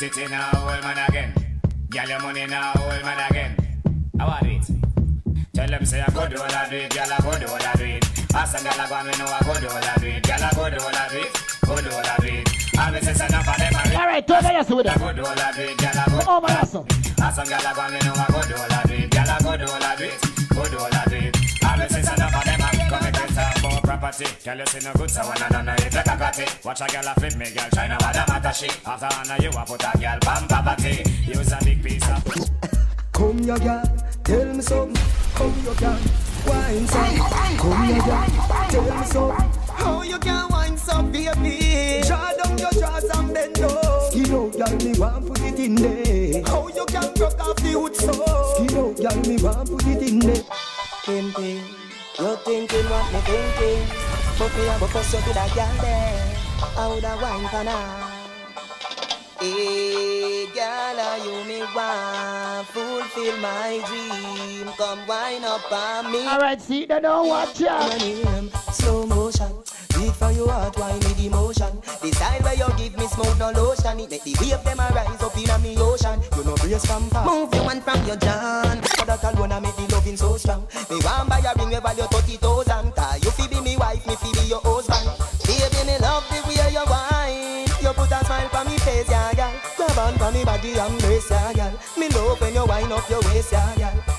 Big titty now, old man again. Girl, your money now, old man again. How are it? Tell them say I go do all I do it, girl I go do all I do it. Ask some girl I go me know I go do all I do it, girl I go do all I do it, go do all I do it. All me say say enough of them All right, turn I go do all I do it, girl I go. Oh my ass. Ask some girl I go me know I go do all I do it, girl I go do all I do it, go do all I do it. All me say say enough of them property. Girl you see no good so when I don't know it like a got it. Watch a girl a flip me, girl try no other matter shit. After honor you a put a girl pam poverty. Use a big piece of. Come here, girl, tell me something. Come here, girl, wine some. Come here, girl, tell me something. How you can wine some, baby? Draw down your drawers and bend low. Skin out, girl, me want put it in there. How you can broke off the hood so? Skin out, girl, me want put it in there. Pimping, you thinking what me thinking? But me a go fuss you to that girl there. I woulda wine for now. Hey, girl, are you me want fulfill my dream? Come wine up on me. All right, see, they don't watch ya. My slow motion. Beat for your heart, wine need emotion. The style where you give me smoke, no lotion. It make the wave them a rise up in a me ocean. You know brace from far. Move your one from your John. For that alone, I make the loving so strong. Me want buy a ring we value thirty thousand. Cause you fi be me wife, me fi be your husband. Baby, me love the way you wine. You put a smile on me face, yeah, girl. Grab on for me body and brace, yeah, girl. Me love when you wind up your waist, yeah, girl.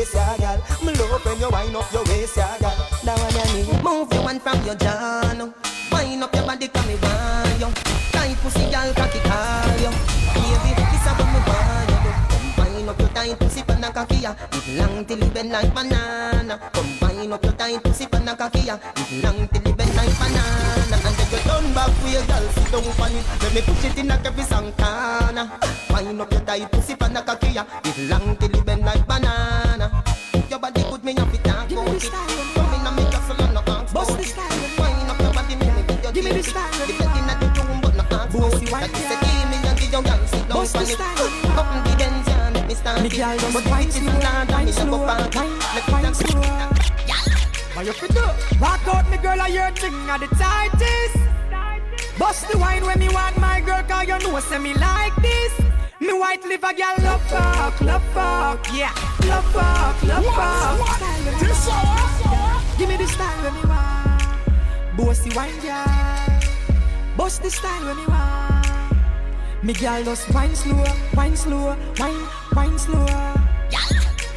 And brace, yeah, girl. Me love when you wind up your waist, yeah, girl. One I need. Move your one from your John. Wind up your body, come me want you. Tight pussy, girl, cocky call you. Baby, this a what me want you wind up your tight pussy, pan a cocky ya. It long till it bend like banana. Come wind up your tight pussy, pan a cocky ya. It long till it bend like banana. And then you turn back with your girl, sit down on it. Let me push it in a every Santana. Wind up your tight pussy, pan a cocky ya. It long till it bend like banana. Talk. Come in and make us alone, no ask Bust the style. Wind up your body, me me give you Give me the style. The bed in the room, but no ask Bossy it. wine, say, give me and give girl, sit down Bust the style. Up in the Benz, yeah, make me stand Me girl just But wine if it's slow, wine slow, Let dance. slow. Why you fit up? Walk out, me girl, I your thing at the tightest. Bust the wine when me want my girl, cause you know say me like this. Me white liver girl love fuck, love fuck, yeah, love fuck, love fuck. Give me the style when me want. Bossy wine girl, bust the style when me want. Me girl just wine slow, wine slow, wine, wine slow.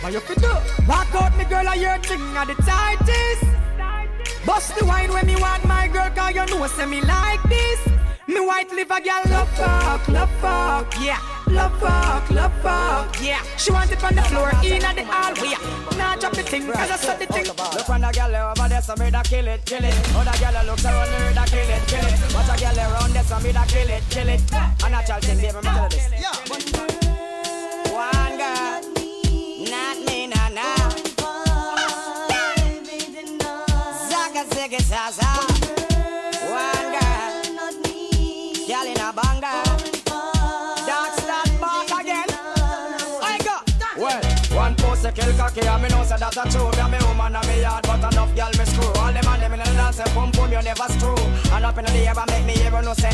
Why you fit up? Walk out, me girl, I your thing at the tightest. Bust the wine when me want my girl, cause you know say me like this. Me white liver girl love fuck, love fuck, yeah. Love fuck, love fuck, yeah. She want it on the floor, in at the hallway. Now drop the thing, cause I saw the thing. Look on the girl over there, so me da kill it, kill it. Other girl looks around me, da kill it, kill it. Watch a girl around there, so me da kill it, kill it. A natural thing, baby, me tell you this. One girl, not me, nah, nah. Zaga, ziggy, zaza. Say pum pum you never screw. And up in the air make me hear no say.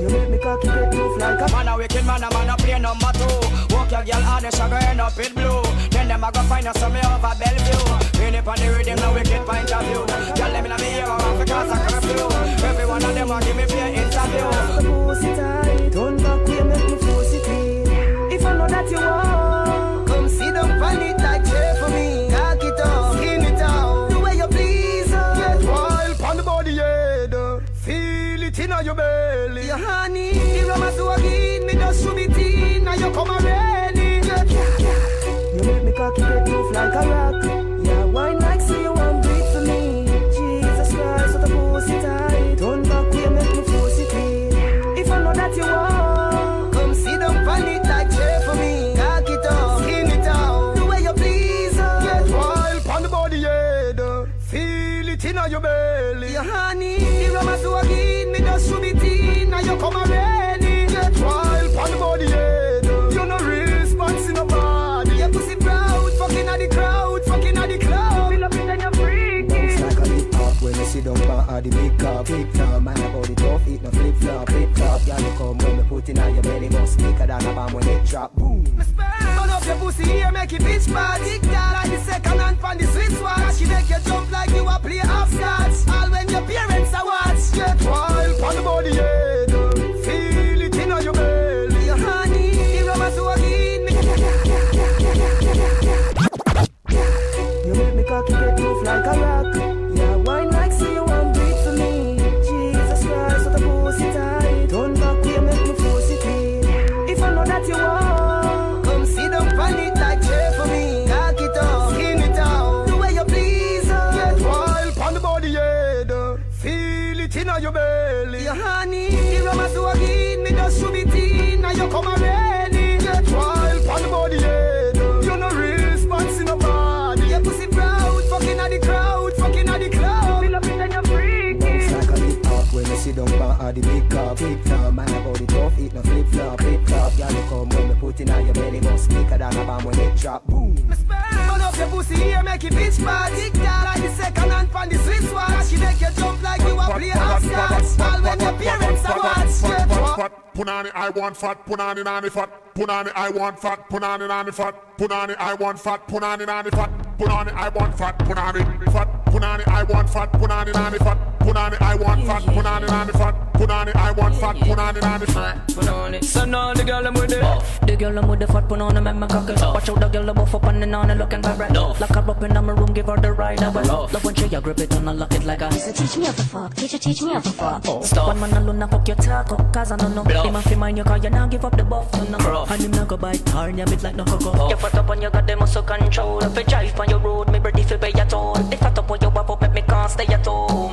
You make me cocky get move like a Man a wicked man, a man a play number two. Walk your girl hard, she go end up in blue. Then them a go find us some over Bellevue. Rain up on the rhythm, no wicked point of view. Girl, them in a me ear, I'm because I curfew. Every one of them a give me fair interview. pussy tight. Turn back way, make me force it. If I know that you want, the rum so again, me just shoot it in. Now you come already. You make me cocky get move like a rock. Big cup, big cup. My body tough, eat no flip flop, flip flop. You come when me put in on your belly, must sneaker than a bomb when it drop. Boom. Turn up your pussy here, make it bitch party. Girl, like the second hand from the Swiss watch. She make you jump like you a play hopscotch. All when your parents are watch. Get wild on the body, yeah. Eat no flip flop, flip flop. Girl, you come when me put in on your belly, must sneaker than a bomb when it drop. Boom. Turn up your pussy here, make it bitch party. Girl, like the second hand from the Swiss watch. She make you jump like you a play hopscotch. All when your parents are watch. Punani, I want fat, punani, nani fat, punani, I want fat, punani, nani fat, punani, I want fat, punani, nani fat, punani, I want fat, punani, fat, punani, I want fat, punani, nani fat, punani, I want fat, punani, nani fat, punani, I want fat, punani, nani fat. Put on it. So now the girl I'm with it. The girl I'm with the fat put on them and my cock it. Watch out the girl I'm buff up and then on and looking very right. Lock her up in my room, give her the ride away. Love when she a grip it and I lock it like a. So teach me how to fuck, teacher teach me how to fuck. Oh. Stop. One man alone, I fuck your taco, oh, cause I don't know. Him a fi mind you, cause you not give up the buff, you know. And him not go bite hard, you bit like no cocoa. You fat up and you got them muscle control. If you drive on your road, me ready fi pay your toll. If fat up on you wap up, make me can't stay at home.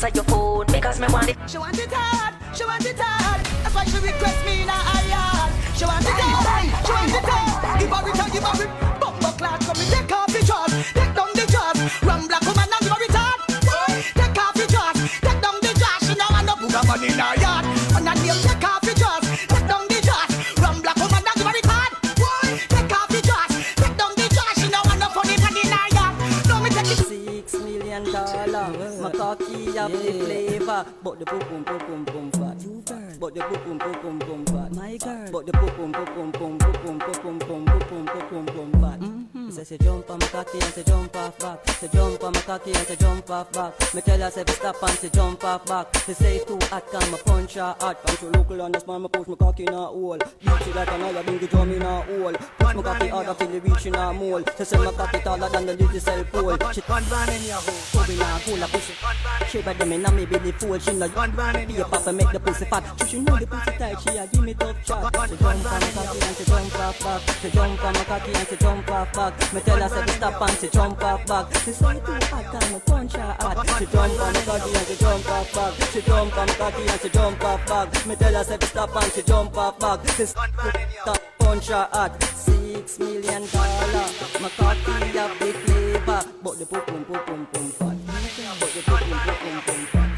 Answer your phone, because me want it. She want it hard, she want it hard. That's why she request me in her yard. She want it hard, she want it hard. Give her it, give her it. Bumbo clad, come and take off the jaws, take down the jaws. Rum black woman and give her it hard. Take off the jaws, take down the jaws. She know I no booga man in her yard. The flavor, but the boom boom boom boom boom fat. But the boom boom boom boom boom fat. My girl, but the boom boom boom boom boom boom boom boom boom boom boom boom boom. Mm-hmm. Say she jump on my cocky and she jump off back. She jump on my cocky and she jump off back. Me tell her say stop and she jump off back. She say too hot, can me punch her hot. From she local and the smile me push my cocky in her hole. Beat it like another bingy drum in her hole. Push my cocky harder till it reach in her mole. She say my cocky taller than the little cell pole. She Gun van in your hole. so we nah cool a pussy. She better me nah me belly full. She no Gun van in be your a papa make the pussy fat. She know the pussy tight. She a give me tough chat. She jump on my cocky and she jump off back. She jump on my cocky and she jump off back. Me tell her say to stop and she jump off back. She say too hot and me punch her hot. She jump on my cocky and she jump off back. She jump on my cocky and she jump off back. Me tell her say to stop and she jump off back. She stop punch her hot. Six million dollar. My cocky have the flavor, but the pum pum pum pum pum fat. But the pum pum pum pum fat.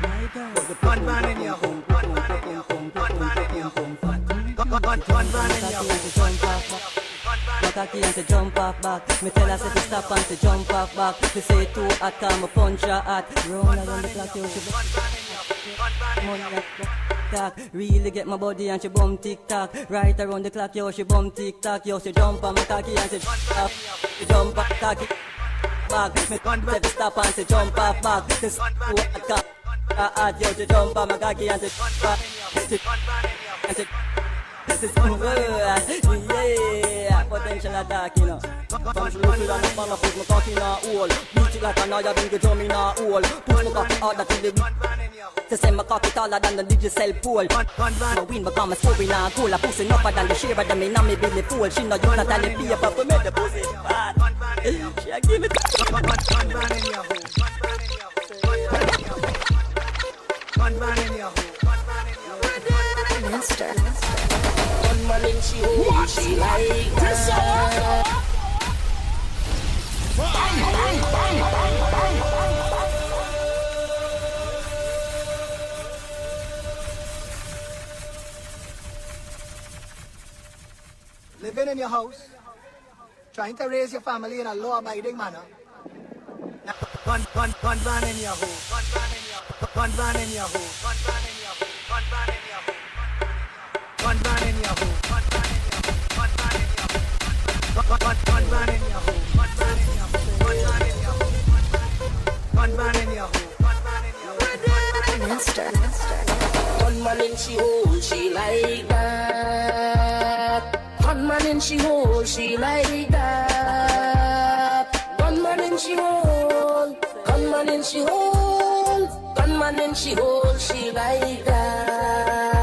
But the pum pum pum pum pum pum pum pum pum pum pum fat. Gun van in your hole. My cocky and she jump off back. Me tell her to stop and she jump off back. She say too hot, come punch her hot. Roll around the clock, yo, she. Really get my body and she bum tick tock. Right around the clock, yo, she bum tick tock. Yo, she jump on my cocky and she jump off. She jump off cocky back. Me say to stop and she jump off back. This hot, cock. Hot, yo, she jump on my cocky and she jump off. She and she this is good, yeah. Potential attack, you know. Some slow to the number, put my cocky in a hole. Beat it like a naya, bring the drum in a hole. Push my cocky harder till the to send my cocky taller than the digital pole. My win become a story now, cool. A pussy upper than the shaver, the me now me Billy fool. She know you not only paper for me the pussy bad. She a give it. Gun van in your hole. Gun van in your hole. Master. Gunman in she hole, she like that. Living in your house, trying to raise your family in a law-abiding manner. Gun, gun, gun. Gun van in your hole. Gun van in your hole. Gun van in your hole. Gun in your. Gun van in your hole. Gun van in your hole. Gun van in your hole. Gun van in your hole. Gun van in your hole. Gun van in your hole. Gun van in your hole. Gun van in your hole. Master, master. Gunman in she hole, she like that. Gunman in she hole, she like that. Gunman in she hole, gunman in she hole, gunman in she hole, she like that.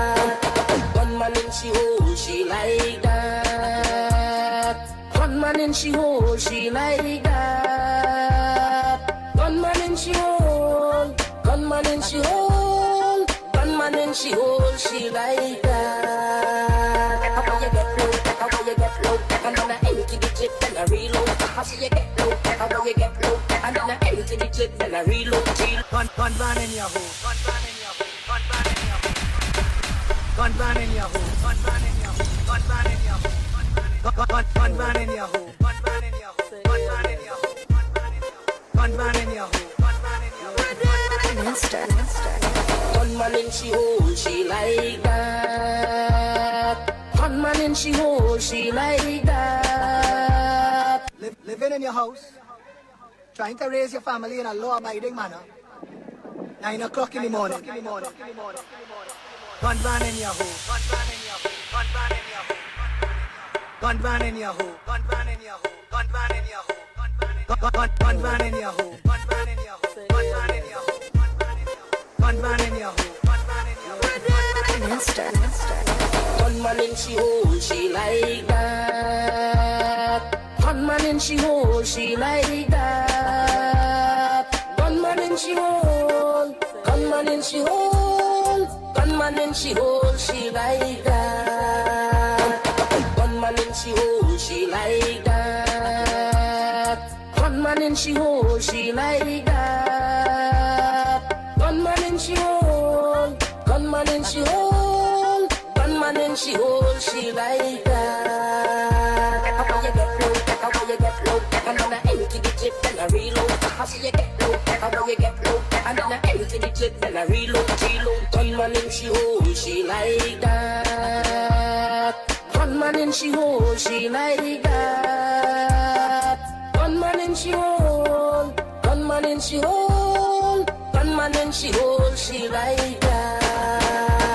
Gunman she hole, she like that. Gunman in she hole, she like that. Gunman in she hole, gunman in she hole, gunman in she hole, she like that. How you get low, how you get low, and then I empty the clip and I reload. How see you get low, how you get low, and then I empty the clip and I reload. Gun, gun van in your hole. Gun van in your hole. Gun van in your hole. Gun van in your hole. Gun van in your hole. Gun van in your hole. Gun, gun, gun van in your hole. Gun van in your hole. Gun van in your hole. Gun van in your hole. Gun van in your hole. Master, master. Gunman in she hole, she like that. Gunman in she hole, she like that. Live, living in your house, trying to raise your family in a law-abiding manner. Nine o'clock in the morning, every morning, every morning. Gun van in your hole. Gun van in your hole. Gun van in your hole. Gun van in your hole. Gun van in your hole. Gun van in your hole. Gun, gun, gun van in your hole. Gun van in your hole. Gun van in your hole. Gun van in your hole. Gun van in your hole. Master, master. Gunman in she hole, she like that. Gunman in she hole, she like that gunman and she hold, gunman and she hold, gunman and she hold, she like that. Gunman and she hold, she like that. Gunman and she hold, she like that. Gunman and she hold, gunman and she hold, gunman and she hold, she like that. Take away, you get low, take away, you get low, take another empty, get and a reload. How see you get low, how you get low, and then I empty the clip and I reload, reload. Gunman in she hole, she like that. Gunman in she hole, she like that. Gunman in she hole, gunman in she hole, gunman in she hole, she like that.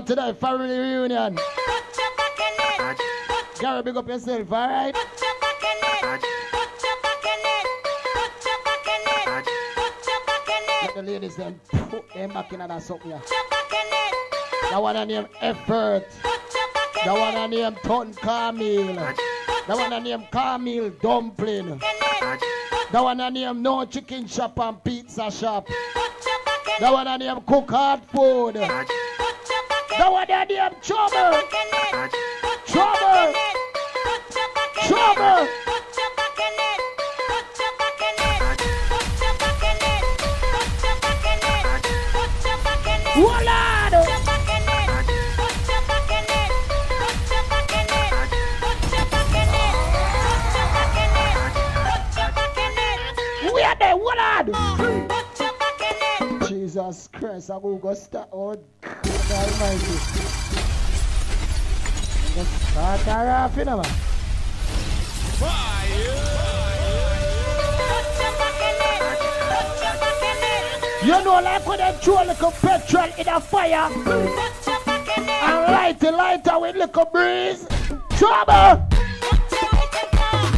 Out to the family reunion. Gary, big up yourself, alright? Let the ladies then put them back in that something. here. That one I name effort. That one I name Ton Carmel. That one I name Carmel Dumpling. That one I name No Chicken Shop and Pizza Shop. That one I name Cook Hard Food. That one I name Trouble. Trouble. Trouble. We are there. Jesus Christ, I'm going to start. Oh, God Off, you know, like when they throw a little petrol in a fire and light a lighter with little breeze. Trouble!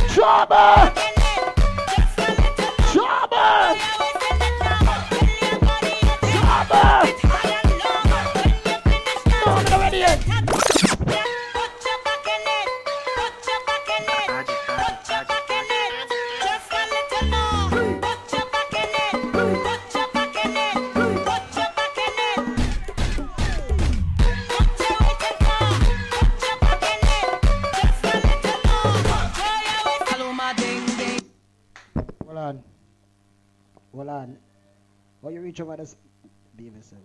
Trouble! future brothers, behave yourself.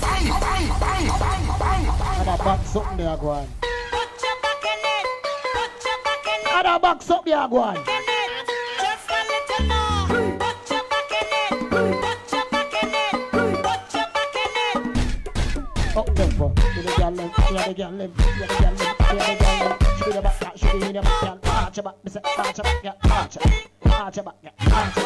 Bang, bang, bang, bang, bang, bang. I back something there, go on. Put your back in it. Put your back in it. I back something there, go on. Up there, boy. The girl live. Here the girl live. Here the girl live. Here the girl live. She the back, she be the back, girl. Arch your back, me say, arch girl. Arch your back, back, back.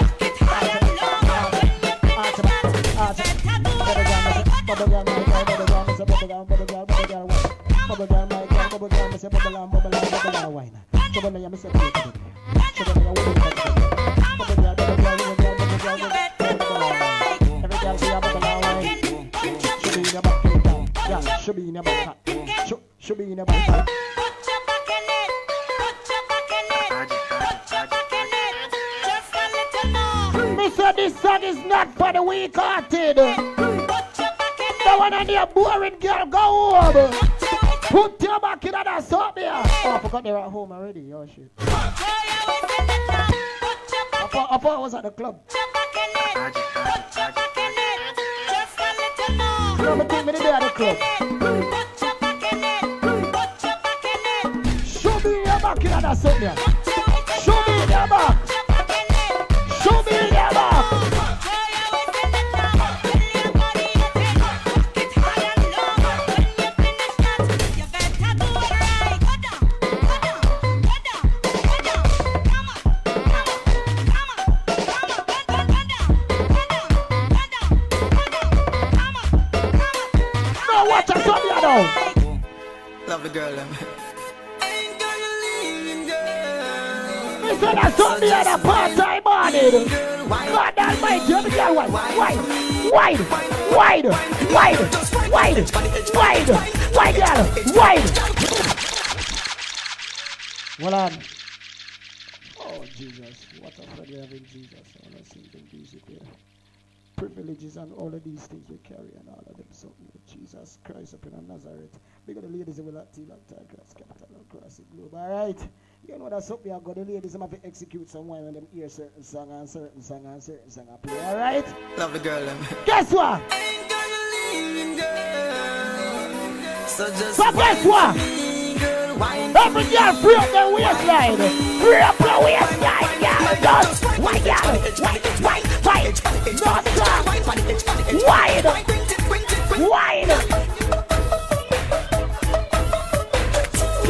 and all of these things we carry and all of them. So, Jesus Christ up in Nazareth. We're going to ladies in will active and capital cross the globe. All right that's up here. Got the ladies them have to execute some when them hear certain song and certain song and certain song and play. Alright? Love the girl, them. Guess what? So just So guess what? Every girl free up their waistline. Free up your waistline, girl. Just wide, girl. Wide, wide, wide. Not strong. Wide. Wide.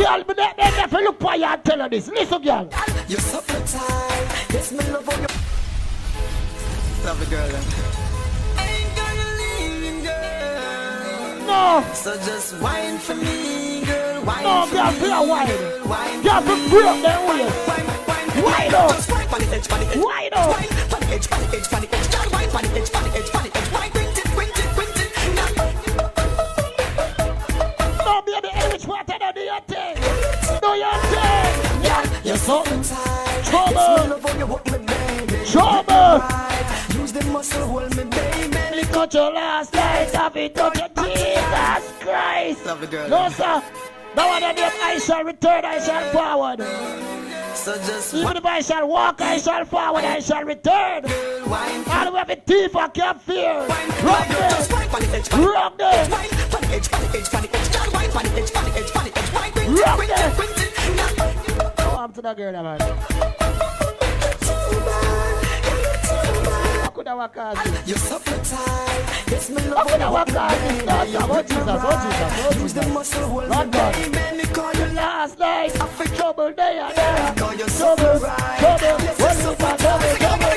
Girl, but then then if you look you and tell her this. Listen, girl. You're so tight. Yes, me love you. Love the girl, them. Ain't gonna leave, girl. No. So just whine for me, girl. Whine No, for girl, me. wide. Whine Girl, for me. free up their waist. Whine, whine, up. Just whine on the edge, on the edge. Wide up. Whine on the edge, on the edge, on the edge. Girl, whine on the edge, on the edge, Yes, me love how you hold me, baby. Trouble. Right. Use the muscle, hold me, baby. Me touch your last night, have it touch your Jesus Christ. Love girl. No, sir. That one of I shall return, I shall forward. So just Even if I shall walk, I shall forward, I shall return. All the way with teeth, I can't fear. Rock on on the Rock. Rock it. To that girl, man. I could have walked out. You're so fertile. It's my love. I could have walked out. Oh, Jesus. Oh, Jesus. Oh, Jesus. Lord God. Last night. I feel trouble day and night. Trouble. Trouble. Trouble. Trouble. Trouble. Trouble.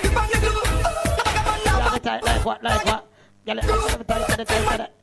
Tight like what, like what? Get it. Tight, tight, tight, tight.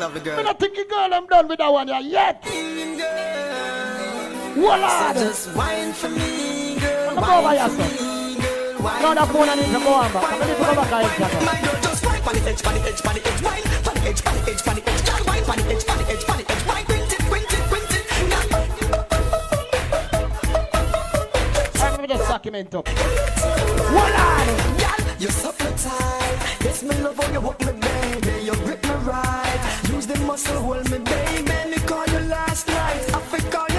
love the girl. not think the girl I'm done with that one here yet. So Lord. just whine for me, girl. Come over for yourself. me, girl. wine. No, that phone I need to go on back. I need to go back and My girl just wine on the edge, on the edge, on the edge, wine, on the edge, on the edge, on the edge, girl wine on the edge, on the edge, on the edge, wine, quint it, quint it, quint it. Let me just document up. On. Girl, you suck me tight. Yes, me love how you hook me, baby. You grip me right. Use the muscle, hold me, baby. Me call you last night. I think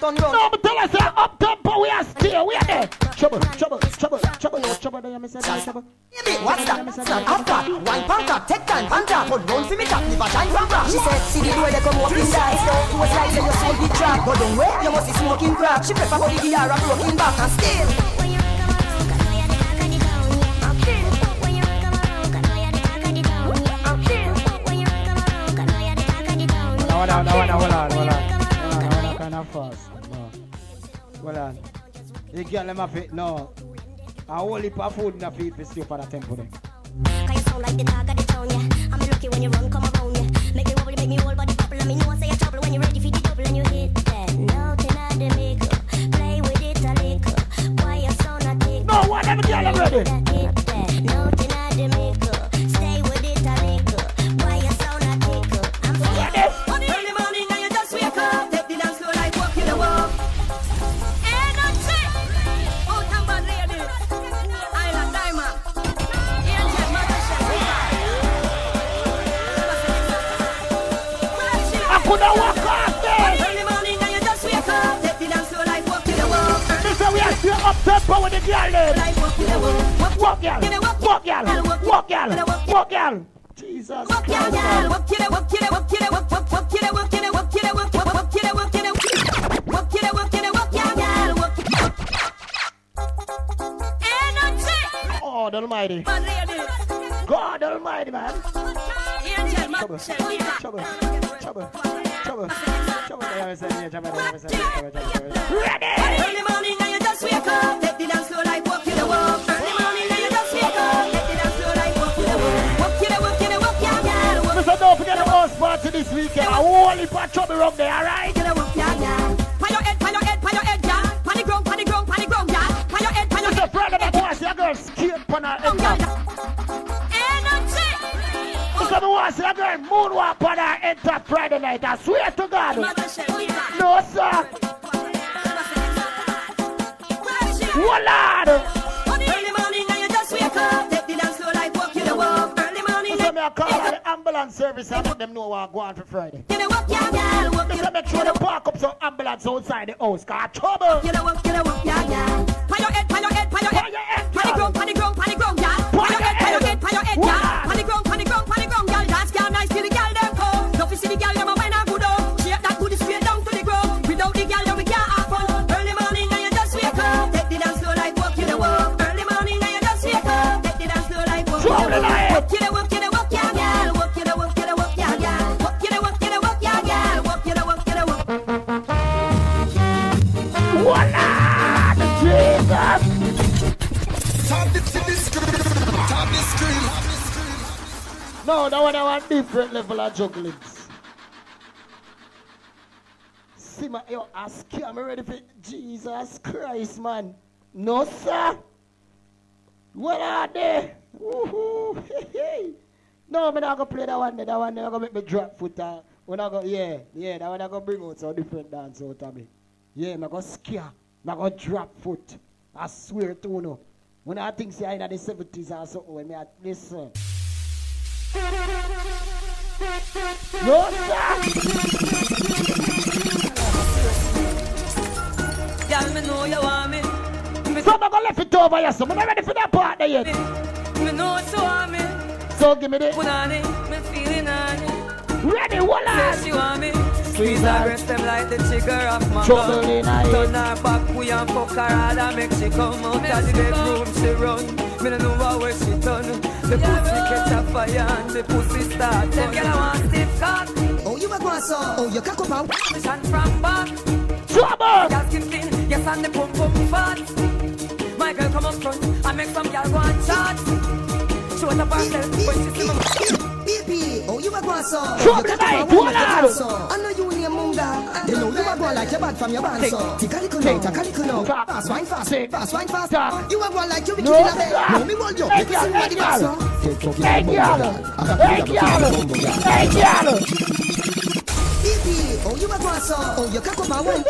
turn round. No, but tell us that up tempo, we are still, we are there. Trouble, trouble, trouble, trouble, no trouble, there, Mr. There, trouble. What's that? Stand up, top. One pound top, take time, pan top. Put round for me top, never shine from rock. She said, see the way they come up in dice. Two slides and your soul be drop. But don't wait, you must be smoking crack. She prefer for the gear and broken back and still. When you come around, cause know you're the cock of the town, yeah. I'm still. When you come around, cause know you're the cock of the town, yeah. I'm still. When you come around, cause know you're the cock of the town, yeah. Hold on, hold on, hold on, hold on. Hold on, hold on, kind of fast. On. The girl them have it, no. A whole heap of food in the for stay for the tempo there. Cause you sound like the dog of the town, yeah. I'm lucky when you run, come around, yeah. Make me wobble, make me whole body bubble. And me know I say you trouble when you're ready for the double and you hit that. Nothing I the make Play with it a little. Why you so not take No, what them girl them ready? that hit that. Nothing I the make tempo with the girl them. Like walk in the walk. Walk, girl. Walk, girl. Walk, girl. Walk, girl. Jesus. God almighty. God almighty, man. Trouble, trouble, trouble, trouble, trouble. Ready? This weekend. A whole heap of trouble up there, alright? in the walk in girl. Pan your head, pan your head, pan your head, girl. Pan the ground, pan the ground, pan the ground, girl. Pan your head, pan your head. Friday night, want to see a girl skate on her head top. Energy. Listen, me want to see a girl moonwalk on her head top Friday night. I swear to God. No, sir. Hold on. Early morning and you just wake up. Take the floor like walk in the walk. Early morning me I call all the ambulance service and let them know what go on for Friday. you know walk, yeah, girl. Walk Listen, make sure they park up some ambulance outside the house. Cause trouble. You know walk, you know walk, yeah, girl. Pan your head, pan your head, pan your Pan head. your head, Pan the ground, pan the ground, pan the ground, girl. Pan your head, pan your head, pan your head, girl. No, that one I want different level of juggling. See my yo, I scare I'm ready for Jesus Christ, man. No, sir. What are they? Woohoo. Hey, hey. No, I'm not gonna play that one. That one I'm gonna make me drop foot. Uh, when I go, yeah, yeah, that one I'm gonna bring out some different dance out of me. Yeah, I'm gonna scare. I'm gonna drop foot. I swear to you. know. When I think say in the 70s or something, when I listen. No, sir. Girl, me know you want me. So I'm gonna left it over here, so I'm not ready for that part there yet. me know you want me. So give me the Put on it, me feeling on it. ready, hold Say on. she want me. Squeeze her breast them like the trigger of my Trouble gun. Turn her back, we and fuck her hard and make she come out of the bedroom she run. Me no know what she done. The pussy catch a fire and the pussy start. Them gyal want stiff cock. Oh, you a go so? Oh, you cock up out. Shine from back. Trouble. Girl skin clean, yes and the pum pum fat. My girl come up front and make some girl want chat. Show it up herself when she see me. Baby, oh, you a go so? You the night, up out, hold you cock on. up so. I know you name Munga. They know you a go like your bad from your band so. Take a little now, take a little. Talk. Fast wine fast, fast wine fast. You a go like you No, in a bed. No, me want you. Make me girl, see hey, what the girl. boss so. Take fucking Hey, a bumbo girl. Girl. Hey, you a girl. bumbo girl. Hey, girl. Baby, oh, you a go so? Oh, you cock up out.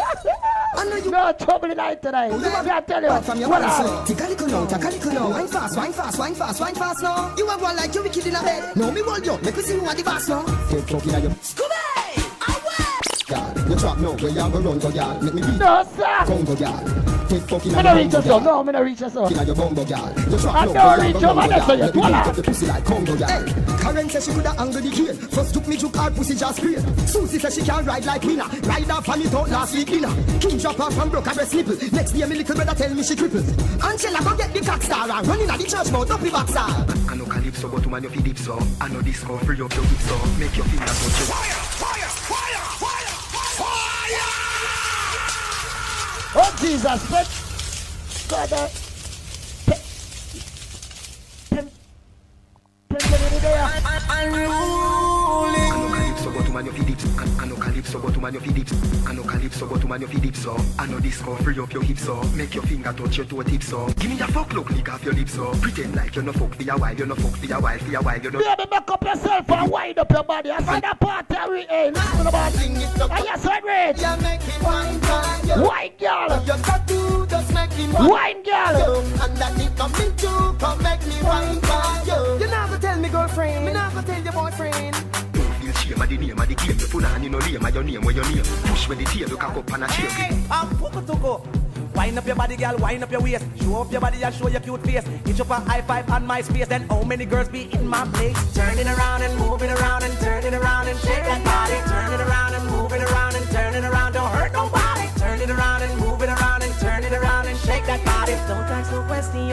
I know you No trouble tonight tonight. You me to tell you? From your What band, on? so Take a little now, take a little now Wine fast, wine fast, wine fast, wine fast now You a go like you wicked in a bed No, me hold you, make me see who are the boss now Take fucking at you Scooby! Away! You trap now, where you a go run go yard Make me beat No, sir. Congo yard Take fucking Me at no reach us up. yard No, me no reach us up. Fucking at your bumbo yard You trap I now, don't where reach go over run there, go so you yard Make me twirl beat out. up the pussy like Congo yard Hey, Karen said she coulda angle the cane. First took me juke hard pussy just straight Susie said she can't ride like me now Ride off on it out last week dinner King drop off and broke her breast nipple. Next day me little brother tell me she crippled. Angela go get the cock star and run inna the church mouth up the back star. I know calypso, but woman you feel deep so. I know disco, free up your hips so. Make your fingers touch your Oh, Jesus. Father. I know calypso, but woman you feel deep. I I know calypso, but woman you feel deep. I know calypso, but woman you feel deep so. I know disco, free up your hips so. Make your finger touch your toe tip so. Give me a fuck look, lick off your lips so. Pretend like you're no fuck for a while, you're no fuck for a while, for a while, you no. Baby, make up yourself and wind up your body. I said that part there, we ain't listen about it. I just said it. You make it wine for you Wine girl. You got to just make it wine Wine girl. And that it coming to come make me wine for you You never tell me girlfriend Me never tell your boyfriend Don't feel shame of the name of the game. You put on you no name of your name where your name. Push when the tail you cock up and a shake. Hey, I'm Puka Tuko. Wind up your body, girl, wind up your waist. Show off your body and show your cute face. Hit up a high five on my space. Then how many girls be in my place? Turning around and moving around and turning around and shake that body. Turning around and moving around and turning around. Don't hurt nobody. Turning around and moving around and turning around and shake that body. Don't ask no questions.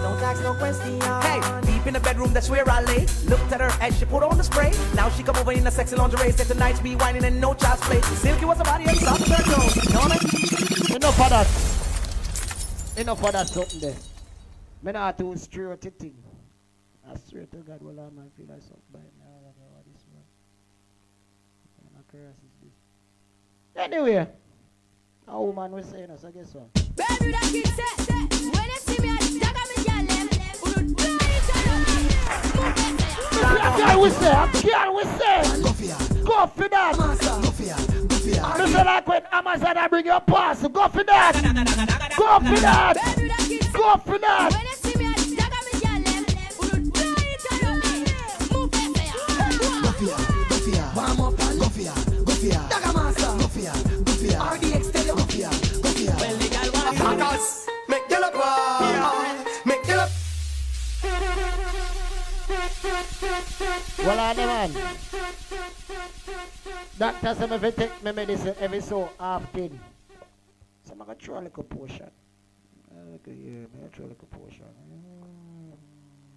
Don't ask no questions. Hey, deep in the bedroom, that's where I lay. Looked at her as she put on the spray. Now she come over in a sexy lingerie. Said tonight's be whining and no child's play. Silky was a body and soft as her toes. You know what I mean? Enough of that. Enough of that something there. Me not too straight to thing. I swear to God, well, I man feel like something by me. I don't know what this man. What kind of curse is this? Anyway, a woman was saying us, I guess so. Baby, that kid say, say, when you girl we say, girl we say. Go for that. This is like when Amazon I bring your pass. Go for that. Go for that. Go for that. Warm up and go for Go ya master Go ya Go ya RDX tell you Go ya Go ya Well the girl make you look Well, I man. Doctor said me fi take me medicine every so often. So I'm going to throw a little portion. Uh, look at here, me throw a little portion.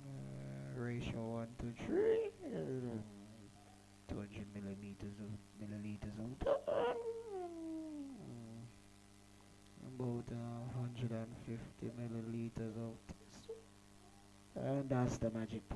Uh, ratio 1 to 3. Uh, 200 millimeters of milliliters of that. About uh, 150 milliliters of this. And that's the magic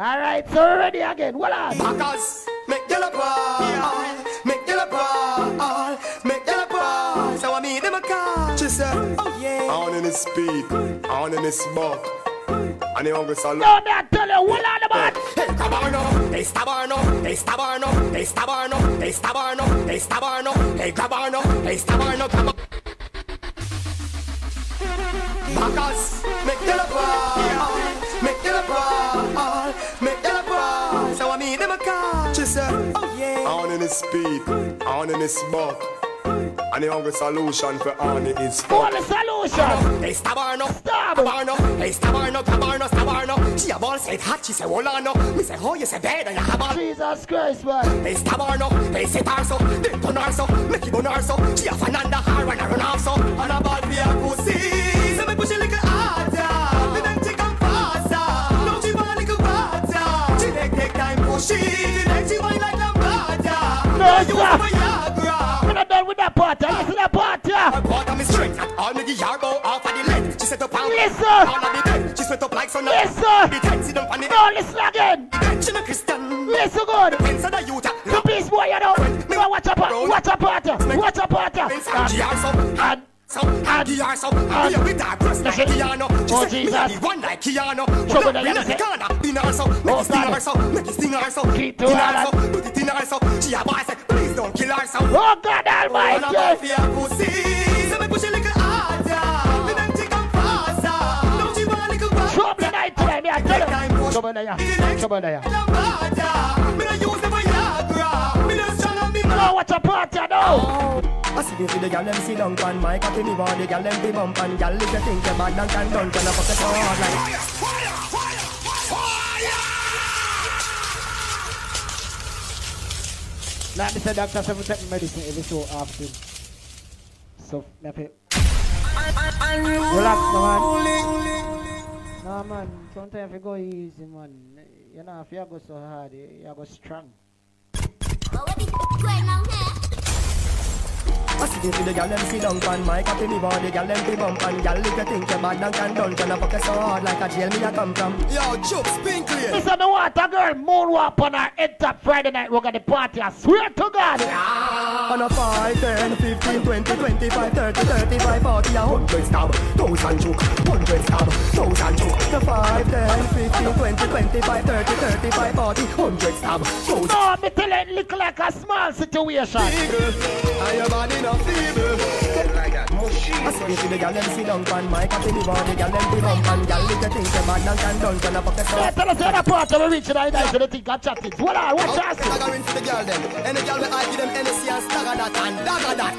potion. Alright, so we're ready again. Hold on. Backers, make you look wild. Make you look wild. Make you look wild. So I meet them a car. She said, oh yeah. On in his speed, on in his buck. And the hungry salute. No, me I tell you, hold on, man. Hey, Cabarno, hey, Stabarno, hey, Stabarno, hey, Stabarno, hey, Stabarno, hey, Stabarno, hey, Cabarno, hey, Stabarno, Cabarno. Backers, make you look wild. Make you look wild. Make you look wild. So I meet them a car. She said, oh yeah. On in his speed, on in his buck. And the hungry solution for on it is What the solution? Hey, Stabarno, Stab. Stabarno, hey, Stabarno, Cabarno, Stabarno. She a ball said hot, she say hold on no. Me say oh, you say bad and you have all. Jesus Christ, man. Hey, Stabarno, hey, sit her so, then turn her so, make it burn. She a Fernanda her and I run off so. And a ball be a pussy, No, We're not done with that part. Listen to that part. Her quarter me straight. All me the yard off of the length. She set up and listen. All of the dead. She set up like so. Listen. The tight sit up on the No, listen again. She no Christian. Listen good. Prince of the Utah. The beast boy, you know. Me watch a part. Watch a part. Watch a part. And give her some. And So, and some. and- Be with her breast like Listen. piano. She Oh, said, me Jesus. a the one like Keanu. Trouble that you say. corner. In her so. Make Oh, it sting her so. Make it sting her so. Keep to her, so. Put it in her so. She a boy say, please don't kill her so. Oh, God Almighty. buy for your pussy. So me push it little harder. Me make it come faster. Don't you want a little bit? Trouble tonight, tonight, me I tell you. Trouble there. Trouble there. Me no use on No, watch a part, you know. Oh. I see if the gal them sit down pan my cocky me the gal them be bump and gal if you think you bad and can done can I fuck it so hard like Like me say, doctor say me take me medicine every so often. So, to relax, man. No, man. Sometimes you go easy, man. You know, if you go so hard, you you go strong. Well, what is going on here? I see if the gal? Them sit down pan my cocky me want the gal. Them be bump and gal if you think you bad and can done can I fuck it so hard like a jail me a come from. Yo Chups Pinkley Listen, me want a girl moonwalk on her head top Friday night. We're gonna party. I swear to God. On a 5, 10, 15, 20, 25, 30, 35, 40, a 100 stab, 1000 choke, 100 stab, 1000 choke. The 5, 10, 15, 20, 25, 30, 35, 40, 100 stab, 1000 No, me tell it look like a small situation. And your body no feeble. I see if the gal them sit down pan my cocky me want the gal them be bump and gal if you think you bad and can done can I fuck it so Yeah, tell us the other part of the reach and I die to the thing and chat it. Hold on, watch Okay, us. staggering for the girl them. Any girl where I give them NSC and stagger that and dagger that.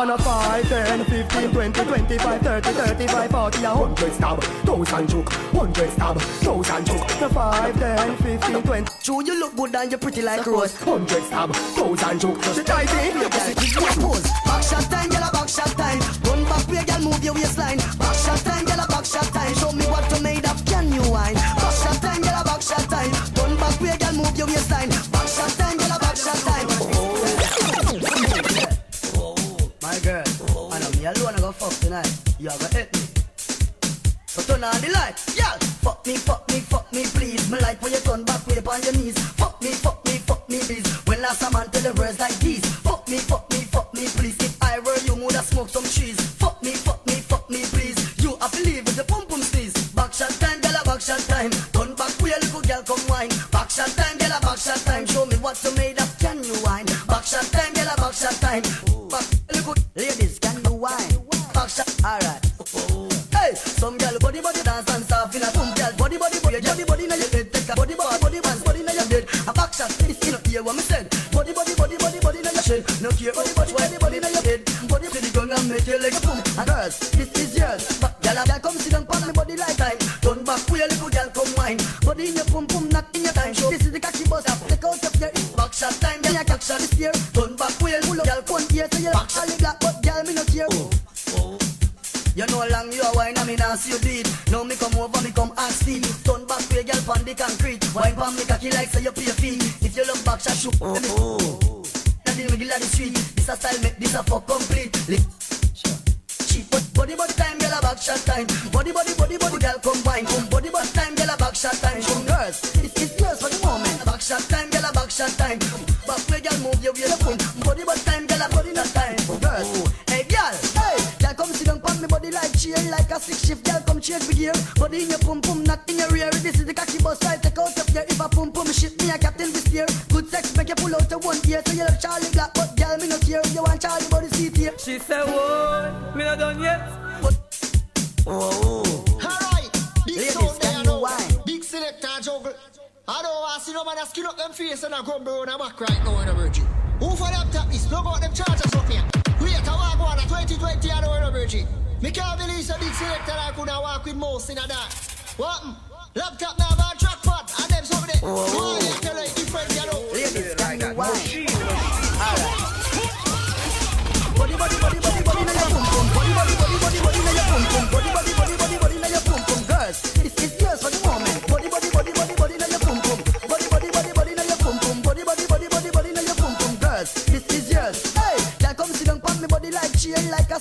On a 5, 10, 15, 20, 25, 30, 35, 40, a 100 stab, 1000 choke, 100 stab, 1000 choke. The 5, 10, 15, 20. True, you look good and you're pretty like Rose. 100 stab, 1000 choke. Just dive in, you pussy, just pose. Back shot time, girl, a back shot time. Run back way, girl, move your waistline. Back shot time, girl, a back shot time. Show me what you made of, can you wine? Back shot time, girl, a back shot time. Run back way, girl, move your waistline. Back shot time, girl, a back shot time. My girl, I know me alone I go fuck tonight. You are gonna hit me. So turn on the light, yeah. Fuck me, fuck me, fuck me, please. Me like when you turn back way on your knees. Fuck me, fuck me, fuck me, please. When last a man tell the words like these. Smoke some trees. Fuck me, fuck me, fuck me, please. You have to leave with the pum pum sneeze. Back shot time, girl, a back shot time. Turn back way, little girl, come wine. Back shot time, girl, a back shot time. Show me what you made of, can you wine? Back shot time, girl, a back shot time. Back, little ladies, can you wine? Back shot, alright. Hey, some girl body body dance and soft in a some girl body body body body body na your head take a body body body dance body na your head a back shot this you know hear what me said body body body body body na your shed no care body body body body na your head make your legs boom and girls this is yours. But girl come sit down on me body like time turn back with your little girl come wine. Body in your pum pum not in your time. Show this is the cocky bus up take out your back shot time. Then your cock shot is here turn back with your pull up girl come here so you back shot. black but girl me no care. Oh, oh. You know how long you a wine and me nah see you do it. Now me come over, me come Steve Turn back way girl pon the concrete. Wine pon me cocky like say you pay fee. If you love back shot shoot oh, me Now the middle of the street This a style make this a fuck complete. Lick shot time. Body body body body girl come wine Come body body time girl a back shot time. Come girls, this is yours for the moment. Back shot time girl a back shot time. Back way girl move your way boom Body body time girl a body not time. Girls, hey girl, hey Girl come sit down pon me body like chair Like a six shift. Girl come change me gear. Body in your pum pum not in your rear. This is the cocky bus I take out of here If a pum pum shit me a captain this year Good sex make you pull out the one ear. So you love Charlie Black but girl me no care. You want Charlie body seat here. She said what? Me not done yet But Alright, big Ladies, sound can there now. wine? Big selector juggle. I don't want to see no man a skin up them face and a grumble on a back right now in the virgin. Who for laptop is? Plug out them chargers up here. Wait, I walk on a 2020 I know in the virgin. Me can't believe a big selector I could have walk with mouse in a that. What? Laptop now have trackpad and them something there. So I tell different, you know. Ladies, can you wine?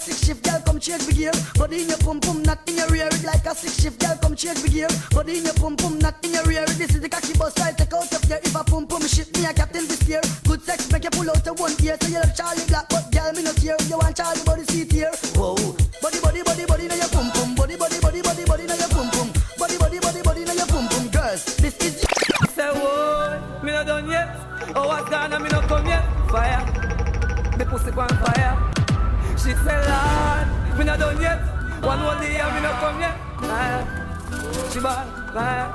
Six shift, girl, come change the gear. Body in your pum pum, not in your rear. It like a six shift, girl, come change the gear. Body in your pum pum, not in your rear. This is the cocky bus I take out of here. If a pum pum shit me, a captain this year. Good sex make you pull out the one ear. So you love Charlie Black, but girl, me not here. You want Charlie body seat here. Whoa. Body, body, body, body, now your pum pum. Body, body, body, body, body, now your pum pum. Body, body, body, body, now your pum pum. Girls, this is. Say what? Me not done yet. Oh, what's gone and me not come yet. Fire. Me pussy on fire. She say, Lord, me not done yet. One more day and me not come yet. Fire. She bad, fire.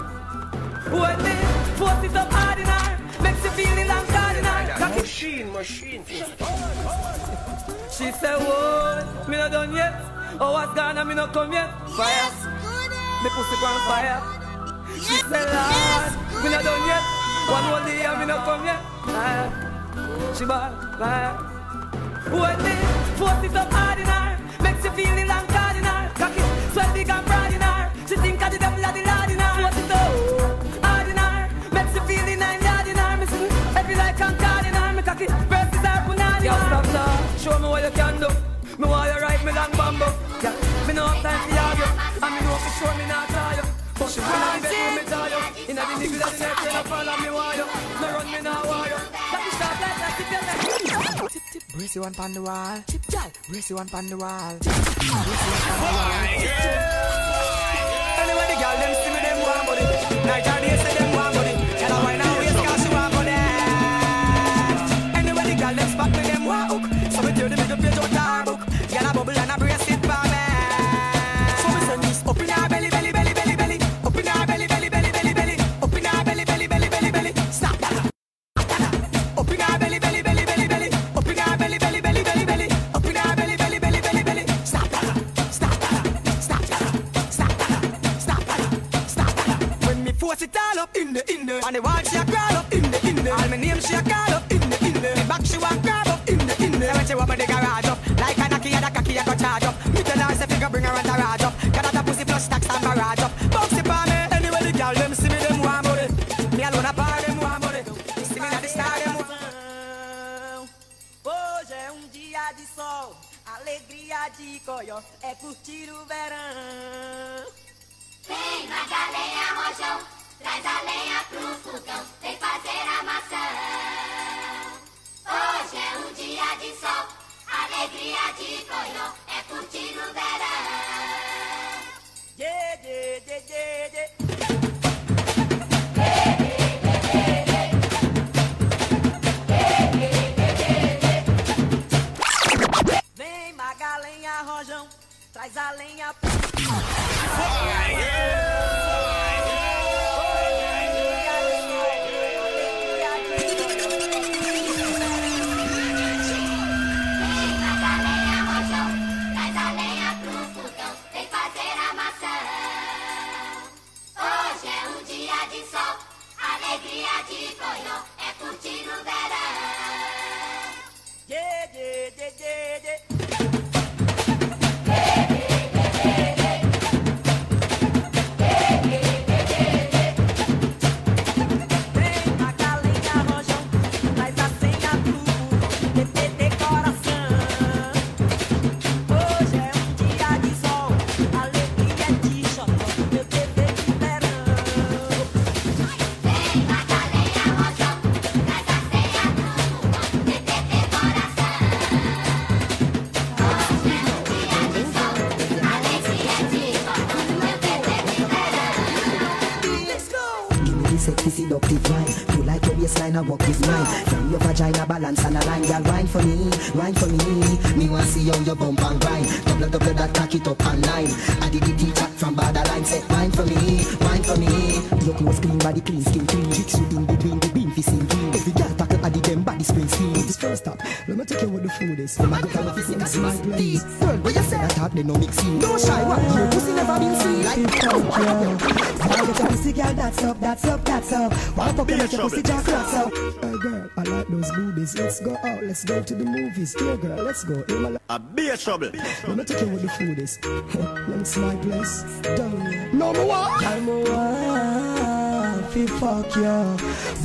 When me force it up hard in her, makes you feel it and hard in her. Machine, machine. She say, what? Me not done yet. Oh, what's gone and me not come yet. Fire. Me pussy on fire. She say, Lord, me not done yet. One more day and me not come yet. Fire. She bad, fire. When me force it up hard in her, makes you feel it and hard in her. Cocky, sweat big and broad in her. She think of the devil of the Lord in her. Force it up hard in her, makes you feel it and hard in her. Me sing like I'm card in her. Me cocky, breast is her punani. Yo, stop, stop. Show me what you can do. Me want you right, me long bamboo. Yeah, me no have time for you. And me know for sure me not try you. But she wanna be better, me tell you. Inna the nigga that the day, follow me wire you. No run me now wire you. Brace you one pon the wall. Tip gal, brace you one pon the wall. Tip tip, brace you one pon the wall. Tip tip. Anyway, the gal them see me them want body. Night and day say them want body. Tell her why now waist 'cause she want body. Anyway, the gal them spot me them want hook. So me tear the middle page out it all up in the in the, on the wall she a crawl up in the in the. All my name she a call up in the in the. Me back she want grab up in the in the. When she want me the garage up, like a knocky a da cocky a go charge up. Me tell her say figure bring her and garage up. Got that pussy plus stacks and barrage up. Box it for me. Anyway the girl them see me them want body. Me alone a bar them want body. Me see me na the star them. Hoje é um dia de sol, alegria de coió, é curtir o verão. Vem na galinha rojão, traz a lenha pro fogão, vem fazer a maçã. Hoje é um dia de sol, alegria de coió, é curtir o verão. Yeah, yeah, yeah, yeah, yeah. Vem Magalenha Rojão, traz a lenha pro wine. You like your waistline, I walk with mine. From your vagina balance and a line, girl, wine for me, wine for me. Me want see how your bump and grind. Double double that cock it up and line. I did the teacher from borderline, say wine for me, wine for me. Your clothes clean, body clean, skin clean. Chicks within between the. Every girl pack up, I did them body spring clean. This first stop, let me take you where the food is. My girl, if you see that's my place. Girl, where you say that top, they no mixing. No shy, what? Your pussy never been seen like. Why get your pussy girl, that's up, that's up, that's up. Why fuck you make your pussy jack cross up? Hey girl, I like those boobies. Let's go out, let's go to the movies. Yeah girl, let's go. You know, A be a trouble. Let me take you where the food is. Let me see my place. Down here. No more what? I'm a wife. Fi fuck you.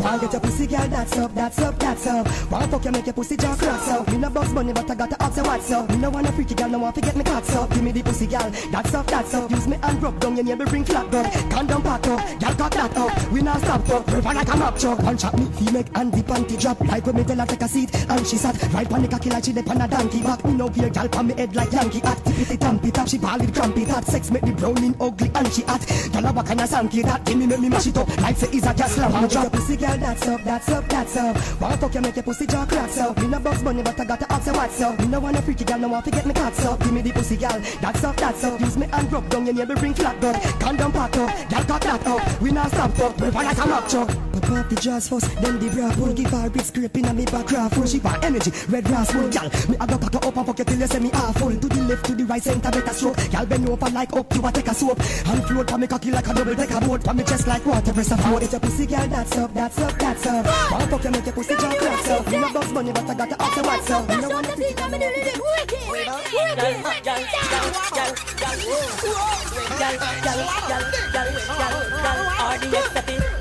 Why get your pussy girl? That's up, that's up, that's up. Why fuck you make your pussy jaw cracks up? Me no box money, but I got to ask you what's up. Me no want a freaky girl, no want to get me cocks up. Give me the pussy girl. That's up, that's up. Use me and rub down your neighbor bring flat gun. Condom pack up, girl got that up. We not stop up. River like a mop truck. One shot me, fi make and the panty drop. Like when me tell her take a seat and she sat right on the cocky like she dey on a donkey back. Me no wear girl on me head like Yankee hat. Tip it tamp it she ball it cramp it hot. Sex make me browning ugly and she hot. Girl walk and a sanky that. Give me make me mash it up like say is a gas slam and drop. Pussy girl, that's up, that's up, that's up. Wanna fuck you make your pussy jaw cracks up. Me no box money, but I got to ask you what's up. Me no want a freaky girl, no want to get me cocks up. Give me the pussy girl, that's up, that's up. Use me and rub down your neighbor bring flat gun. Condom pack up, girl got that up. We not stop up, we like a mock truck. Pop off the jaws first, then the bra pull. Give her big scraping on me back craft full. She want energy, red grass full. Girl, me I go cock up and fuck you till you say me half full. To the left, to the right, center, better stroke. Girl bend over like up, you a take a soap. And float for me cocky like a double decker boat. For me chest like water, press a float. It's your pussy girl, that's up, that's up, that's up. Wanna fuck you make your pussy jaw cracks up. Me no box money, but I got to ask you what's up. Me no want to freaky girl, me do it wicked, wicked.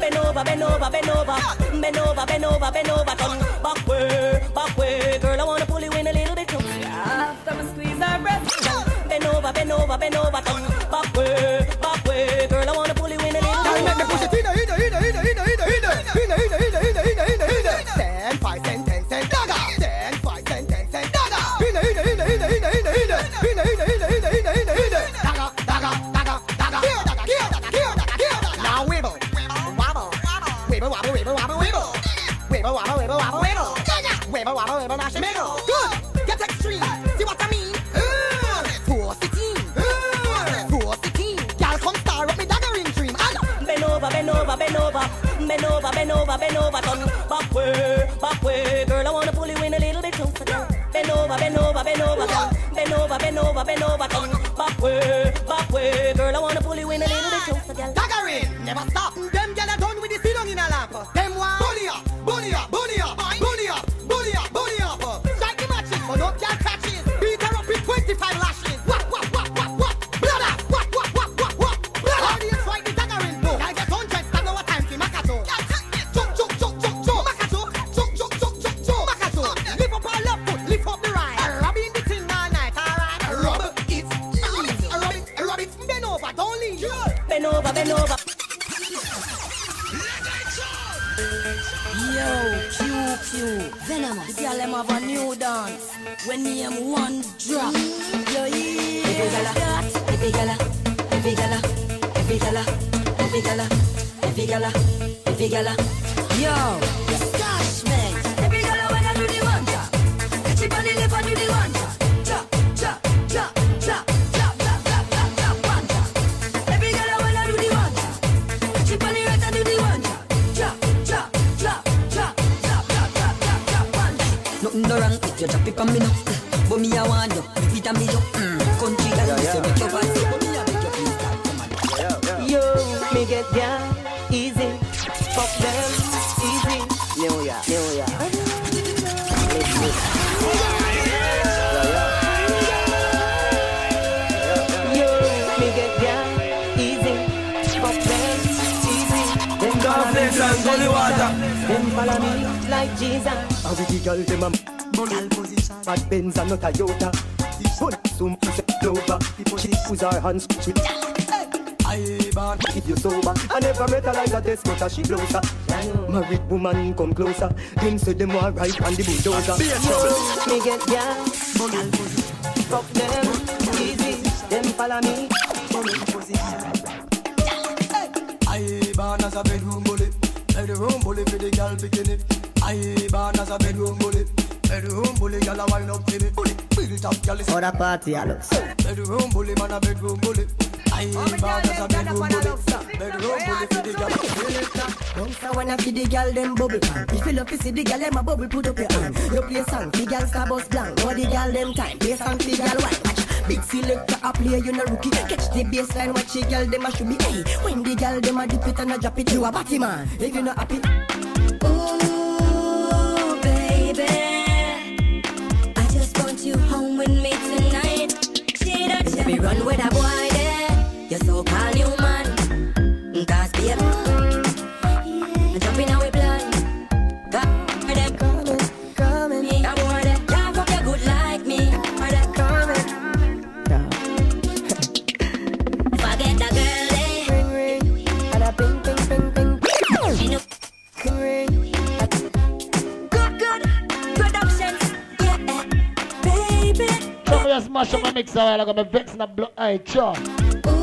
Bend over, bend over, bend over, bend over, bend over, bend over, turn back way, back way. Girl, I wanna pull you in a little bit closer. After me squeeze her breast. Bend over, bend over, bend over, turn back way, Bend over, bend over, bend over, over, bend over, bend over, turn back way, back way. Girl, I wanna pull you in a little bit closer, girl. Bend over, bend over, pew, venomous. The girl them have a new dance. When name one drop. Yo, yeah. Every gala, every gala, every gala, every gala, every gala, every gala, every gala. Yo, Jesus. And with the girl them a girl position. Bad Benz and not Toyota Put some pussy over She push her hands with I born if you sober. I never met her like a test but she closer. Married woman come closer. Them say them want right on the bulldozer. Yo, me get down. Fuck them. Easy. Them follow me. I born as a bedroom bully, bedroom bully for the girl bikini. I a wine party, I. Bedroom bully, man a bedroom bully. I born as a bedroom bully, bedroom bully for the girl. Don't say when I see the girl them bubble. If you love to see the girl them a bubble, put up your hand. You play song, the girl star bus blank. Know the girl them time, play song, the girl white. Big selector a play, you no rookie. Catch the baseline, watch the girl them a should be. Hey, when the girl them a dip it and a drop it, you a batty man. If you not happy. Ooh, with me tonight. See that Let me run with a boy we smash up my mix a while ago. Me vex na blood. Hey, sure.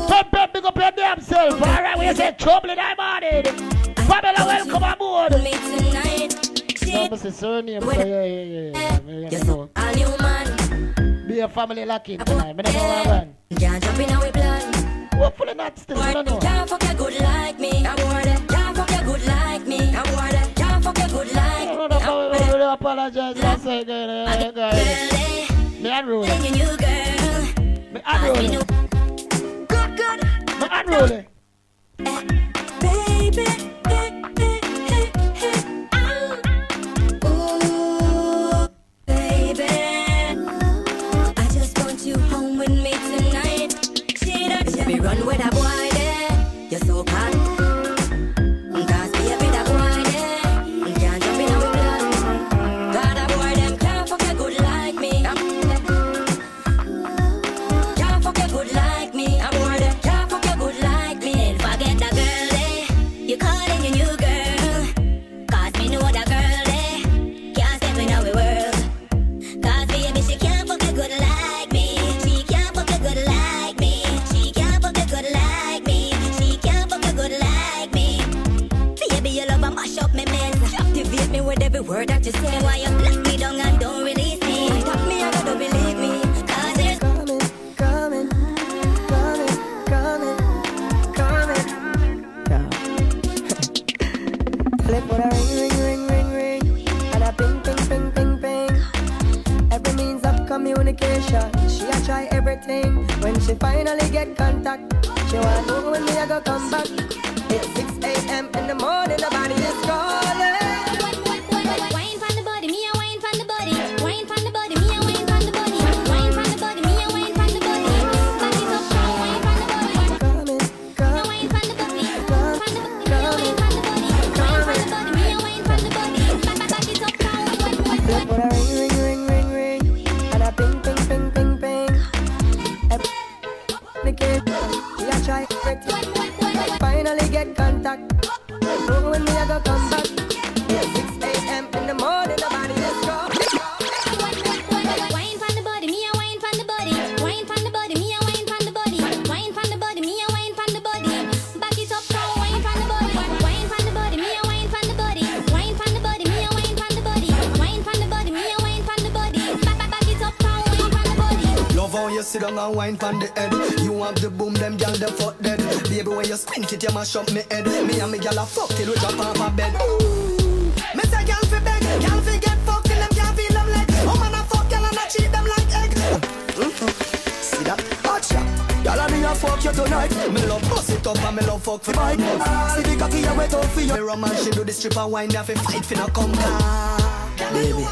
Pep, big up your damn self. All right, we say trouble in the morning. Pamela, welcome aboard. Me tonight. No, but say surname. Yeah, yeah, yeah. yeah. Me, Yes, know. a new man. Be a family lucky tonight. Me never want run. Can't jump in our plan. Hopefully not still. I don't know. Can't fuck you good like me. I'm worried. Can't fuck you good like me. I'm worried. Can't fuck you good like me. No, no, no, no, no, apologize. That's it, I roll it. girl. I roll it. Good, good. Me I roll it. Eh. Mash up me head. Me and me gal a fuck till we drop off a bed. Ooh. Me say gal fi beg, gal fi get fucked till them can't feel them leg. Oh man a fuck gal and a treat them like egg. Mhm. See that? Watch ya. Gal and me a fuck you tonight. Me love bust it up and me love fuck fi bite. See the cocky you wet out for you. Me roman she do the stripper wine, that fi fight fi no come down. Baby,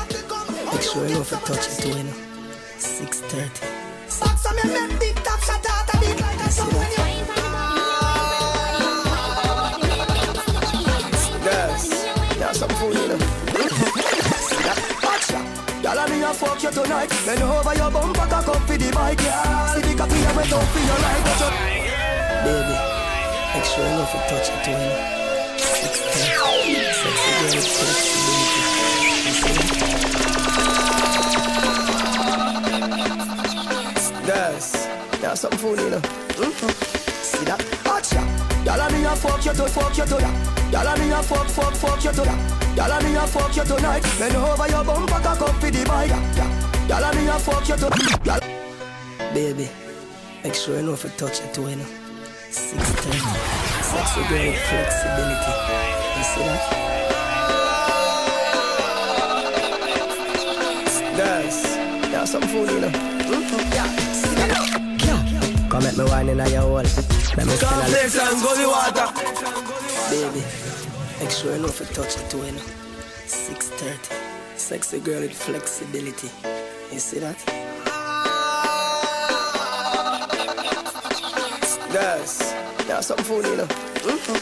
make sure you know a touch it you know. 6.30. you tonight. Bend over your bumper, cock up for the bike. Yeah. See the cocky you wet out for your life. But you Baby, know if you touch it you know. 6.30. Sexy girl with flexibility. Girls, yeah, some food, you know. Mhm. See that? Watch ya. Y'all me a fuck you to fuck you to ya. Y'all me a fuck fuck fuck you to ya. Y'all me a fuck you tonight. Bend over your bumper, cock up for the bike. Yeah. Y'all me a fuck you to. Baby, make sure you know if you touch it too, you know. 6.30. Sexy girl with flexibility. You see that? Girls, yeah, some food, you know. Mhm. Yeah. See that? Come at me wine in your hole. Let me a Complex and gully water. Baby, make sure you know if you touch it too, you know. 6.30. Sexy girl with flexibility. You see that? Girls, yeah, some food, you know. Mhm.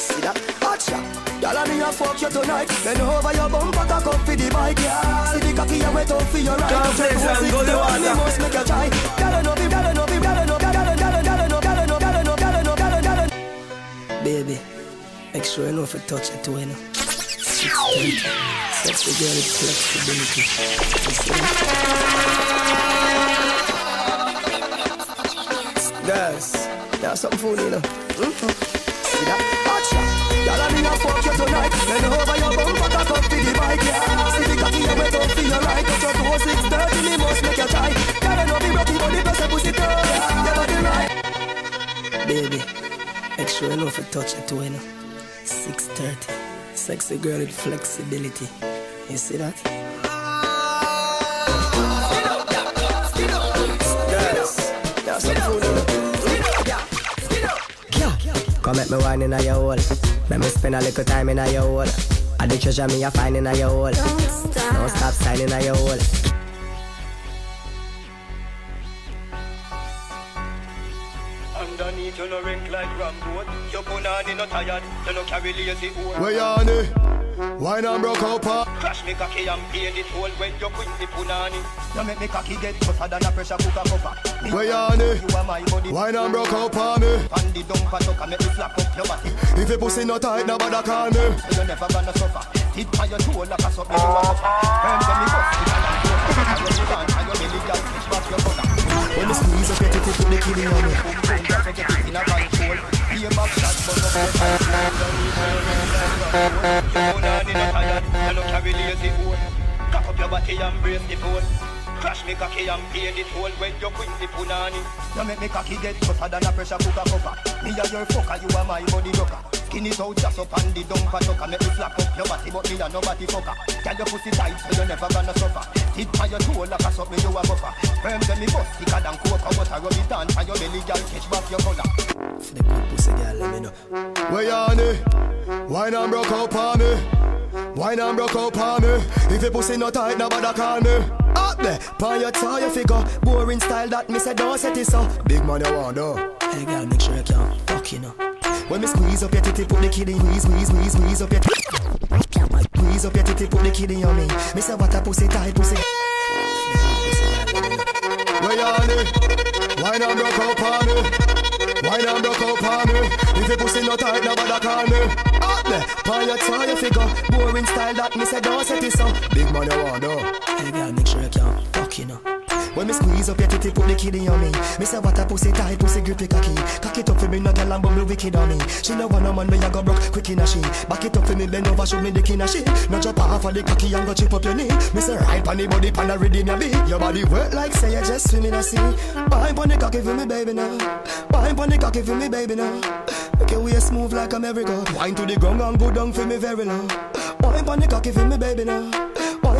See that? Watch ya. Y'all and me a fuck you tonight. Bend over your bumper, cock up for the bike. Yeah. See the cocky you wet out for your right. Complex and gully water. Me must make you try. Gyal know me, gyal know me, gyal know, gyal know, gyal know, gyal know, gyal know, gyal know, gyal know, gyal know, gyal know. Baby, make sure you know if you touch it too, you know. That's the girl with flexibility. Girls, now something funny, you know. Mm-hmm. See that? Acha. Y'all are gonna fuck you tonight. Then over your bum, bumper, cock up to the bike, yeah. See the cocky, you wake up to your right. Got your toe six thirty, you must make your tie. Gotta know the rocky body, best of pussy toe. Yeah, body right. Baby, make sure you know if you touch it, you know. Six thirty sexy girl with flexibility. You see that? Come make me wine in a your hole. Make me spend a little time in a your hole. I the treasure me a find in a your hole. Don't stop, Don't stop signing a your hole. You no carry lazy old Where you on it? Wine and broke up, uh. Crash me cocky and pay the toll When you quit the punani You make me cocky get hotter than a pressure cooker cover Where you on it? You are my body Wine and broke up on me. And the dumper tucker make me slap up your body If your pussy not tight, nobody call me. You never gonna suffer Hit by your toe like a me you a suffer Firm me bust it and I'm close you down and your belly girl Switch back your color When me squeeze up your titty, put the kitty on me. Be You Crash me cocky and pay the toll when you quit the punani You make me cocky get hotter than a pressure cooker cover Me a your fucker, you are my body rocker Skin out just up and the dumper tucker Make me slap up your body but me a nobody fucker Girl your pussy tight so you never gonna suffer Hit by your toe like a suck me you a buffer Firm tell me bust thicker than coke But I rub it down for your belly girl catch back your collar For the good pussy girl, let me know. Where you on it? Wine and broke up on me. Wine and broke up on me. If your pussy not tight, nobody call me. Up there, pan your tie, your figure. Boring style that me say don't set it so. Big man you want though. Hey girl, make sure you can fuck you know. When me squeeze up your titty, put the kitty, squeeze, squeeze, squeeze, squeeze up your titty. Squeeze up your titty, put the kitty on me. Me say what a pussy tight pussy. Where you on it? Wine and broke up on me. Wine and broke up on me. If your pussy not tight, nobody call me. Up there, pan your tie, your figure. Boring style that me say don't set it so. Big you want though. Hey girl, make sure you you know. When me squeeze up your titty, put the kitty on me. Me say what a pussy tight, pussy grippy cocky. Cock it up for me, no girl and bumble wicked on me. She no want no man, me a go broke quick in a she. Back it up for me, bend over, show me the kin she. No jump off of the cocky and go chip up your knee. Me say right pon the body, pon the rhythm ya be. Your body work like say you just swim in a sea. Wine pon the cocky for me, baby now. Wine pon the cocky for me, baby now. Make your waist move like a merry-go. Wine to the ground and go down for me very low. Wine pon the cocky for me, baby now.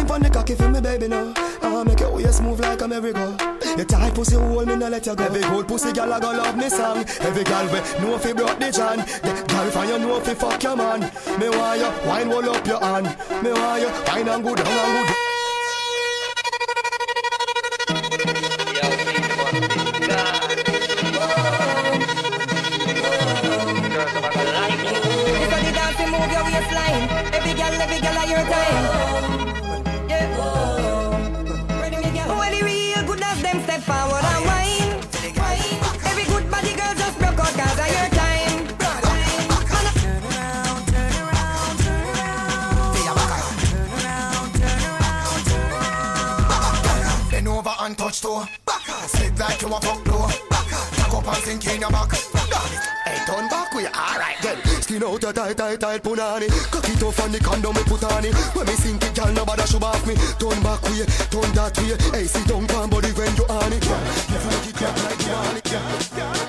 Wine pon the cocky for me, baby now. Ah, make your waist move like a merry-go. Your tight pussy hold me, no let you go. Every good pussy gal a go love me song. Every gal we know if he brought the John. The gal find you know if he fuck your man. Me want you wine roll up your hand. Me want you wine and go down and go your tight, tight, tight punani. Cock it off on the condom me put on it. When me sink it, girl, nobody should off me. Turn back you, turn that way. Down, calm body when you on it. Yeah, yeah, it. Yeah, yeah, yeah, yeah,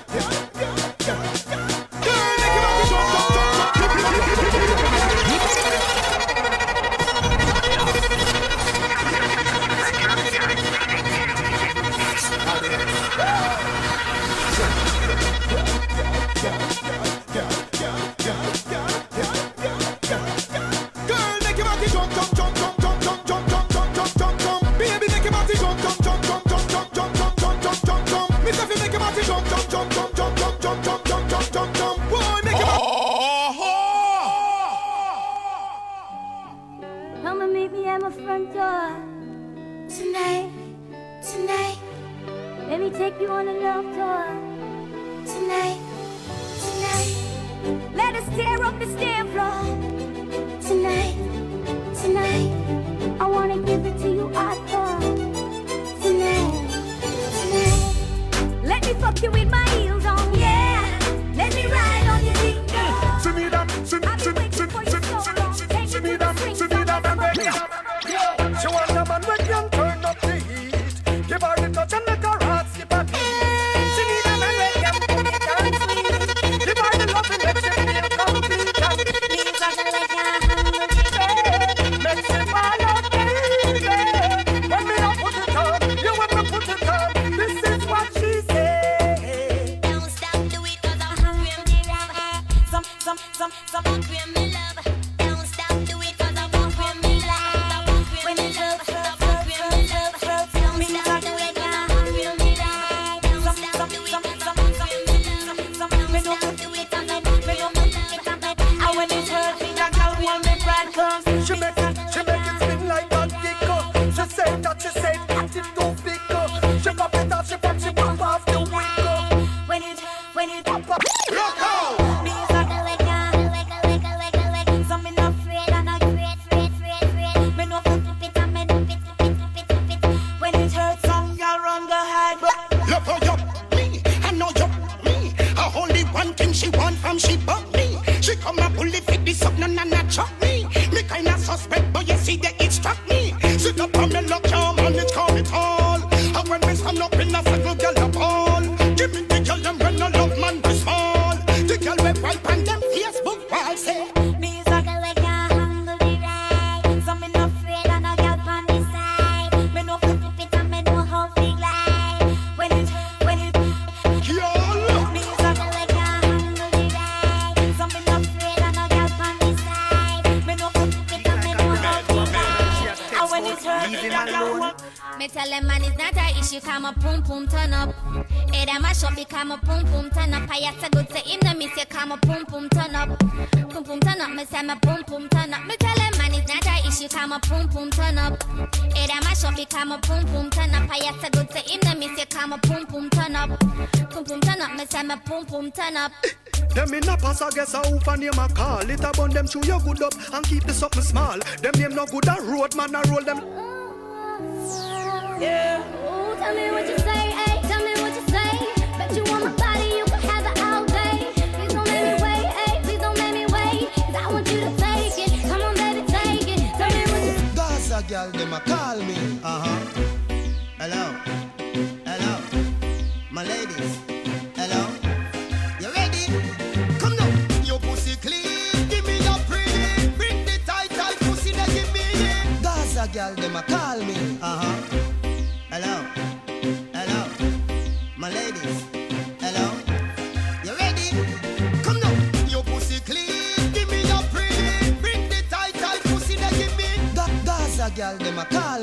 them chew your good up and keep the something small. Them name no good a road man a roll them. Yeah. Ooh, tell me what you say, ay, tell me what you say. Bet you want my body, you can have it all day. Please don't make me wait, ay, please don't make me wait. 'Cause I want you to take it. Come on, baby, take it. Tell me what you Gaza girl, them a call me. Girl, them a call me. Uh huh. Hello. Hello. My ladies. Hello. You ready? Come now. Your pussy clean. Give me your pretty. Bring the tight, tight pussy that give me. Ga- Gaza girl, them a call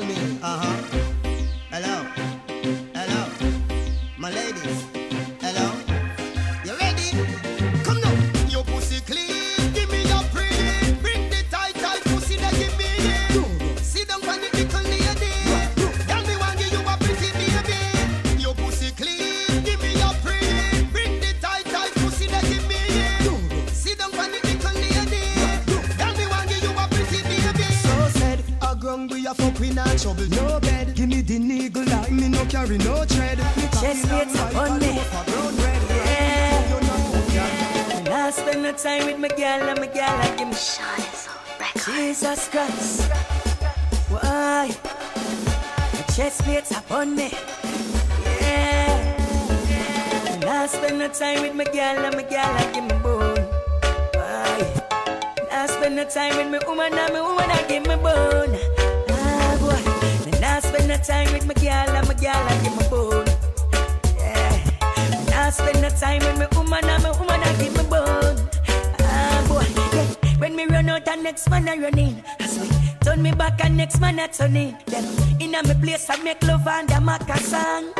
and next man I turn in. A me place I make love and a maca song.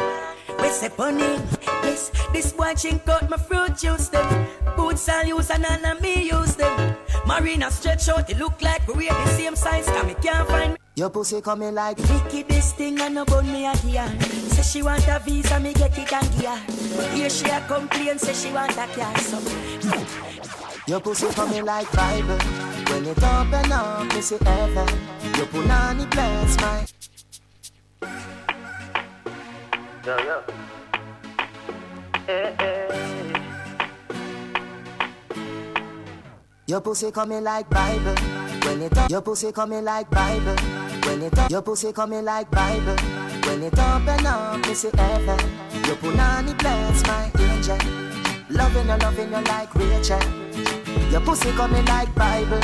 We say punny. Yes, this boy chink out my fruit juice them. Boots all use and none of me use them. Marina stretch out, it look like we wear the same size. Cause me can't find me. Your pussy coming like Vicky this thing and no bun me a gear. Say she want a visa, me get it and gear. Here she a complain, say she want a car. So Your pussy coming like Bible. When it open up, me see heaven. Your punani bless my. Yeah, yeah. Eh, eh. Your pussy coming like Bible. When it up, your pussy coming like Bible. When it up, your pussy coming like Bible. When it open up, me see heaven. Your punani bless my angel. Loving you, loving you like Rachel. Your pussy coming like Bible.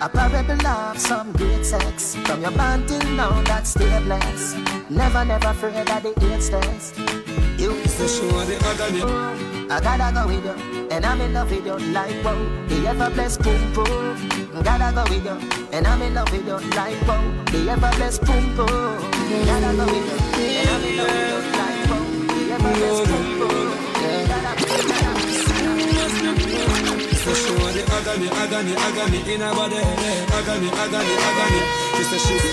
A parable of some great sex. From your band till now, that's stay blessed. Never, never afraid of the AIDS test. You So show the agony. I gotta go with you, and I'm in love with you like wow. The ever blessed boom boom. Gotta go with you, and I'm in love with you like wow. The ever blessed boom boom. Gotta go with you, and I'm in love with you like wow. The ever blessed boom boom. So show the agony, agony, agony in her body. Agony, agony, agony. She said she's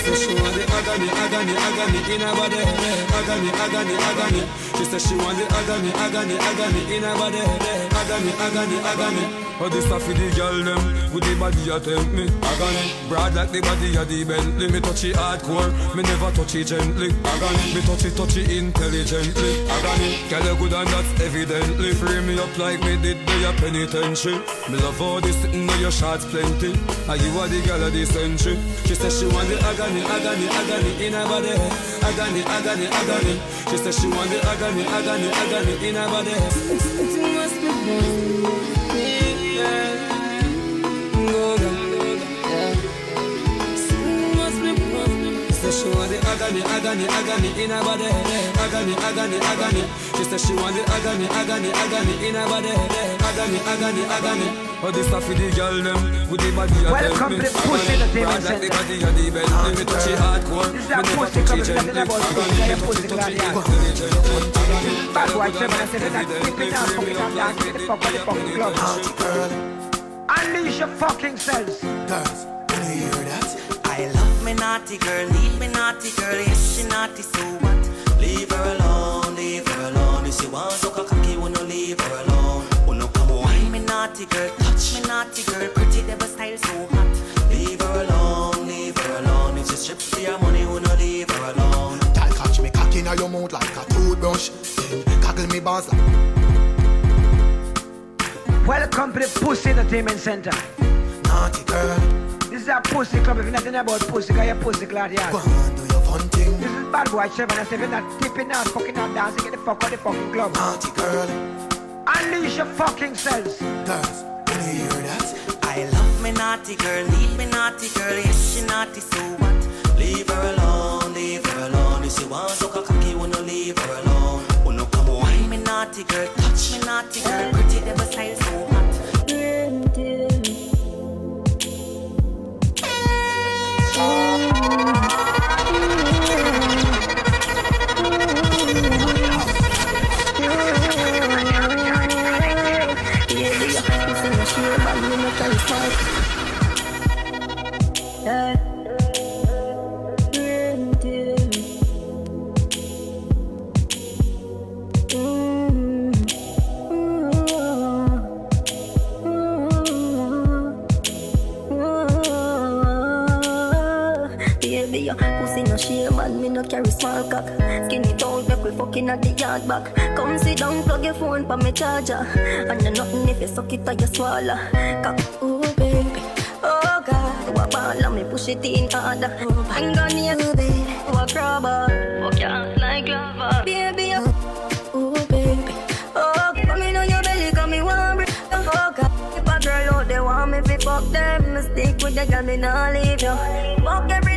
So show agony, agony, agony in her body. Agony, agony, agony. She said she want the agony, agony, agony in her body. Agony, agony, agony. Oh, this stuff for the girl them with the body you tempt me. Agony, broad like the body of the Bentley. Me touch it hardcore, me never touch it gently. Agony, me touch it, touch it intelligently. Agony, girl you good and that's evidently. Free me up like me did do your penitentiary. Me love all this sitting on your shots plenty. And you are the girl of the century. She said she want the agony, agony, agony in her body. Agony, agony, agony. She said she want the agony, agony, agony in her body. It must be tengo Say she want the agony, agony, agony in her body. Agony, agony, agony. She said she want the agony, agony, agony in her body. Agony, agony, agony. Oh, this stuff for the girl them with the body of Welcome to the Pussy Entertainment Like the body of the Bentley. Me touch it hardcore. This is a pussy touch club, it it's nothing gently. pussy, Agony, pussy touch it, club, touch it intelligently. Bad boy, seven and seven, that keep it down, fuck it up, down, get the fuck out the fucking club. Unleash your fucking selves. Girls, naughty girl, leave me naughty girl, yes she naughty, so what? Leave her alone, leave her alone. If she wants to a cocky, wanna leave her alone. Wanna come wine me naughty girl, touch me naughty girl, pretty devil style so hot. Leave her alone, leave her alone. If she strip for your money, wanna leave her alone. Girl, catch me cock inna your mouth like a toothbrush. Then goggle me balls like Welcome to the Pussy Entertainment Center. naughty girl. This is a pussy club. If you're nothing about pussy, cause you're pussy glad, yeah. Go on, do your fun thing. This is bad boy seven and seven, not tipping out, fucking out, dancing, get the fuck out of the fucking club. Naughty girl. Unleash your fucking selves. Girls, can you hear that? I love me naughty girl, leave me naughty girl, yes she naughty, so what? Leave her alone, leave her alone. If she wants a cocky, wanna leave her alone. Wanna come wine me naughty girl, touch me naughty girl, pretty devil style no carry small cock. Skinny tall, make we fucking at the yard back. Come sit down, plug your phone pa me charger. And no nothing if you suck it or you swallow. Cock, ooh baby, oh God, what ball me push it in harder. I'm gonna need you, baby, what grabber, fuck your ass like lava. Baby, oh, ooh baby, oh, come in on your belly, me breathe. Oh God, if a girl out there want me fi fuck them, me stick with the girl, me nah leave you. Fuck every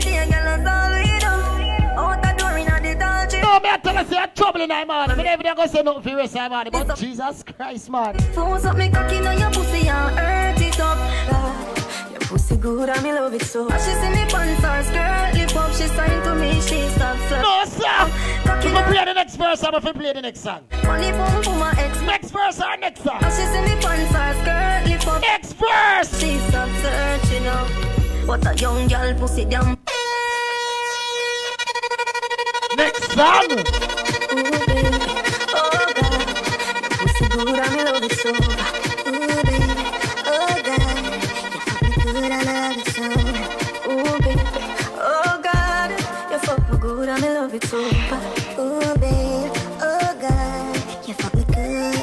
tell us you, say I'm trouble in my man. Me never gonna say nothing for you, rest of my man. But Jesus Christ, man. Force up me cocky your pussy and hurt it up. God, your pussy good and me love it so. She see me pants skirt lip up, she sign to me, she stop. No, sir. Cocky down. play the next verse, I'm gonna play the next song. Money boom for my ex. Next verse or next song? She see me pants skirt lip up. Next verse. She stop searching up. What a young girl pussy damn. Next song. Ooh, baby. Oh, God. Pussy good and me love it so. Ooh, baby. Oh, God. You fuck me good and I love it so. Ooh, baby. Oh, God. You fuck me good and me love it so. Ooh, baby. Oh, God. You fuck me good.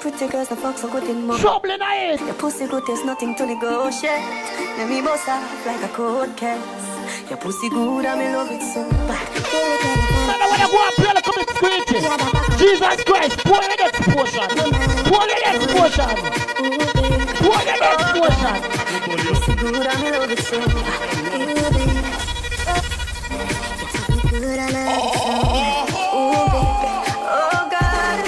Pretty girls, the fuck so good in more. Trouble in my. Your pussy good, there's nothing to negotiate. Let me bust off like a cold case. Your pussy good, and me love it so. Man, I wanna go and play the comic screechy. Jesus Christ, pour the next portion. Pour the next portion. Pour the next portion. Pussy good, and me love it so. Ooh, baby. Your pussy good, I love it so. Ooh, baby. Oh, God.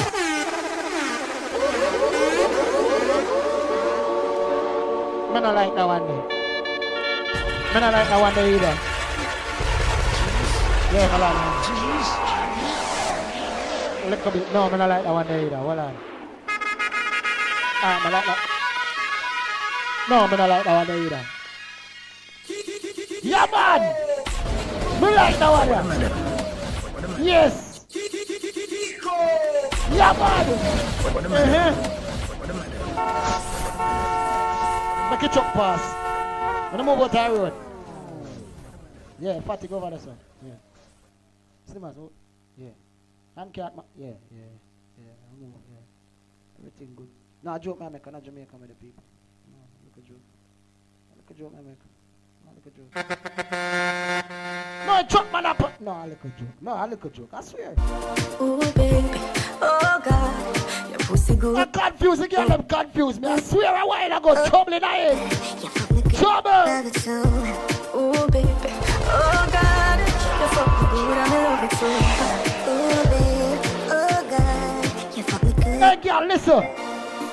Me not like that one there. Me not like that one there either. Yeah, hold on. Look a bit. No, me not like that one there either. Hold on. Ah, me like that. No, me not like that one there either. Yeah, man. Me like that one there. Yes. Yeah, man. Uh-huh. Make a truck pass. When I move out the road. Yeah, go over there, son. Yeah. My so yeah. And cat yeah, yeah, yeah. I move, yeah. Everything good. No, I joke I make, not Jamaica with the people. No, look a joke. Look a joke I make. No, look a joke. No, I joke man up. No, I look a joke. No, I look a joke. I swear. Ooh, baby. Oh, God. Your pussy good. I confuse the girl, them confuse me. I swear a while ago, trouble in the head. Trouble. Ooh, baby. Oh, God. You fuck me good. I'm love with you. Ooh, baby. Oh, God. You fuck me good. Hey, girl, listen.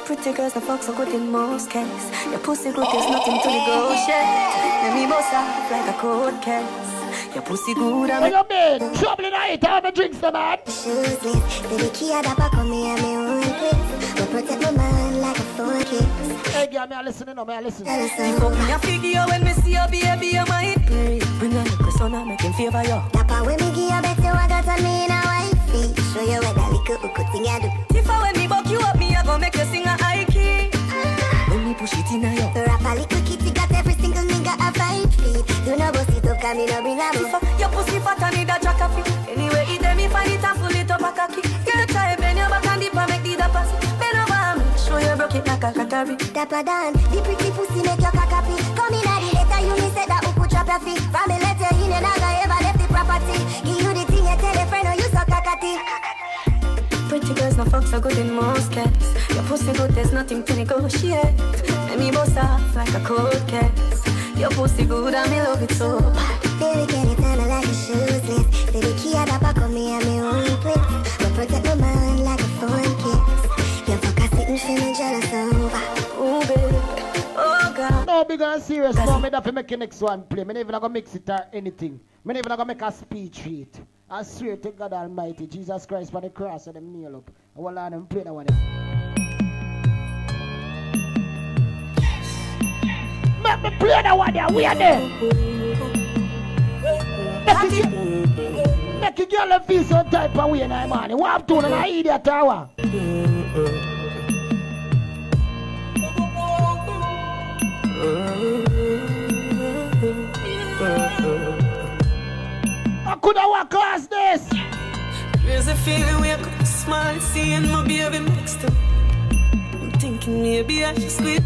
Pretty girls, the fuck so good in most cases. Your pussy good, there's nothing to negotiate. Let me bust off like a cold case. Your pussy good, I'm What you mean? Trouble in the head. How many drinks, the man? Shoeless, baby, key at the back of me and me own place. Will protect my mind like a phone case. Hey, girl, me I listen, no, me I listen. You fuck me a figure when me see you, baby, you might play. Bring a little son and make him favor you. Dapper when me give you bet you I got on me in a wifey. Show you what that little hook thing I do. If I when me buck you up, me I go make you sing a high key. Ah. When me push it in a you. The rapper little kitty got every single nigga a five feet. You know bust it up, can me no bring a If your pussy fat and need a jack of it. Anyway, it them me find it and full it up a cocky. You try bend your back and dip and make the dapper sit. Bend over me, show you broke it like a kakari. Dapper Dan, the pretty pussy make your cock happy. Come in trap your feet. From the letter, ever left the property. Give you the thing, you tell a friend, oh you so cockatty. Pretty girls, no fuck so good in most cases. Your pussy good, there's nothing to negotiate. Let me bust off like a cold case. Your pussy good, and me love it so. Baby, get it on like a shoeless. Baby, key at the back of me and me own place. Will protect my mind like a phone case. You fuck a sitting feeling jealous over. Ooh, baby. God. No, big and serious. No, me have to make the next one play. Me never gonna mix it or anything. Me never gonna make a speech treat. I swear to God Almighty, Jesus Christ for the cross and them nail up. I will let them play that one. Make me play that one there. We are there. Make it, make it girl feel some type of way now, man. What I'm doing, I idiot tower. I could have walked past this. There's a feeling where I could smile, seeing my baby next to me. I'm thinking maybe I should sleep.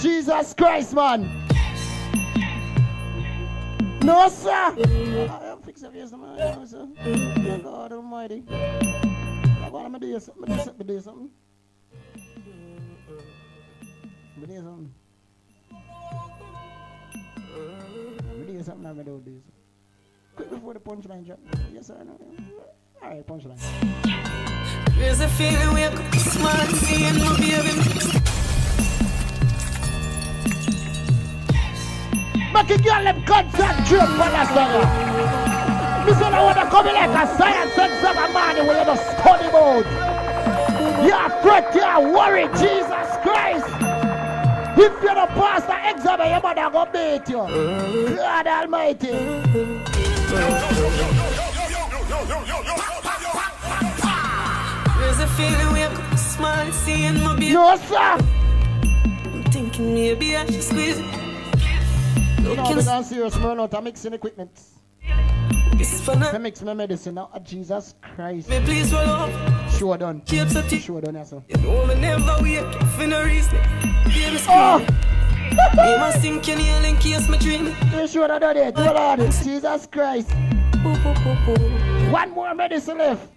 Jesus Christ, man. No, sir. I fix your face, man. No, sir. God Almighty. I want to do something. I do something. I do something. I do something. I do something. I do this. Quick before the punchline drop. Yes, sir. No. All right, punchline. There's a feeling where I could smile, seeing my baby next to me. Make a girl them concentrate on that song. Me say I wanna come in like a science and some man where you just study about. You're fret, you're worried, Jesus Christ. If you're the pastor exam, your mother go beat you. God Almighty. There's a feeling I could smile, seeing my baby. No, sir. I'm thinking maybe I should squeeze it. No, Looking because serious, man, of mixing equipment. This for now. I mix my medicine now. Oh, Jesus Christ. Me please roll up. Sure done. Keep so thick. Sure done, yes, sir. You know me never up for no reason. Baby scream. Oh. Me must think you nail in case me dream. You sure done it? Jesus Christ. One more medicine left.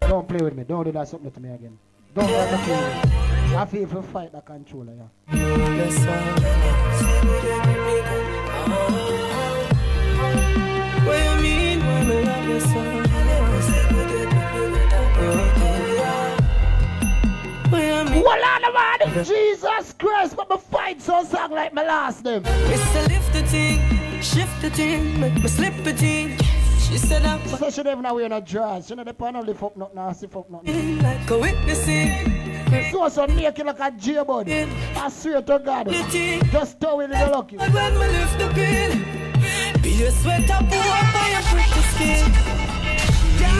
Don't play with me. Don't do that something to me again. Don't hurt the feeling. I feel for fight the controller, yeah. What Jesus Christ, but me fight some song like my last name. Mr. Lift the thing, shift the thing, make me slip the thing. She said I'm So she never know wear no dress. She know the pan lift up nothing, and stiff up nothing. like a witnessing. So so naked like a J-bud. I swear to God. Just throw it in the lucky. When me lift the pin, be a sweat up pour up on your pretty skin.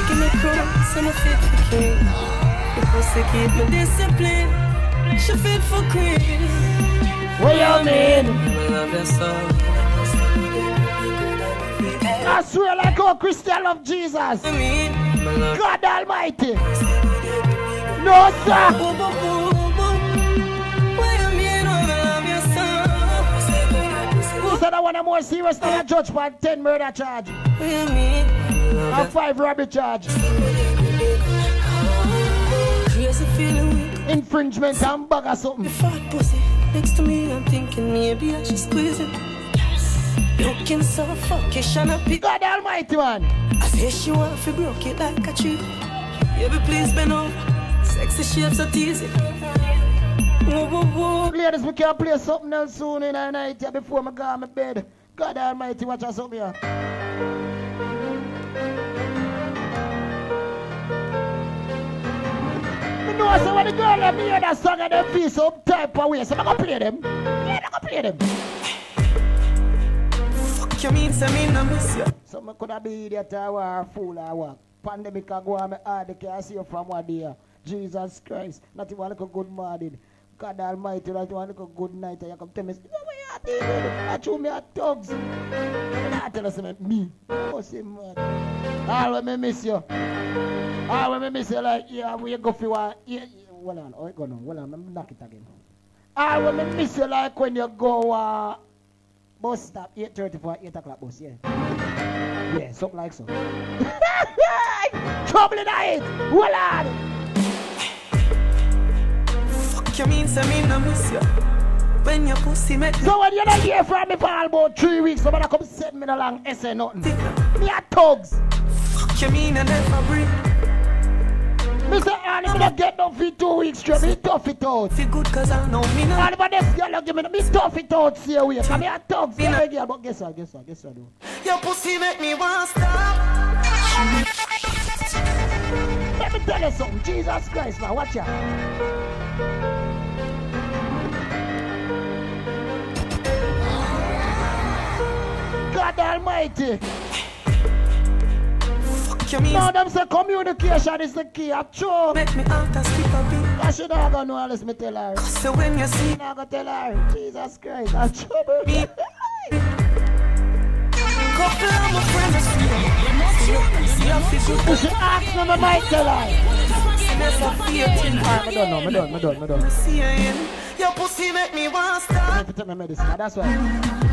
give me crumbs and a fit for king. The pussy keep me discipline. She fit for queen. What you mean? I love you so. I swear like oh Christian love Jesus. God Almighty. No sir. Said I want a more serious than a judge for 10 murder charge? And 5 robbery charge. Crazy feeling weak. Infringement and bag or something. Fat pussy next to me, I'm thinking maybe I should squeeze it. Looking so fuckish and a pick. God Almighty man. I say she want to broke it like a tree. Baby, please bend over. Sexy shapes so teasy. Ladies, we can play something else soon in the night yeah, before I go on my bed. God Almighty, watch us up here. Me know so when the girl let me hear that song and them feel some type of way, so I'm gonna play them. Yeah, I'm gonna play them. Fuck you mean, say me no miss you. Some could have be idiot or a fool or what. Pandemic a go on me hard, they can't see you from one day. Jesus Christ, not even like a good morning. God Almighty, not even like a good night. And you come tell me, no, what you are doing? I chew me a thugs. I tell us, me. Oh, see, man. All me miss you. All when me miss you, like, yeah, we go for one. Yeah, yeah. Hold on, oh, go on, hold on, let me knock it again. All me miss you, like, when you go, uh, bus stop, 8.30 for 8 o'clock bus, yeah. Yeah, something like so. Trouble in the head. Hold on. You mean, say me no miss you. When your pussy make me. So when you're not here for me for about three weeks, somebody come set me along, essay nothing. Me a thugs. Fuck you mean I never breathe. Mr. Annie, me not get no for two weeks straight. Me tough it out. Feel good cause I know me now. All about this girl, give me me tough it out. See a way. Come here, thugs. Yeah, girl, but guess what? Guess what? Guess what? though? Your pussy make me want stop. Let me tell you something. Jesus Christ, man. Watch out. God Almighty. Fuck you mean. No, them say communication is the key. I true. Make me out and skip a beat. I should not go know unless me tell her. So when you see I go tell her. Jesus Christ, I'm trouble. me. Couple of my friends See I. You should ask me, I might tell her. Never faith in Alright, me done now, me done, me done, me done. See you in. Your pussy make me want I stop. to medicine, that's why.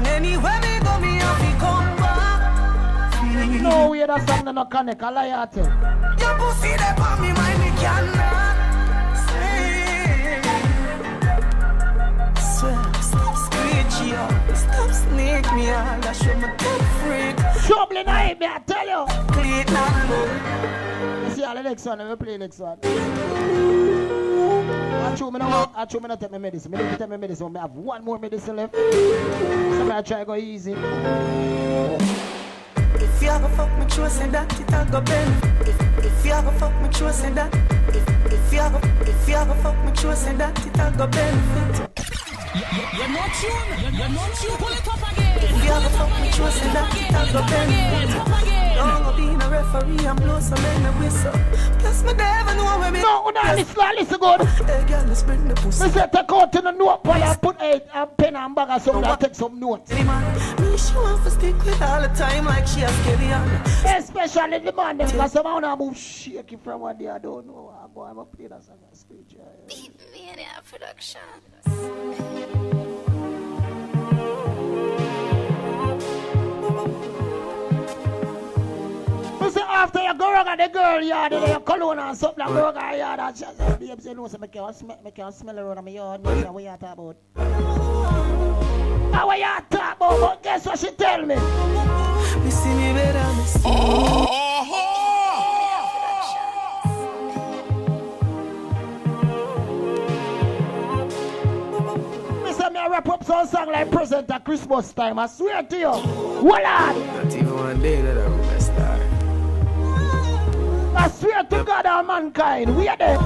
And anywhere me go, me have to come back. No way that song no connect, I lie I tell. Your pussy they on me mind, me cannot. Stop screeching stop snake me all. I show my top freak. Trouble in head, me I tell you. Clean and You see all the next one, we play next one. I chew me now, I chew me not take my medicine. Me need to take my medicine, I have one more medicine left. So I try go easy. If you ever fuck me, true say that it a go bend. If if you ever fuck me, true say that. If if you ever if you ever fuck me, true say that it a go benefit. You're not tune. You're not tune. Pull it up again. If you ever fuck me, true say that it a go benefit. Don't go being a referee and blow some in the whistle. Plus me never know where me. No, no, listen, listen good. Hey girl, let's bring the pussy. Me say take out to the notepad and put a, a pen and bag or something and take some notes. Me she want to stick with all the time like she a scary on. Especially the man them, because some man move shaky from what they I don't know. Oh, I go, I'm a play that song and speech. Media production. Me say after you go around the girl yard, you your cologne and something, and go around her yard and she say, babes, you know, so me can't smell, me can't smell around my yard. Say, what you talk about? How what you talk about? But guess what she tell me? Me see me better, me see. Me say me I wrap up some song like present at Christmas time. I swear to you. Hold on. Not even one day that I'm a star. I swear to God and mankind. We are there.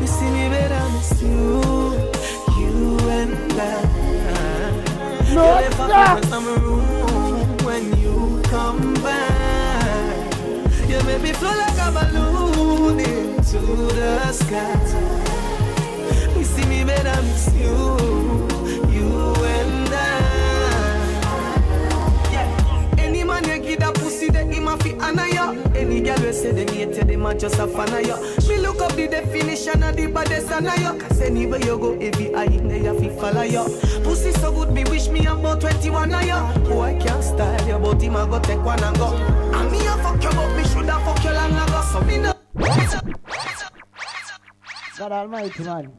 Me see me better, me see you. You and I. No, you stop. left a room when you come back. You make me flow like a balloon into the sky. Me, I miss you fi honor ya. Any girl we say them hate you, them a just a fan of ya. Me look up the definition of the baddest and ya. Cause anywhere you go, every eye in there you fi follow ya. Pussy so good, me wish me about 21 of ya. Oh, I can't style you, but him a go take one and go. And me a fuck you, but me shoulda fuck you long ago. So me no. God Almighty, man.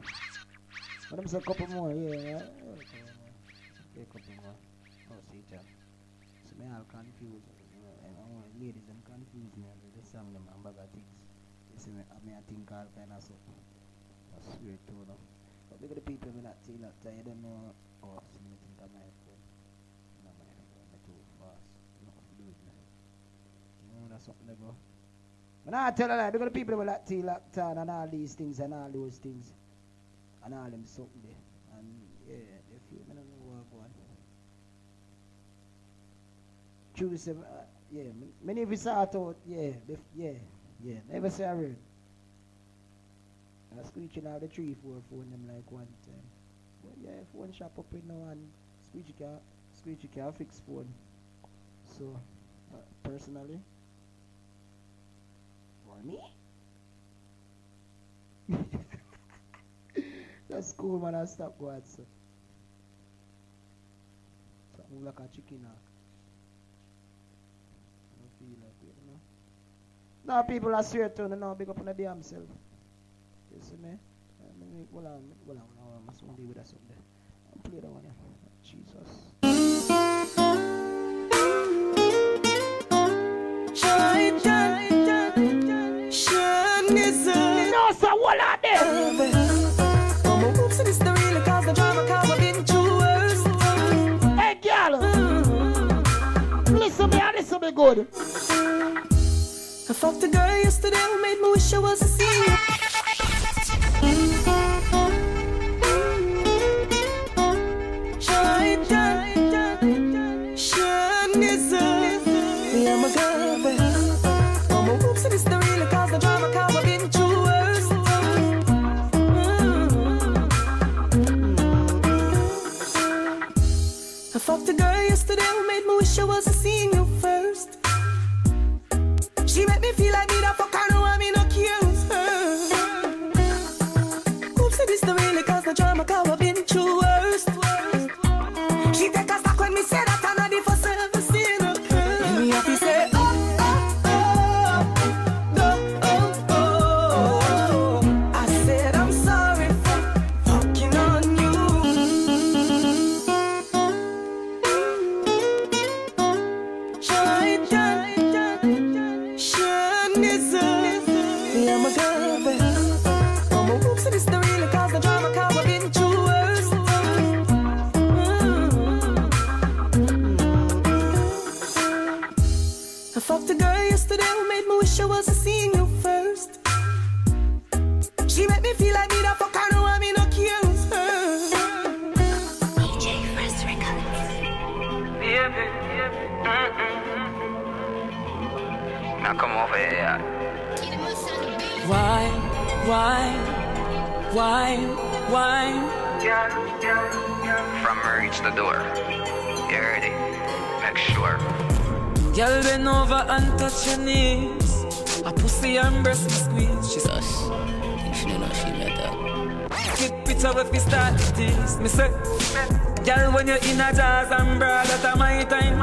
Me say a couple more, yeah. yeah. Okay, a couple more. Oh, see, John. So me all confused. You know, and I want ladies, them confused me. and They song them and bag of things. They say me, I mean, I think all kind of stuff. I swear to you, no. But look at the people me not see, not tired, them know. Oh, see me think of my phone. No, my phone, me too fast. Nothing to do with me. You know, that's something they go. But I tell you that, because the people will like tea locked on and all these things and all those things. And all them something there. And yeah, they feel me don't know what go on. Choose uh, yeah, many of us sort out, yeah, bef- yeah, yeah, never say a word. I screeching out the three, four phone them like one time. But yeah, phone shop up in now and screechy can screechy can fix phone. So, uh, personally, for me, that's cool, man. I stop going so. So move like a chicken now. I don't feel like it, you know. Now people are swear to you now, big up on the damn self. You see me? I mean, well, I'm, well, I'm, well, I'm, I'm deal with that someday. I'll play that one, yeah. Jesus. No, sir, what are they? Hey, girl. Listen me, and listen me good. I fucked a girl yesterday who made me wish I was a singer. Fucked a girl yesterday who made me wish I was a Why, why, why, why? From reach the door. You ready? Make sure. Girl, bend over and touch your knees. A pussy and breast me squeeze. She says, if she know she met that. Get picture if we start this. Me say, girl, when you're in a jazz and bra, that a my time.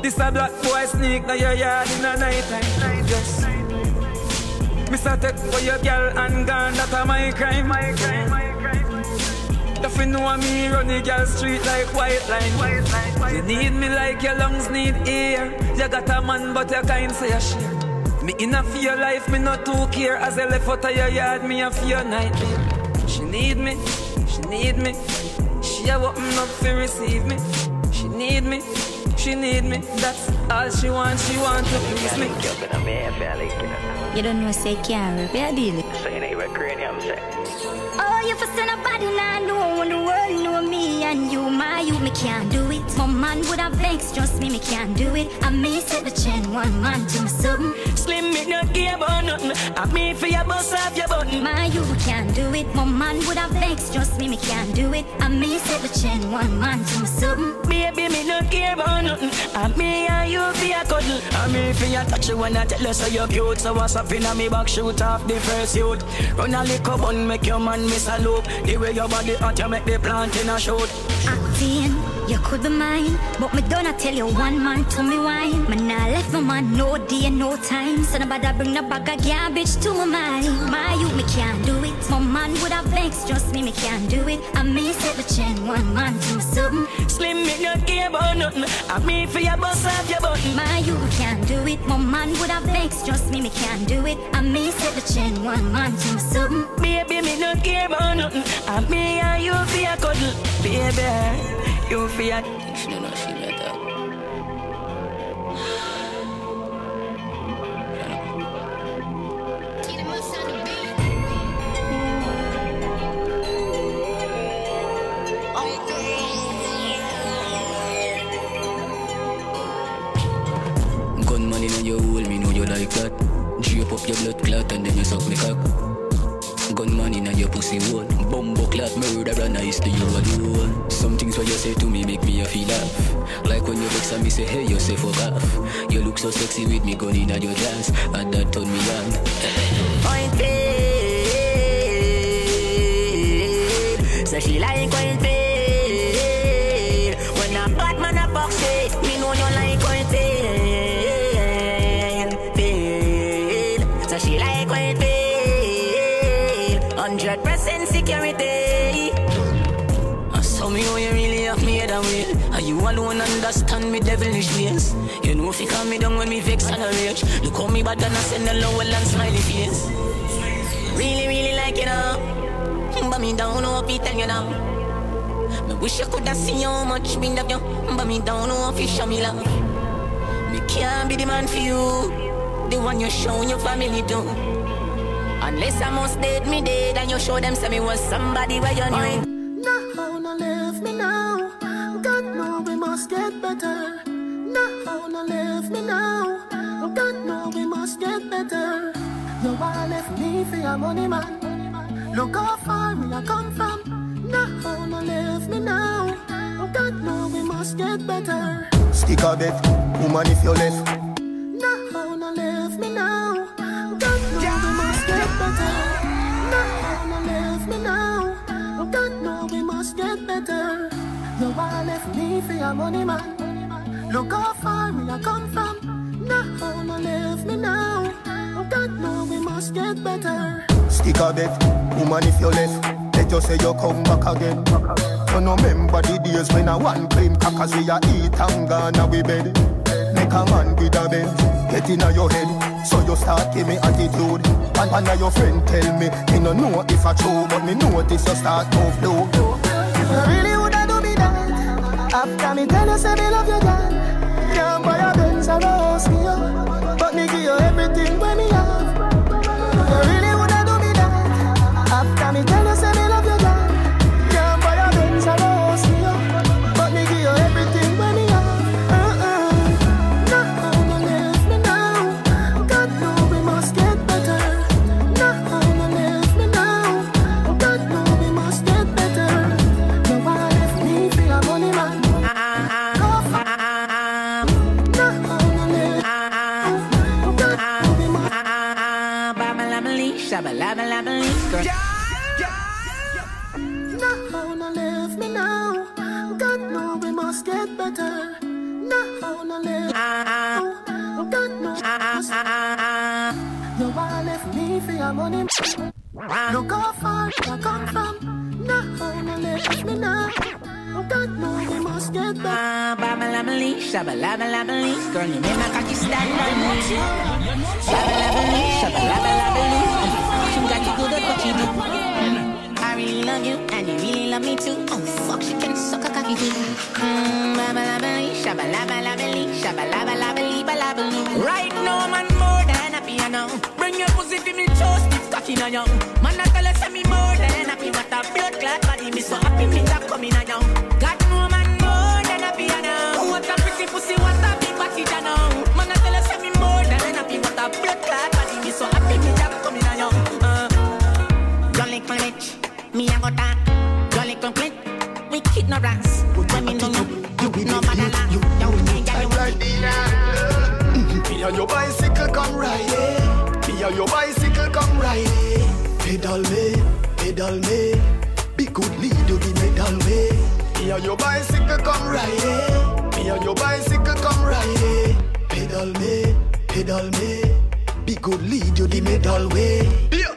This a black boy sneak now your yard in a night time. Yes. Mr. Take for your girl and gone, that a my crime. My crime. If you me, run the girl street like white line. White line white You need me like your lungs need air. You got a man, but you can't say a shit. Me in a fear life, me not too care. As I left out of your yard, me a fear nightmare. She need me, she need me. She a open up to receive me. She need me, she need me. That's all All she wants, she wants to please me. You don't know, say, can't rip your deal. Saying it with cranium, say. Oh, you for send a body now, me you, my you, me can't do it. My man would have vexed, trust me, me can't do it. I may set the chain, one man to me something. Slim, me not care about nothing. I me for your bust off your button. My you can't do it. My man would have vexed, trust me, me can't do it. I may set the chain, one man to me something. Baby, me not care about nothing. I me and you for your cuddle. I me for your touch you when I tell us so you're cute. So what's up in me back, shoot off the first youth. Run a little bun, make your man miss a loop. The way your body hot, you make the plant in a shoot. Acting, you could be mine, but me don't tell you one man to me wine. Man, I left my man no day, and no time. So nobody bring the bag of garbage to my mind. My you, me can't do it. My man would have vexed, trust me, me can't do it. I may set the chain, one man to me something. Slim, me not care about nothing. I me for your bust off your button. My you can't do it. My man would have vexed, trust me, me can't do it. I may set the chain, one man to me something. Baby, me not care about nothing. I me and you for your cuddle. Baby, you for so sexy with me gun in your dress and that turn me on. Point paid. So she like paid. When a bad man a fuck shit, me know you like. Paid. So she like paid. Hundred percent security. I saw me how you really have me head away. Are you alone understand me devilish ways? You know if you calm me down when me vex and rage. Look how me bad and I send a lower and smiley face. Really, really like it up. But me down, no fi tell you now. Me wish I coulda seen how much me love you. But me down, no fi show me love. Me can't be the man for you. The one you show your family do. Unless I must date me dead and you show them say me was somebody where you knew. No, no, leave me now. God know we must get better. No, no, leave me now. God know we must get better. You want left me for your money, man. Look how far me I come from. No, no, leave me now. God know we must get better. Stick a bet, woman if you left. No, no, leave me now. God know we must get better. No, no, leave me now. God know we must get better. You want left me for your money, man. Look how far we I come from. No, no, leave me now. Oh, God know we must get better. Stick a bet, woman if you left. Let you say you come back again. You no remember the days when I want claim crackers we a eat and gone we bed. Make a man with a bed, get inna your head. So you start give me attitude. And of your friend tell me, me no know if I true, but me notice you start move low. You really woulda do me that After me tell you say me love you girl No go far, I come from. No, no, let me know. God know we must get back. Ah, Babalabalí, shabalabalabali, girl, you make my cocky stand on me. Shabalabalí, shabalabalí, you got to do the what you do. I really love you, and you really love me too. Oh fuck, she can suck a cocky too. Mm, Babalabalí, shabalabalabali, shabalabalabali, balabalí. Right now, man, more than a piano. Bring your pussy to me, toast. Stiff cocky na young Man I tell us me more than happy What a blood clot body Me so happy me that coming na young Got no man more than happy now. What a pretty pussy What a big body now. Man I tell us me more than happy What a blood clot body Me so happy me that coming na young uh. Your little bitch Me a go talk. Your little clit. With ignorance When me know you You no matter that You ain't got no Me and your bicycle come pedal me. Be good lead you the medal way. Me and your bicycle come ride it. Me and your bicycle come ride it. Pedal me, pedal me. Be good lead you the medal way. Yeah,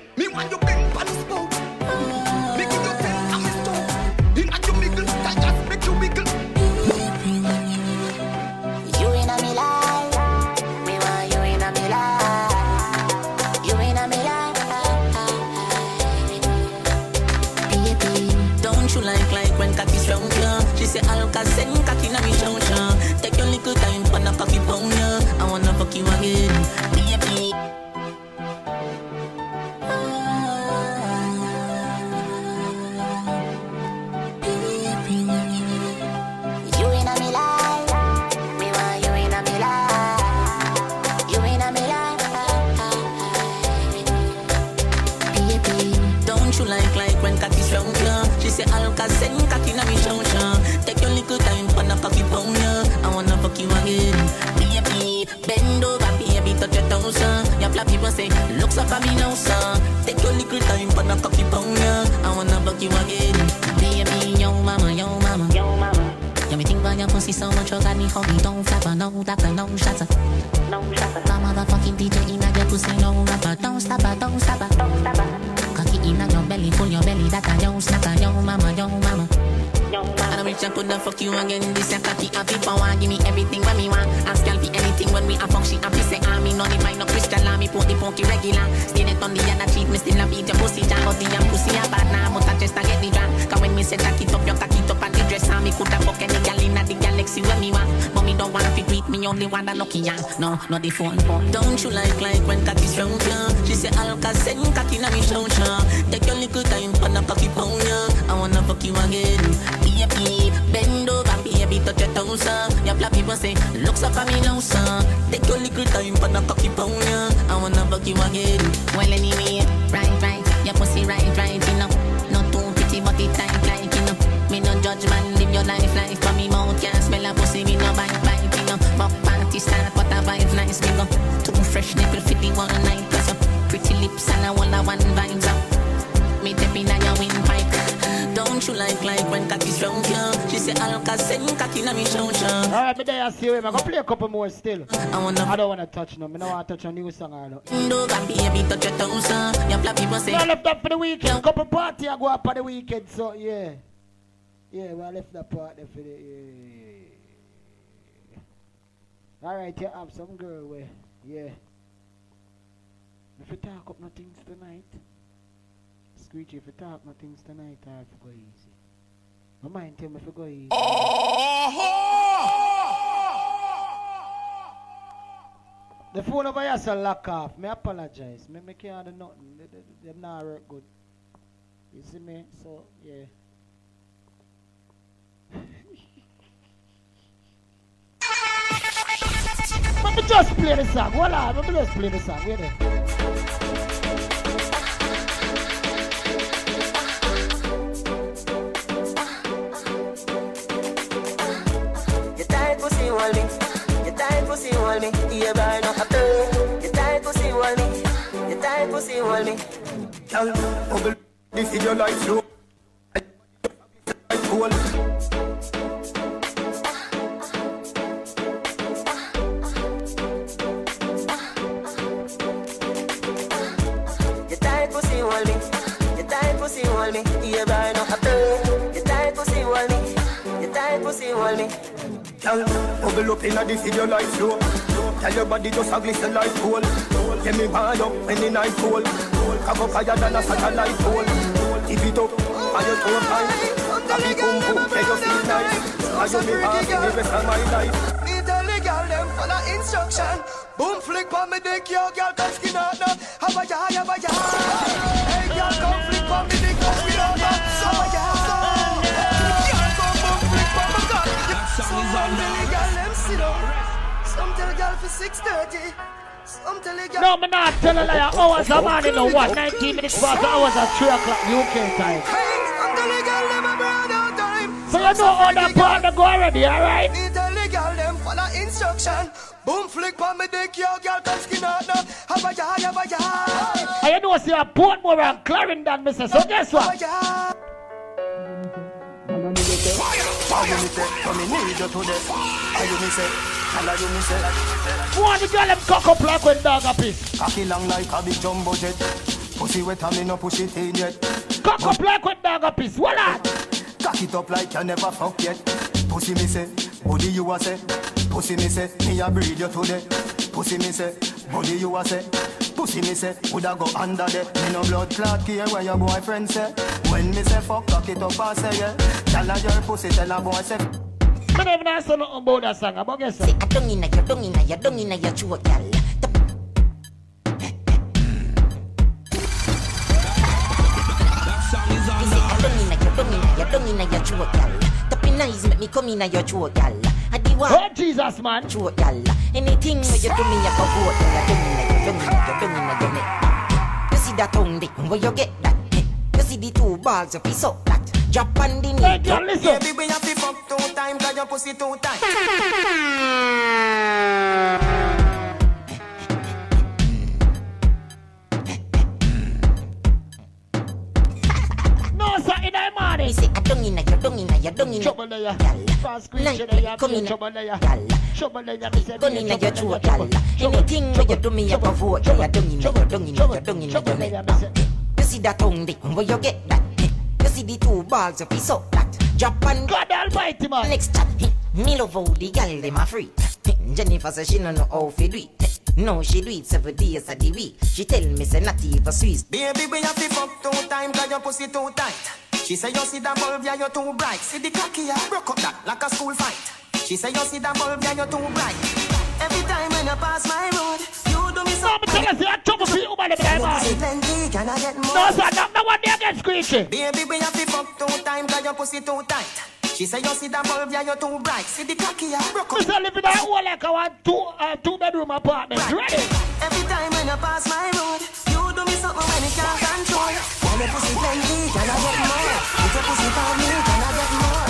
say, looks up at me now, sir. Take your little time for the cocky pound ya. I wanna fuck you again, baby. Yo mama, yo mama, yo mama. Yeah, me think about your pussy so much, you got me hungry. Don't flapper, no doctor, no shutter. No shutter. My motherfucking DJ in your pussy, no rapper. Don't stop her, don't stop her, don't stop her. Cocky in your belly, full your belly, that a yo snapper, yo mama, yo mama. And I coulda fuck you again. This a cocky happy power. Give me everything when me want. Ask girl for anything when we a fuck. She happy say ah me no need no crystal. ah, Me put the pokey regular. Still it on the other cheek. Me still a beat your pussy jam. But the young pussy a bad now. But I just a get the drop. Cause when me say jack it up, your cock it up and the dress on. Me coulda fuck any gal inna the galaxy when me want. But me don't want to tweet. Me only want a lucky ya. No, not the phone. Don't you like like when cocky strong ya? She say Alka send cocky na me show ya. Take your little time for the cocky pound ya. I wanna fuck you again. Baby, bend over, baby, touch your toes, uh. Your flap people say, looks up at me now, son. Take your little time for the cocky pound, yeah. I wanna fuck you again. Well, anyway, right, right, your pussy right, right, you know. Not too pretty, but it tight, like, you know. Me no judge, man, live your life, life. For me, mouth can't smell a pussy, me no bite, bite, you know. Fuck party start, but I vibe nice, me. Too fresh, nipple fit the one night, uh, pretty lips and I want a one vibes, uh. Me tap in your windpipe. Don't you like like when cocky strong yeah? She say Alka send cocky na me show ya. Alright, me there, I see you. I'm gonna play a couple more still. I wanna. I don't wanna touch no. I don't wanna touch a new song or no. No, baby, touch your toes, uh. Your flap people say. I left that for the weekend. Couple party I go up for the weekend, so yeah. Yeah, well, I left that part there for the. Yeah. Alright, you have some girl where. Yeah. If you talk up no things tonight. Screechy, if you talk things tonight, go easy. My mind tell me if you go easy. The phone over here so lock off. Me apologize. Me, me can't do nothing. They, they, not work good. You see me? So, yeah. Let me just play the song. Hold on. Let me just play the song. Wait. Hold me. You tight pussy hold me. You burn up a play. You tight pussy hold me. You tight pussy hold me. Girl, bubble, this is your life. Cool. You tight pussy hold me. You tight pussy hold me. You burn up a play. You tight pussy hold me. You tight pussy hold me. Girl, bubble up inna this is your life slow. Tell your body just a glisten like gold. Get me wired up when the night cold. Cock up higher than a satellite pole. Tip it up, and your toe tight. Happy boom boom, make you feel nice. I you me pass the rest of my life. Tell the girl them follow instruction. Boom flick on me dick, yo, girl, come skin out now. Have a jar, have a jar. Hey, girl, come flick on me dick, oh, come skin No, me not tell a liar. Hours a man in the what? 19 minutes past the hours at 3 o'clock UK time. Some tell the girl them a brother time. So you know how that part go already, alright? Me tell the girl them follow instruction. Boom flick on me dick, yo, girl, come skin out now. Have a jar, have a jar. And you know, see a Portmore and Clarendon, Mr. So guess what? How you me say, come me need you today. How you me say, how you me say. Want the girl them cock up like when dog a piss. Cocky long like a big jumbo jet. Pussy wet and me no push it in yet. Cock up like when dog a piss. What that? Cock it up like you never fuck yet. Pussy me say, body you a say. Pussy me say, me a breed you today. Pussy me say, body you a say. Pussy me say, woulda go under there. Me no blood clot care where your boyfriend say. When me say fuck, cock it up and say yeah. Tell her your pussy, tell her boy say. Me never know so nothing about that song. About guess what? I don't inna your, don't inna your, don't inna your throat, gal. Don't inna your, don't inna your, don't inna your throat, gal. Tapping eyes make me come inna your throat, gal. I the one. Oh Jesus, man. Throat, gal. Anything where you do me, I go vote, gal. Don't inna your, don't inna your, don't inna your neck. You see that tongue dick, where you get that? You see the two balls, you piss up that. Drop on the knee. Hey, girl, listen. Baby, we have to fuck two times, cause your pussy too tight. No, sir, in the morning. Me say, I don't inna your, don't inna your, don't inna Trouble there. Fast squeeze Night, there. come Come in. Trouble there. Gal. Trouble there. Me say, Gun inna your trouble throat, there, gal. Anything where you do me, I go vote, gal. Don't inna your, don't inna your, don't inna your Trouble there, neck. You see that tongue dick, where you get that? You see the two balls, you piss up that. Drop on God Almighty, man. Next chat, me love how the gal dem a free. Jennifer say she no know how fi do it. No, she do it seven days of the week. She tell me say not even Swiss. Baby, we have to fuck two times, cause your pussy too tight. She say you see that bulb, yeah, you're too bright. See the cocky, yeah, broke up that like a school fight. She say you see that bulb, yeah, you're too bright. Every time when you pass my road, you do me No, me tell you, I trouble for you, man, the Your man. pussy plenty, can I get more? No, sir, no, no one there get squeaky. Baby, we have to fuck two times, cause your pussy too tight. She say you see that bulb, yeah, you're too bright. See the cocky, yeah, broke up. Me say live in a hole like a one, two, uh, two bedroom apartment. Ready? Every time when you pass my road, you do me something when you can't control. Your pussy plenty, can I get more? If your pussy for me, can I get more?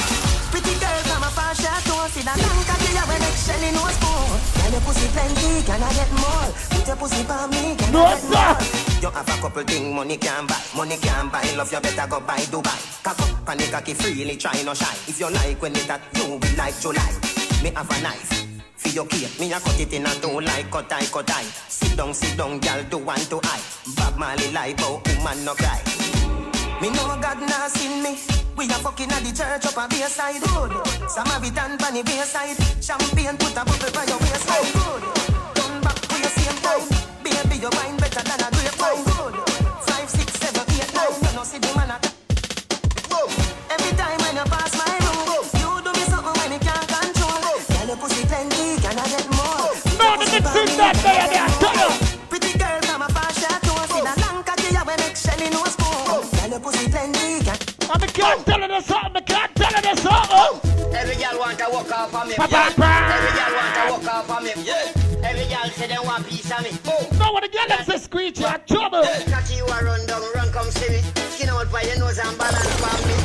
Pretty girl from a far chateau, see that long cocky yeah, when it's Shelly no spoon. When your pussy plenty, can I get more? If your pussy for me, can No, I get more? You have a couple thing money can buy, money can buy. Love you better go buy Dubai. Cock up and the cocky freely, try no shy. If you like when it that, you will like July. Me have a knife. For your cake, me a cut it in a two like cut eye, cut eye. Sit down, sit down, girl, do one to eye. Bob Marley like how woman no cry. Me know God nah seen me. We a fucking at the church up a bayside. Good. Samaritan pan the bayside. Champagne put a bubble by your waistline. Turn back to your same time. Baby, your wine better than a grapevine. Five, six, seven, eight, nine. You know see the man a. Every time when you pass my room, you do me something when you can't control. Girl, your pussy plenty, can I get more? No, next thing that day, pussy plenty, I me can't tell you something, I can't tell you this something. Every girl want to walk off of me. Pa, pa, yeah. Every girl want to walk off of me. Yeah. Every girl say they want piece of me. Boom. No, when the girl them say squeeze, you are trouble. Catch you a run down, run come see me. Skin out by your nose and balance for me.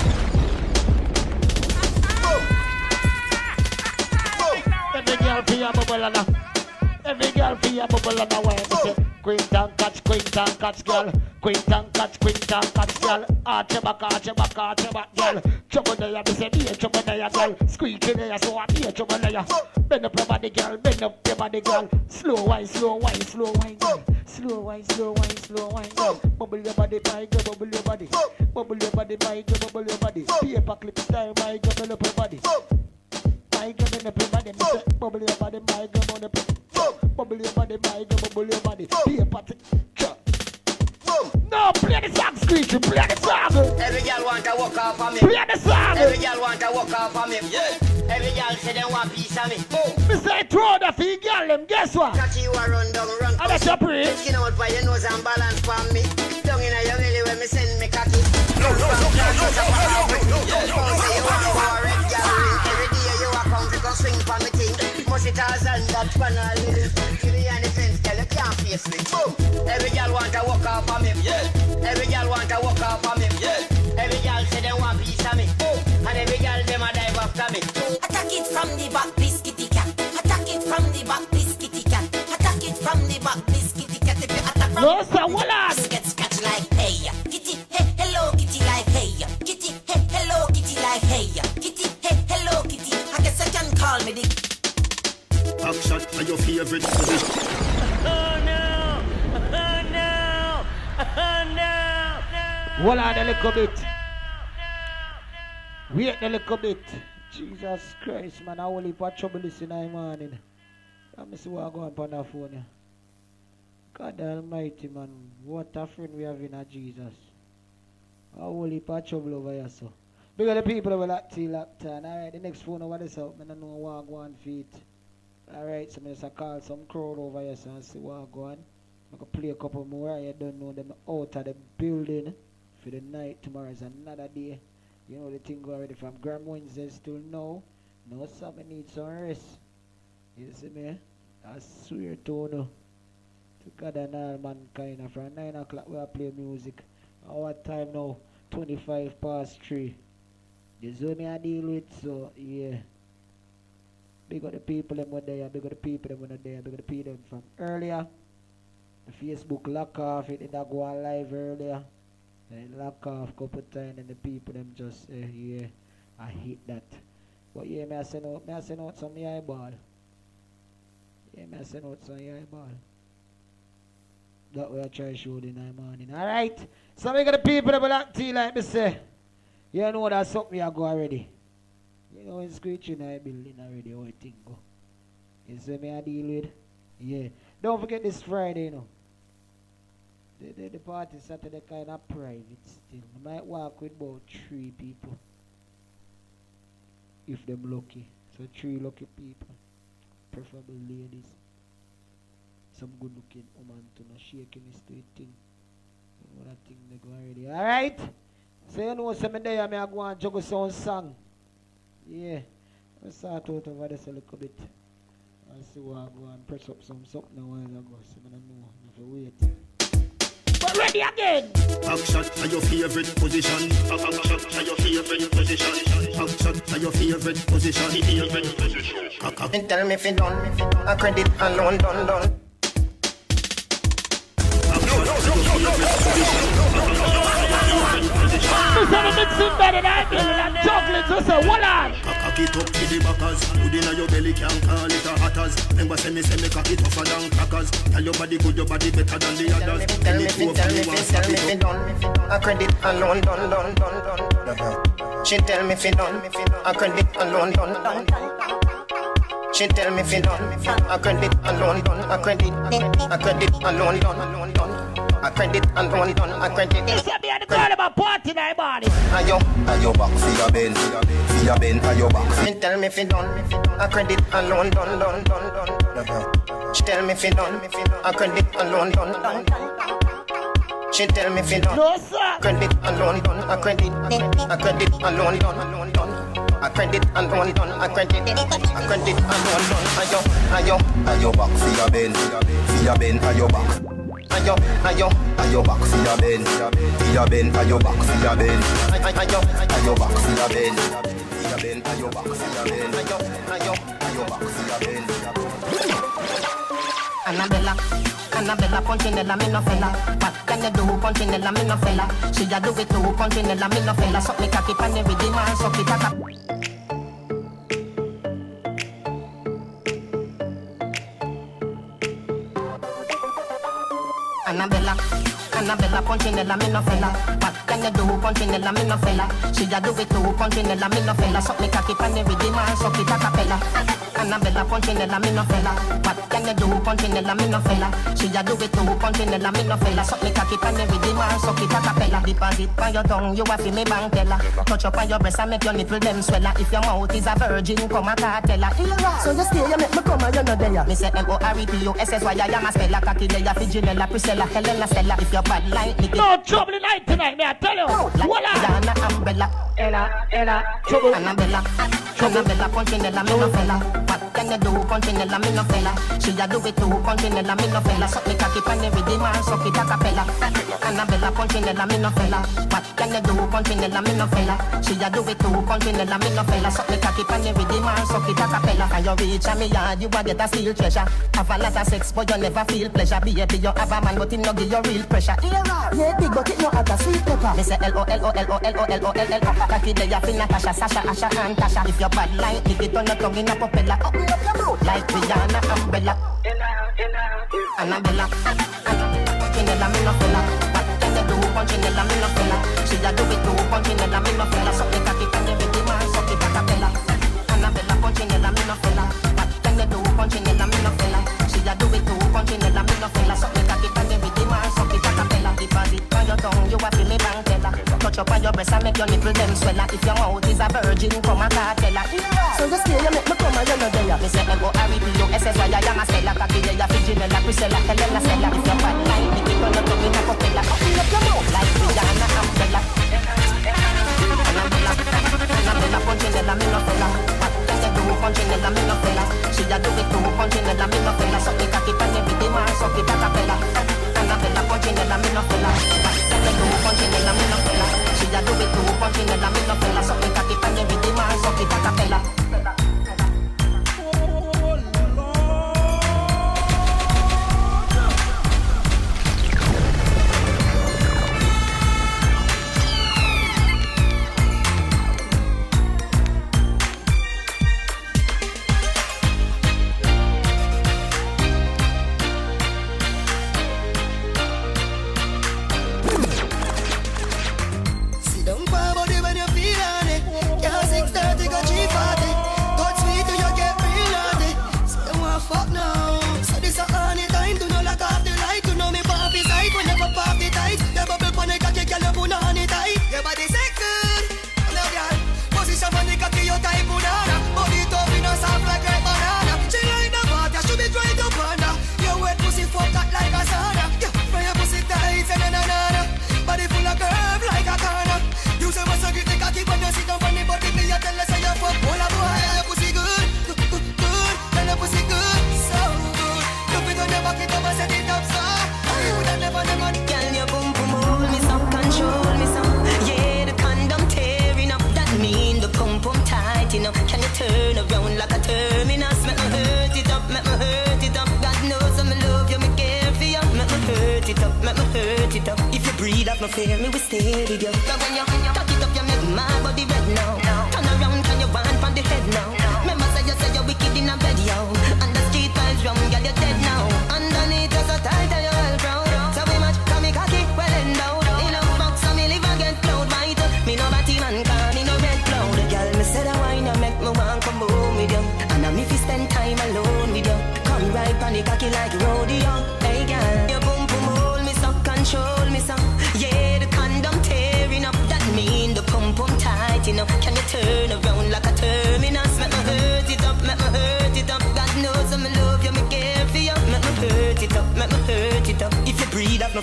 Every girl for your bubble and a Every girl for your bubble and a wine And catch, and catch girl. And catch, and catch girl. Arch your back, arch your back, arch your back girl. Trouble there, me say be a trouble there girl. Squeaky there, so I be a trouble there Bend up your body girl, bend up your body girl. Slow wine, slow wine, slow wine girl. Slow wine, slow wine, slow wine girl. Bubble your body, my girl, bubble your body. Bubble your body, my girl, bubble your body. Paper clip style, my girl, bubble up your body. My girl, bend up your body, bubble your body, my girl, bubble up bubble your body, my girl, bubble your body. Be a party. No, play the song, Screechy, play the song. Every girl want to walk off of me. Play the song. Every girl want to walk off of me. Yeah. Every girl say they want piece of me. Oh. Me say throw the fee girl them, guess what? Catch you a run down, run. And that's your pre. Skin out by your nose and balance for me. Down in your belly when me send me cocky. No, no, no, no, no, no, no, no, no, say you want to a red girl ring. Every day you a come to go swing for me thing. Must it all and that panel little. Give me any fence, girl, you can't face me. Boom. Every girl want to walk off of me. Yeah. Every girl want to walk off of me. Yeah. Every girl say they want piece of me. Boom. And every girl them a dive after me. Attack it from the back, biscuity cat. Attack it from the back, biscuity cat. Attack it from the back, biscuity cat. If you attack from No, sir, hold on. Get scratched like hey, kitty, hey, hello, kitty, like hey, kitty, hey, hello, kitty, like hey, kitty, hey, hello, kitty. I guess I can call me the Back shot are your favorite position. No! Oh no! Oh no! Hold on a little bit. Wait a little bit. Jesus Christ, man, I only for trouble this in the morning. Let me see what I going on the phone. here. God Almighty, man, what a friend we have in a Jesus. I only for trouble over here, so. Because the people will till up turn. Alright, the next phone over this out, man, I don't know what go on feet. Alright, so I just call some crowd over here so and see what go on. I can play a couple more. I don't know them out of the building for the night. Tomorrow is another day. You know the thing already from Gram Wednesday till now. No summer need some rest. You see me? I swear to you. To God and all mankind. From 9 o'clock we are play music. Our time now, 25 past 3. This is me I deal with, so yeah. Big up the people them were there, big up the people them were not there, big up the people them from earlier. The Facebook lock off, it did not go on live earlier. They lock off couple times and the people them just say, yeah, I hate that. But yeah, me I send out, me I send out some eyeball. Yeah, me I send out some eyeball. That way I try to show the morning. Alright? So we got the people that will act to you like me say. You know that's something are go already. You know it's screeching in the building already, how it go. You see me I deal with? Yeah. Don't forget this Friday, you know. The, the, the party Saturday kind of private still. I might walk with about three people. If them lucky. So three lucky people. Preferably ladies. Some good looking woman to not shaking to it thing. Know that thing they go already. Alright? So you know some day I may go and juggle some song. Yeah. Let's start out over this a little bit. I see what I go and press up some something a while ago. So I don't know. If you wait. But ready again. Back shot are your favorite position. Back back are your favorite position. Back shot are your favorite position. Favorite position. Cock up. Tell me if you done, a credit alone done done. This is the mixing better than building and juggling. So say, hold on. Cock it up to the backers. Good inna your belly can call it a hatters. Remember say me say me cock it tougher than crackers. Tell your body good, your body better than the others. Tell me if you tell me if you tell me if you done, a credit alone done done done done. She tell me if you done, a credit alone done done. She tell me if you done, a credit alone done, a credit, a credit alone done, alone done. I credit and roll it on, I credit. This see be at the call about party night, body. Are you, are you back, see your bend, see your bend, are you back? Me tell me if you done, I credit and roll, done, done, done, done. She tell me if you done, I credit and roll, done, done, done. She tell me if you done. No, sir. Credit alone done, I credit, I credit alone done, done, done. I credit and roll done, I credit, I credit and roll done. yo, I yo back, see ya bend, see your bend, yo back. And yo, and back see ya bend, see ya bend, and back see ya bend, and yo, and back see ya bend, see ya bend, and back see ya bend, and yo, and back see ya bend. Annabella, Annabella Punchinella, me no fella. What can you do, Punchinella, me no fella? She ya do it too, Punchinella, me no fella. Suck me cocky, pan the man, suck it, tata. Annabella, Annabella Punchinella, me no fella. What can you do, Punchinella, me no fella? She a do it too, Punchinella, me no fella. Suck me cocky pan the rhythm and suck it a cappella. Annabella Punchinella, me no fella. What can you do, Punchinella, me no fella? She a do it too, Punchinella, me no fella. Suck me cocky pan the rhythm and suck it a cappella. Deposit on your tongue, you a fi me bank teller. Touch up on your breast and make your nipple them swella. If your mouth is a virgin, come a cartella. So you stay, you make me come and you know there. Me say M-O-R-E-P-O-S-S-Y I am a speller Cocky layer, Figinella, Priscilla, Helena, Stella If you're bad like Nicky No trouble tonight tonight, me I tell you? Voila! Diana, Umbrella. Ella, Ella. Trouble. Annabella. Annabella, Punchinella, me no fella. What can you do, Punchinella, me no fella. She a do it too, Punchinella, me no fella. Suck me cocky pan the rhythm and suck it a cappella. Annabella, Punchinella, me no fella. What can you do, Punchinella, me no fella. She a do it too, Punchinella, me no fella. Suck me cocky pan the rhythm and suck it a cappella. Can you reach a me? Yard, you a get a steal treasure. Have a lot of sex, but you never feel pleasure. Baby, you have a man, but him no give you real pressure Yeah, big, but it no a sweet pepper. Me say L-O-L-O-L-O-L-O-L-O-L-L Cocky there, you feel Natasha, Sasha, Asha, and Tasha If you're bad like Nicky, turn your tongue in a propeller Open up your mouth like Rihanna, Umbrella Annabella Punchinella, me no fella What can you do, Punchinella, me no fella She a do it too, Punchinella, me no fella Suck the cocky, can you rhythm and suck it a cappella Annabella, Punchinella, me no fella What can you do, Punchinella, me no fella She a do it too, Punchinella, me no fella Suck the cocky, can you cappella Deposit on your tongue, you a feel me teller. Touch up on your breast and make your nipple them swella If your mouth is a virgin, come and So you stay, you make me come and you know there. Me say M-O-R-E-P-O-S-S-Y I am a seller. Cocky layer, Figinella, Priscilla, Helena, Stella If you're bad like your tongue in a propeller Open up your mouth like Rihanna, Umbrella. Annabella, Punchinella, me fella you do, Punchinella, me no fella. She it too, Punchinella, me no fella. Suck me cocky pan the rhythm and suck it a cappella Annabella, Punchinella, me no fella can you do, Punchinella, me no fella She a do it too, Punchinella, me no fella Suck me cocky pan it a cappella make me hurt it up. If you breathe up, no fear me, we stay with you. But when you cock it up, you make my body red now. Turn around, can you wind from the head now? Remember say you say you're wicked in a bed, yo.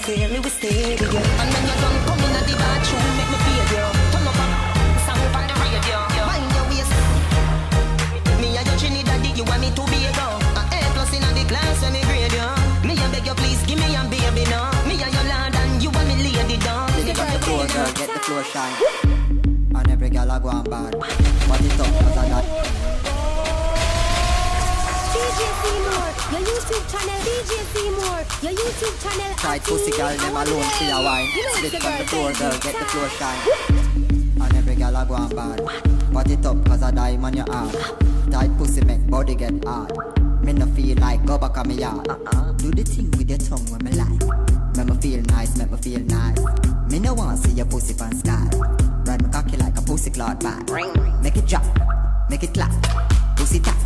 Breathe up, no fear me, we stay with you. And when you're done, come in the bathroom, make me feel you. Turn up, uh, song up on the radio. Mind your waist. Me and your Trinidad, you want me to be a girl. A A plus in the class when me grade you. Me a beg you please give me a baby now. Me and your lord and you and me lady down. Get the floor, girl, get the floor shine. And every girl a go on bad. But it up, cause I got DJ Seymour, your YouTube channel. DJ Seymour, your YouTube channel. tight pussy girl, them alone see a wine. Split on the floor, girl, get the floor shine. And every girl a go on bad. But it up, cause I die on your arm. Tight pussy make body get hard. Me no feel like go back on me yard. Uh-uh. Do the thing with your tongue when me like. Make me feel nice, make me feel nice. Me no want see your pussy pan sky. Ride my cocky like a pussy cloud bag. Make it drop, make it clap. Pussy tap,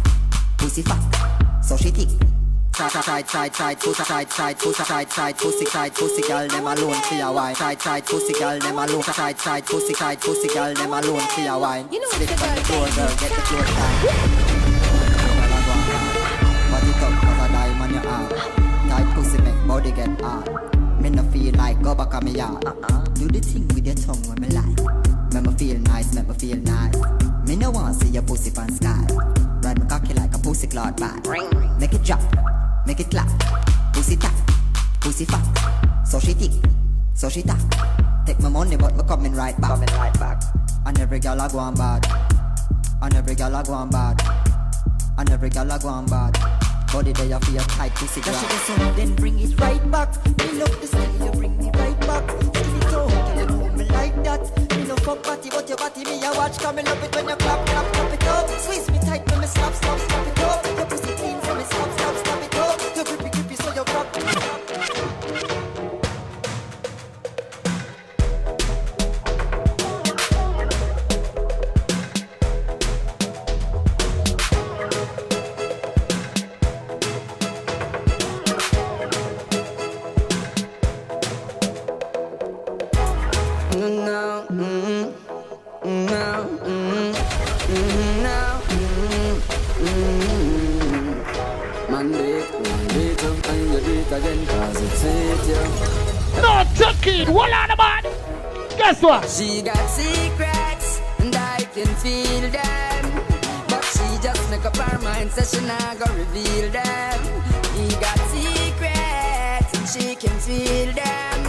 pussy fat. So she thick. Side, side, side, side, pussy, side, side, pussy, side, side, pussy, side, pussy, girl, them alone for your wine. Side, side, pussy, girl, them alone. Side, side, pussy, side, pussy, girl, them alone for your wine. Slip on the floor, girl, get the floor time. But it cause I die on your arm. Tight pussy make body get hard. Me no feel like go back on me yard. Do the thing with your tongue when me like. Make me feel nice, make me feel nice. Me no want see your pussy pan sky. Ride my cocky like a pussy cloud bag. Make it drop, make it clap. Pussy tap, pussy fat. So she thick, so she tap. Take my money, but me coming right back. Coming right back. And every girl I go on bad. And every girl I go on bad. And every girl I go on bad. Body there you feel tight pussy That grab. she the then bring it right back. Me love the style, you bring me right back. Skin it girl, you know me like that. Me no fuck body, but your body me a watch. Come me love it when you clap, clap, clap it up. Squeeze me tight when me slap, slap, slap it up. Your pussy clean, so me slap, She got secrets, and I can feel them. But she just make up her mind, so she not gonna reveal them. He got secrets, and she can feel them.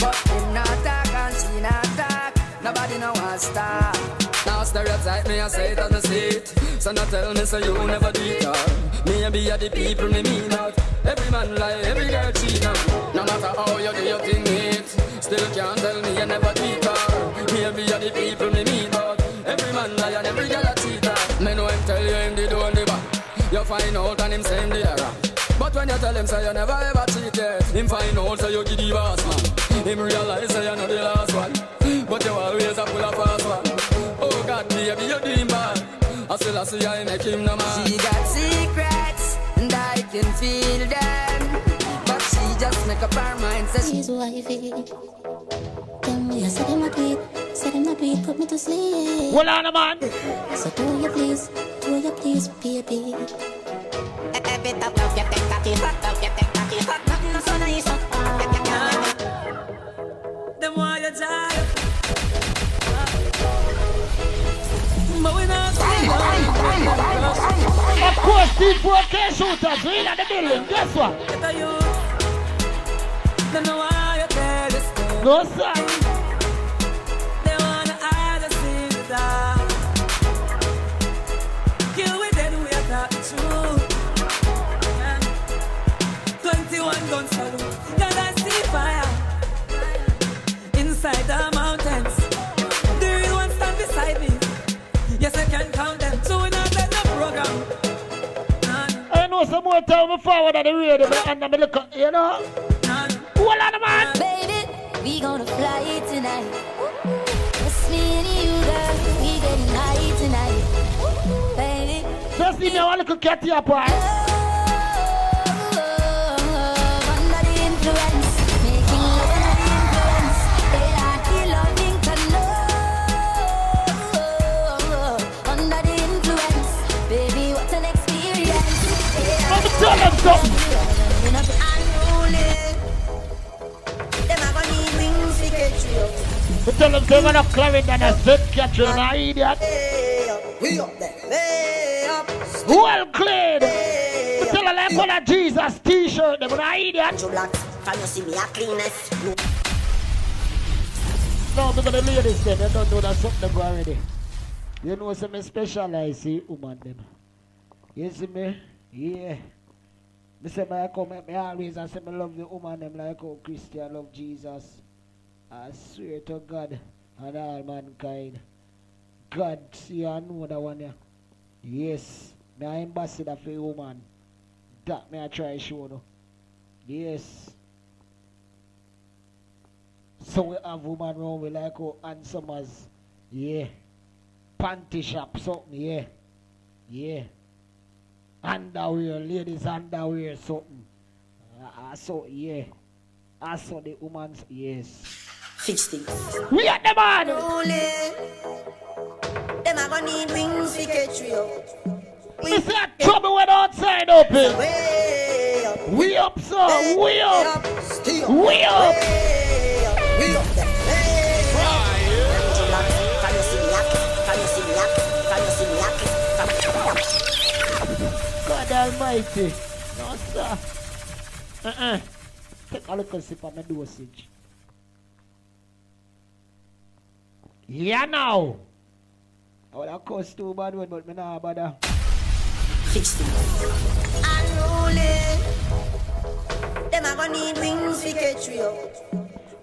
But him not talk, and she not talk. Nobody know what stop. Now stereotype me, I say it I see it. So now tell me, so you never do it. uh. Me be a the people me mean out. Every man lie, every girl cheat now. No matter how you do your thing, still can't tell me you never do it. uh. Me be a the people me mean out. Every man lie and every girl a cheat. uh. Me know him tell you him the do and the back. You find out and him say the error. But when you tell him say you never ever cheated, him find out say you give the boss man. Him realize say you know the last one, but you always a pull a fast one. Oh God, baby, you doing bad. I still I see I make him no man. She got secrets and I can feel them, but just make up her mind. Say She's wifey. Tell me, I said them a tweet. Said them a tweet, put me to sleep. Hold on, a man. So do you please, do you please, baby. Them why you tired. But we not Of course, these 4K Shooterz, we in the building. Guess what? Get a youth. Don't know why you tell this story. No, sir. They wanna hide us in the dark. Kill with them, we the truth. Yeah. 21 gun salute. Can I see fire? Inside the mountains. The real ones stand beside me. Yes, I can count them. So we not let the program. I know some more time me forward at the radio, but and me look, at- you know. Hold on, man. Baby, we gonna fly tonight. Just me and you, girl. We getting high tonight. Baby. Just leave me one little cat here, boy. Under the influence, up. Tell them they're gonna clarity and a zip catcher, an idiot. We up there, way up. Well clean. Me tell them like one of Jesus t-shirt, them an idiot. Can you see me a cleanest? No, because the ladies them, they don't know that something go already. You know some me specialize see woman them. You see me? Yeah. Me say I come me always I say me love the woman them like how Christian love Jesus. I swear to God and all mankind. God see that one yeah. Yes. Me I ambassador for the woman. That me I try show no. Yes. So we have woman round we like oh handsome as yeah. Panty shop something, yeah. Yeah. Underwear, ladies underwear something. Uh, so yeah. I saw the woman's yes. Fix things. We at the man. Them a gonna need wings to catch you. We see a trouble when outside open. Way up. We up, sir. We up. Stay up. We up. We up up. See see see see? God Almighty. No, sir. Uh-uh. Take a little sip of my dosage. Yeah, now. I would have cost too bad one, but me nah bother. Fix things. Unruly. Them a gonna need wings to catch you.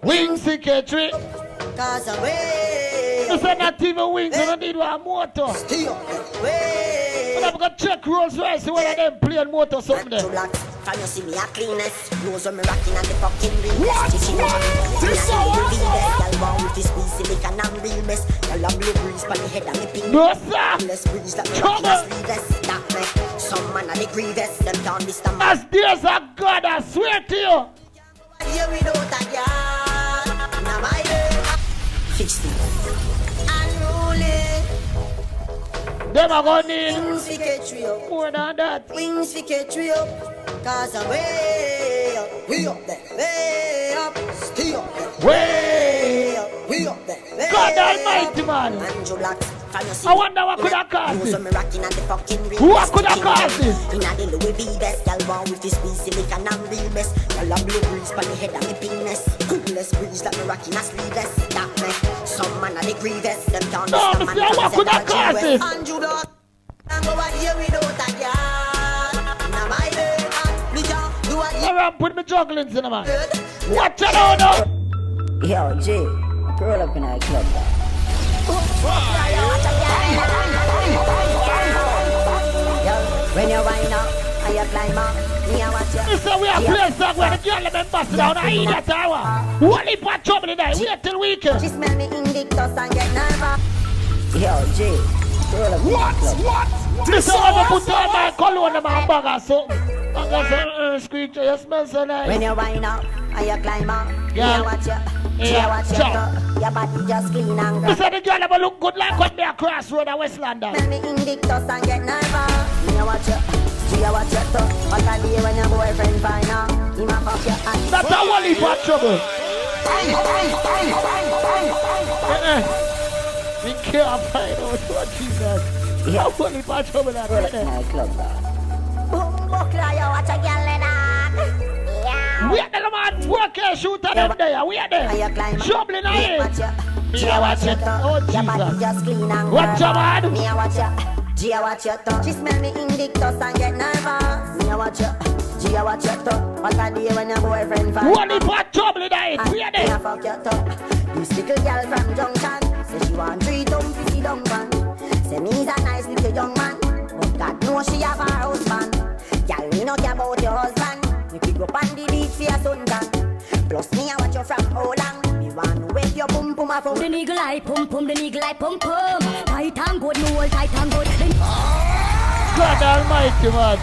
Wings secretary. Cause I'm way You say not even wings, you don't need one motor. Stay up. Way But I'm gonna check Rolls Royce, see whether them playing motor something Two there. blocks. Can you see me a cleanest? Knows when me rocking and the fucking real What? best. What? This how I saw. Girl want with this squeeze silicon and real mess. Girl a blow breeze pon the head and me pin. No, sir. Less breeze that me rocking a on. sleeveless. That make some man a the grievous. Them down this time. As dear as a God, I swear to you. Here without a girl. Now my. Fix things. Them are gonna need Wings fi catch we up. more than that. Wings fi catch we up. Cause I'm way up. We up there. Way up. Stay up there. Way up. We up there. Way God Almighty, man. Andrew Black. I wonder what could have caused this. when me rocking and the fucking real What best. could have caused this? Inna the Louis V best. Girl born with this piece silicon and real best. Girl a blow breeze pon the head and me penis. Coolest breeze that me rocking a sleeveless. That make some man a the grievous. Them down No, this me man say, a what could have G caused West. this? Andrew Black. I'm over here without a girl. Now my day. Me can't do a All right, put me jugglings in the man. Watch it out oh, now. Yo, G, roll up in a club. When you wind up and you climb up, me a watch you. Listen, we are playing song where the girl them been busting down. I eat that hour. One heap of trouble today. Wait till weekend. She smell me Invictus and get nervous. Yo, G, roll up in a club. What? Listen, I'm gonna put on my cologne in my bag or something. I'm gonna uh, screech, you smell so nice. When you wind up and you climb up, me Yeah. a watch you. She Yeah, a watch you. chop. too. Your body just clean and good. Listen, the girl them look good like when they are crossroad at West London. Smell me Invictus and get nervous. Me watch you. She a watch you too. All the day when your boyfriend find out, a fuck you and That's a of trouble. Uh-uh. We can't find out what Jesus. Yeah. One heap of trouble that right there. Boom, buckler, watch. We are the man, work here, shoot at them there. We are there. In the head. Me a watch it. Oh, Jesus. Watch your man. Me watch ya. G a watch ya too. She smell me Invictus and get nervous. Me a watch ya. G a watch ya too. What a day when your boyfriend find One heap of trouble in the head. Me a fuck ya too. This little girl from Junction say she want three dumb fifty dumb man. Say me's a nice little young man, but God knows she have her husband. Girl, me no care about your husband. You pick up on the beat for your suntan. Plus me a watch you from how long. Me want to wake your pum pum a Pum the niggle eye, pum pum the niggle eye, pum pum. Tight and good, no all tight and good. Then God Almighty, man.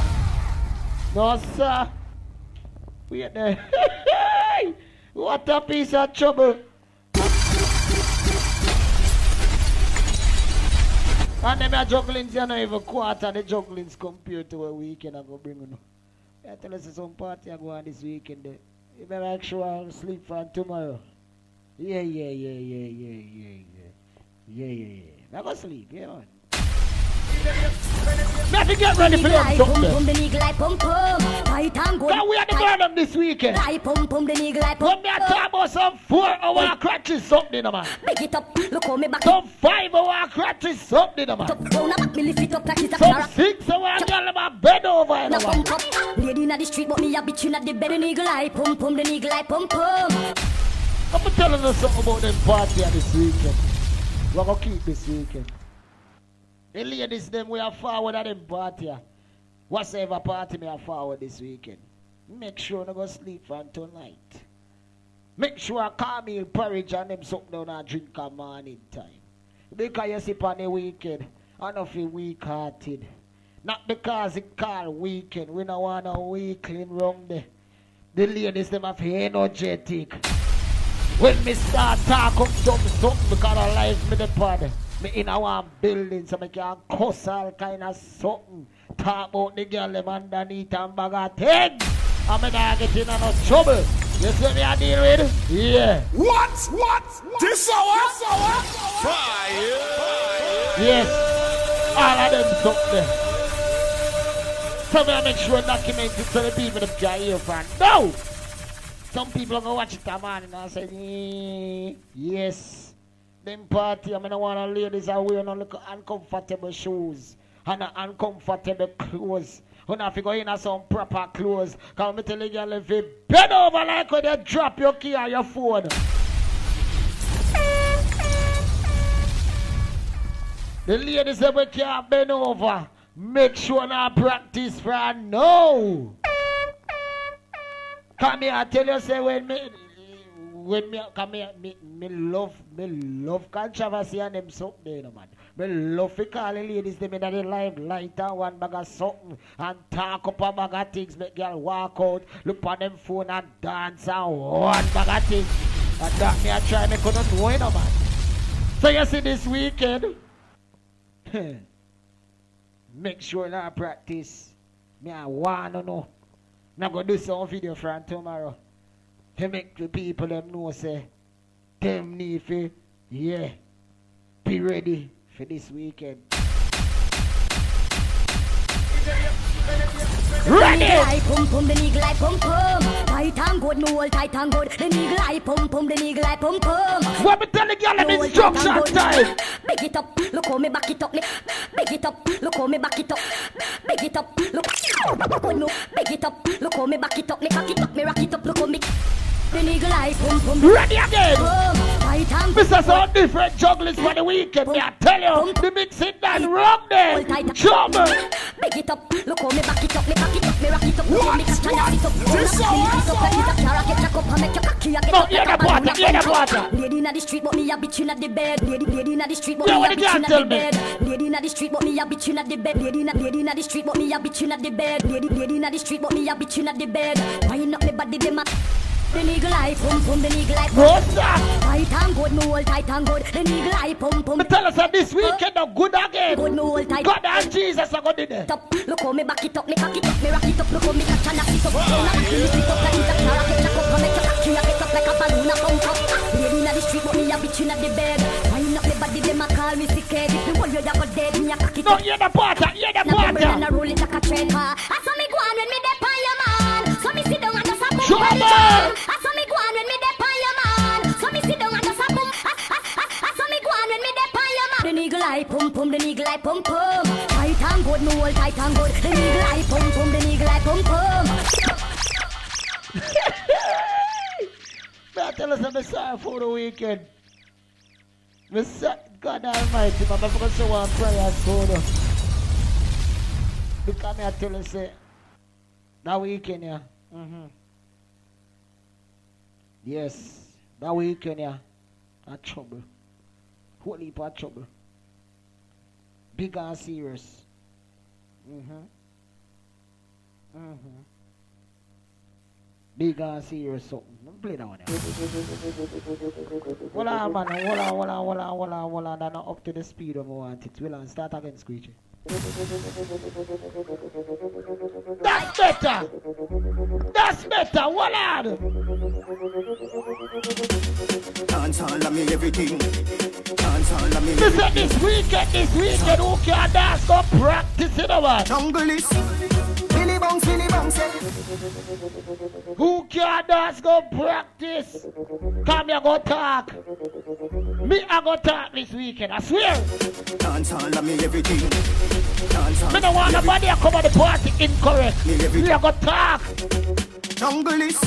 No, sir. We are there. what a piece of trouble. And them a jugglings, you know, even quarter the jugglings compared to a weekend I go bring you. I tell us some party I go on this weekend. There. You better make sure I sleep from tomorrow. Yeah, yeah, yeah, yeah, yeah, yeah, yeah. Yeah, yeah, yeah. I go sleep, yeah, man. Nothing get ready for them eye, pum the niggle eye, pum pum. Oh. Tight and. Now we are the girl them this weekend. Eye, pum pum the niggle eye, pum When me a oh. talk about some four hour crutches something, man. Big it up, look how me back Some five hour crutches something, man. Round about me lift it up like it's a Some six hour girl them a bed over, you Now pump up, lady inna the street, but me a bitch inna the bed. The niggle eye, pum pum the niggle eye, pum pum. Oh. I'm telling you something about them party this weekend. We're gonna keep this weekend. The ladies them we are forward at them party. Whatsoever party me are forward this weekend. Make sure you go sleep from tonight. Make sure cornmeal porridge and them something down and drink a morning time. Because you sip on the weekend, I don't feel weak hearted. Not because it called weekend. We don't want a weekling wrong there. The ladies them have energetic. When me start talk up something, something because I like me the pod. Me in a one building so me can cuss all kind of something. Talk about the girl them underneath and bag things. And me not get in no trouble. You see me I deal with? Yeah. What? What? This hour? Hour? Fire. Yes. All of them something. So me I make sure document it so the people them can hear from. No! Some people gonna watch it man and I say, eh, yes. Them party, I mean I wanna ladies are wearing no little uncomfortable shoes and uncomfortable clothes. You I figure go in some proper clothes. Cause me tell you, girl, if you bend over like when you drop your key or your phone. The ladies that we can't bend over, make sure now practice for now. Come here, I tell you, say when me, when me, come here, me, me love, me love controversy and them something, you know, man. Me love to call the ladies them in the live light and one bag of something and talk up a bag of things, make girl walk out, look on them phone and dance and one bag of things. And that me I try me couldn't do you know, man. So you see this weekend, make sure now practice. Me I wanna know. Now go do some video from tomorrow. To make the people them know say them need to yeah be ready for this weekend. Ready! The eagle eye pum. Tight and good, no old tight and good. The the. What me tell the girl time? It up, look how me back it up. it up, look how me back it up. It up, look. Oh no, it up, look how me back it up. Me cock it up, me rock it up, look how me. The. Ready again! Mr. So different jugglers for the weekend. Me I tell you, the mix it down wrong there. Trouble. Big it up, look how me back it up, me back it up, me rock it up, look how me catch and up. This me lift it up like it's a car, get jack up make your cocky get No, hear the a balloon. water, the water. Lady inna the street, but me a bitch inna the bed. Lady, lady inna the street, but me a bitch inna the bed. Lady inna the street, but me a bitch inna the bed. Lady inna, lady inna the street, but me a bitch inna the bed. Lady, lady inna the street, but me a bitch inna the bed. Wind up me body, them a. The eagle eye pum pum, the eye pum. What's that? And good, no old tight and good. The eagle eye pum pum. Me tell us that this weekend are good again. Good, no old tight. God and Jesus are good in there. up. Look how me back it up, me cock it up, me rock it up. Look how me catch and I sit up. Down a back, me up like it's a car. I get jack up, I make your cocky, I get up like a balloon, I pump up. Lady inna the street, but me a bitch inna the bed. Wind up me body, them a call me sick head. If the whole you a go dead, me a cock it No, up. hear the water, hear the Now and water. a roll it like a train car. I saw me go on when me dey on your man. So me sit down and just a on the jam. I saw me go on when me dey on. The eagle eye pum pum, the eagle eye pum pum. Tight and good, no old tight and good. The eagle eye pum pum, the eagle eye pum pum. May I tell us that I'm for the weekend. God Almighty, man, I'm going to say one prayer soon. Because I tell you, say, that weekend, yeah. Mm-hmm. Yes, that weekend, yeah. That trouble. Whole heap of trouble. Big and serious. Mm-hmm. Mm-hmm. Big and serious something. Don't play that one. Hold on, man. Hold on, hold on, hold on, hold on, hold on. That's not up to the speed of I want it. We'll on start again, Squeechie. That's better. That's better. Hold on. Dance all of me everything. Dance all of me Listen, this weekend, this weekend, who can dance? Go practice it, man. Jungle is Billy bounce, Billy bounce. Who can dance? Go practice. Come here, go talk. Me, I go talk this weekend. I swear. Dance all of me everything. Dance all Me don't want nobody to come at the party incorrect. Me, I go talk. Jungle is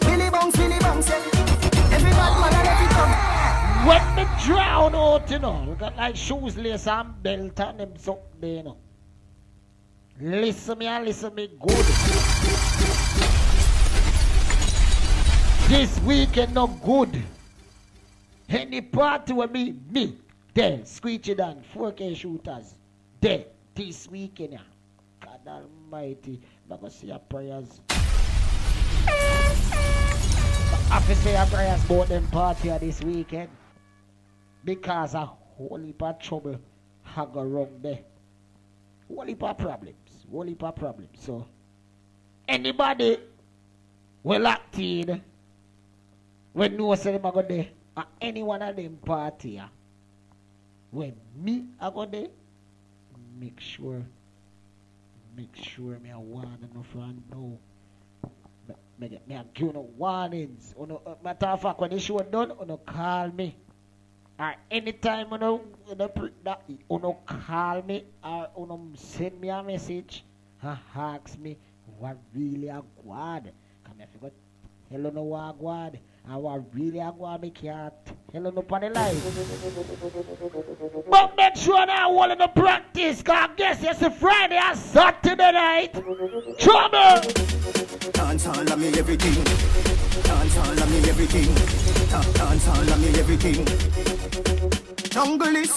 Billy bounce, Billy bounce. eh. Everybody man and every come. When me drown out, you know, got like shoes, lace and belt and them something there, you know. Listen me and listen me good. This weekend no good. Any party with me, me, there, Squeechie Don, 4K Shooterz, there, this weekend, yeah. God Almighty, I'm gonna see your prayers. I have to say your prayers about them party this weekend. Because a whole heap of trouble have go wrong there. Whole heap of problems. Whole heap of problems. So, anybody will locked in when no say them go there at any one of them party when me I go there make sure make sure me a warn enough and know me, me, me a give no warnings uno, matter of fact when the show done uno call me or anytime uno, uno, that, uno call me or uno send me a message and ask me what really a God come I forgot hello no what God and what really a go me can't tell you upon life. But make sure that all in the practice, I guess it's a Friday and Saturday night. Trouble! Dance all of me everything. Dance all of me everything. Dance all of me everything. Jungle is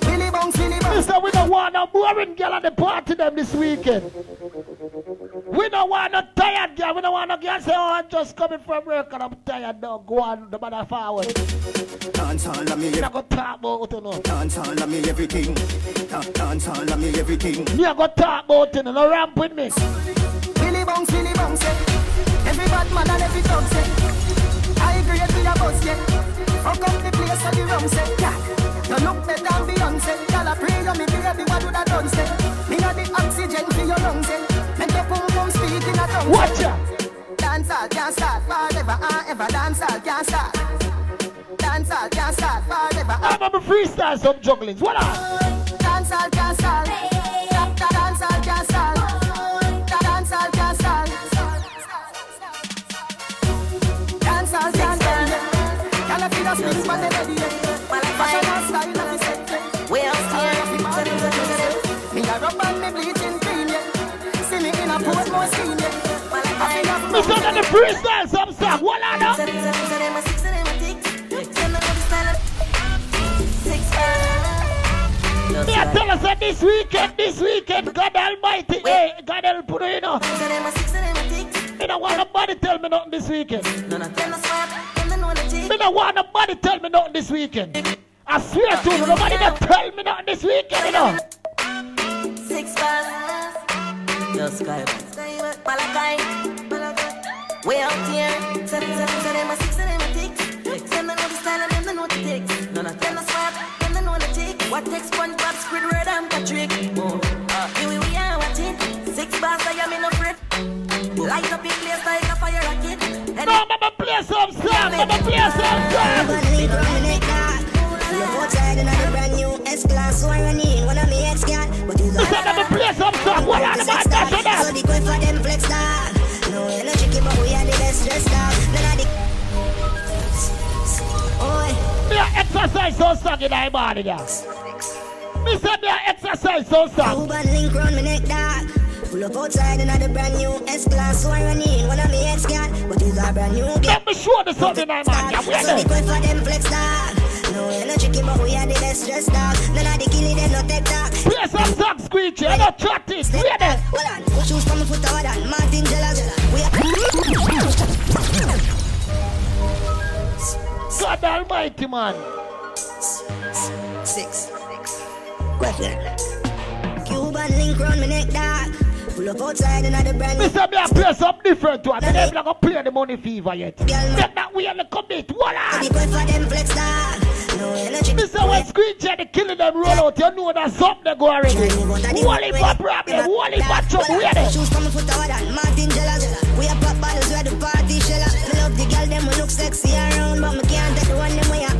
Billy bounce, Billy bounce. Listen, we don't want no boring girl at the party them this weekend. We don't want no tired girl. We don't want no girl say, oh, I'm just coming from work and I'm tired now. Go on, the mother forward. Dance all of me. We not talk about it, no. Dance all of me everything. Dance all of me everything. Me not gonna talk about it, no ramp with me. Billy bounce, Billy bounce. Every bad man and every dog say. I agree with boss, yeah. Fuck up the place of the rum say, yeah. You look better than Beyonce. Y'all a pray you me baby, what do that done say? Me got the oxygen for your lungs, eh? Make your pum pum speak in a tongue. Watch ya. Dance all can't start forever and ever. Dance all can't start. Dance all can't start forever. I'm a freestyle some jugglings. What up? Dance all can't start. This weekend, this weekend, God Almighty, hey, eh, God will put it, you know. Me don't want nobody tell me nothing this weekend. Me don't want nobody tell me nothing this weekend. I swear to you, nobody that tell me nothing this weekend, you know. Six bars. Just sky. Malachi. Way out here. Seven, seven, seven, them six, and them a tick. Them know the style and them know the tick. None of them a swap, them know the tick. What takes SpongeBob, Squidward, and Patrick? Light up your place like a fire rocket. No, I'm gonna play some song. I'm gonna play some song. Look outside and a brand new S-Class So I run in one of me ex-cat But you got Let me play some song What are the man So the quick for them flex dog No, we're not tricky but we are the best dressed dog None of the Me a exercise so strong in my body, yeah. Me say me a exercise so strong. Cuban link round me neck dog Pull up outside and the brand new S-Class So I run in one of me ex-cat But you got brand new Let me show the something man, yeah So the quick for them flex dog no, not but we are the best dressed dog. None of the killing, them no take talk. Play some song, Squeechie. I don't chat it. Play them. Hold on. Shoes from the foot over that. Martin Jellas. We are... God almighty, man. Six. Question. Cuban link round my neck, dog. Pull up outside and the brand. Mr. Me, I play some different one. Me never gonna play the money fever yet. Make that we on the commit. Voila. The for them flex, dog. Mr. When Screen Jenny killing them roll out, you know that something go already. Wally for problem, Wally for trouble, where they? Shoes from foot over that, Martin Jellas. We are pop bottles where the party. Me love the girl, them look sexy around, but me can't take the one them way I acting big.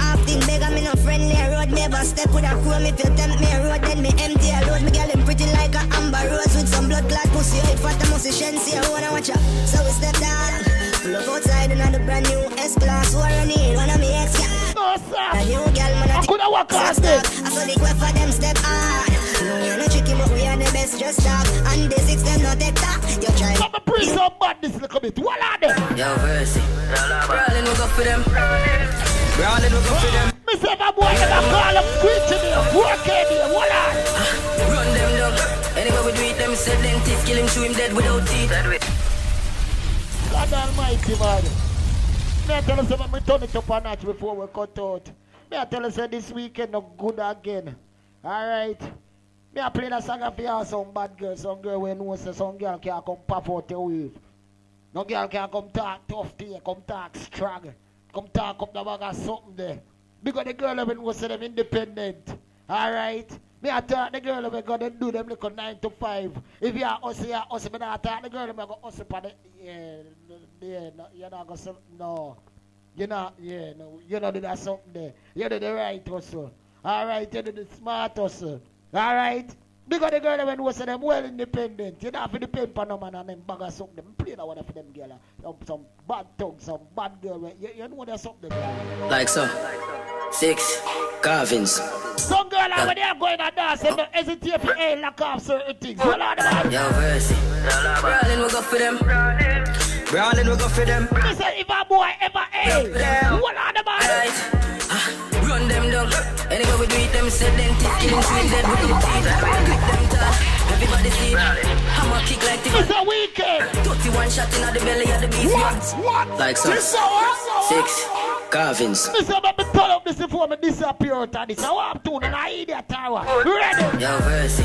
I'm friendly road, never step with a chrome. If you tempt me road, then me empty a load. Me girl, them pretty like a amber rose with some blood clot pussy. If I must see shensi, I wanna watch her. So we step down. Pull up outside and the brand new S-Class. Who are need? One of me ex, yeah. No, sir. A new girl, man, I could have walked past it. I saw the quick for them step hard. No, you're not tricky, but we are the best just talk. And the six, them not take talk. You try. Come and bring some badness little bit. What are they? Yo, Versi. for them. Brawling we go for them. Me say my boy never call up screeching me, working me, what on? Run them down. Anyway we do it, them said them teeth kill him, chew him dead without teeth. God almighty, man. Me I tell you something, me turn it up a notch before we cut out. Me I tell you say this weekend no good again. Alright? Me I play that song for you some bad girl, some girl we know say some girl can come pop out your wave. No girl can come talk tough to you, come talk strong. Come talk up the bag of something there. Because the girl even say them independent. Alright? Me I talk the girl we go them do them little 9 to 5. If you are us, you are us. Me not talk the girl we go us upon the, yeah, yeah, no, you're not to, no. You're not, yeah, no, you know do that something there. You do the right hustle. Alright, you do the smart hustle. Alright? Because the girl when was them well independent. You don't have to depend on no man and them bag of something. Them play that one for them girl. Uh, some, some bad tongue, some bad girl. You, you know. Like so. Six carvings. Some girl over there going to dance and don't hesitate for a lock off certain things. Man. Yo, Versi. Brawling we go for them. Brawling we go for them. Listen, if a boy ever a, hold on, man. Run them down. Anyway we do it, them said them teeth kill him, chew him dead without teeth. Click them tall. Everybody see. Hammer kick like the. It's a weekend. 31 shot in the belly of the beast. What? What? Like so. Six carvings. Listen, me turn up this before me disappear out of this. I want to, and I idiot tower. Ready? Yo, Versi.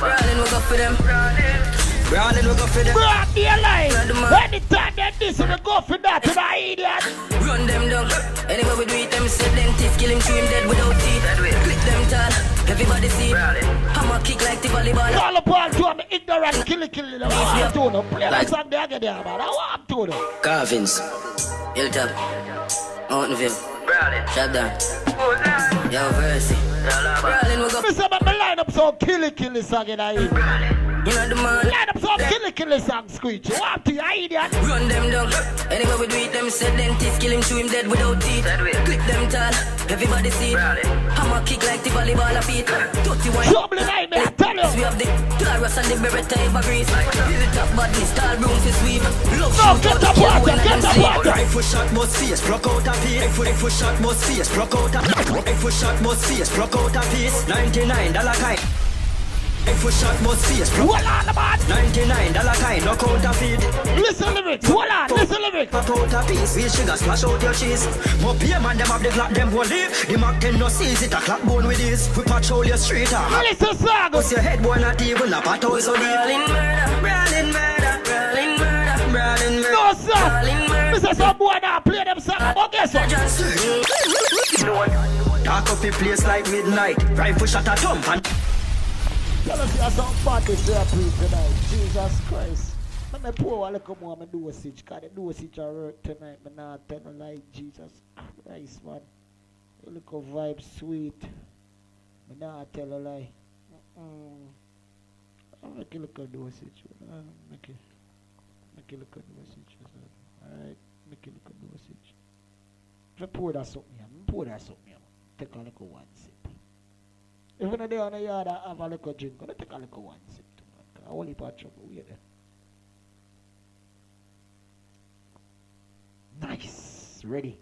Brawling we go for them. Brawling we go for them. Broad the line. Anytime they this, we go for that, and I idiot. Run them down. Anyway we do it, them said them teeth kill him, chew him dead without teeth. Click them tall. Everybody see. I'm a kick like the volleyball. Call upon to me ignorant, kill it, kill it. I want to, no. Play like song there again, there, man. I want to, no. Carvings. Hilltop. Mountain View. Shut down. Yo, Versi. Brawling we go. Me say, me line up some kill it, kill it song in here. You know the man. Line up some kill it, kill it song, screech. You want to, you idiot. Run them down. Anyway we do it, them said them teeth kill him, chew him dead without teeth. Click them tall. Everybody see. Hammer kick like the volleyball of feet. 31. Trouble in here, me, I tell you. We have the Taurus and the Beretta Evergreens. Hilltop badness, tall room to sweep. Love No, get the water, get the water. Rifle shot must face, broke out a piece. Rifle, rifle shot must face, broke out a Rifle shot must face, broke out a piece. Ninety-nine dollar kind. Rifle shot must face, broke Hold on, man. Ninety-nine dollar kind, knock out a feed. Listen lyrics. Hold on, listen lyrics. Pop out a piece, real sugar splash out your cheese. More beer man, them have the clock, them won't leave. The Mac 10 no sees it, a clock bone with this. We patrol your street, ah. Listen, song. Bust your head, boy, not even a pat out so deep. Brawling murder. Brawling murder. Brawling murder. Brawling murder. No, sir. Brawling murder. Me say some boy now play them song. But guess what? Dark up the place like midnight. Rifle shot a thump and Tell us you're some party therapy tonight. Jesus Christ. Let me pour a little more of my dosage. Because the dosage I work tonight. Me not tell no lie. Jesus Christ, man. A little vibe sweet. Me not tell a lie. Mm-mm. I'll make a little dosage. I'll make it. Make a little dosage. Alright. Make a little dosage. If I pour that something here, pour that something. Take a little one Mm-hmm. sip. If you're on the yard and have a little drink, gonna take a little one sip too, man. 'Cause I only part trouble. Wait there. Nice. Ready.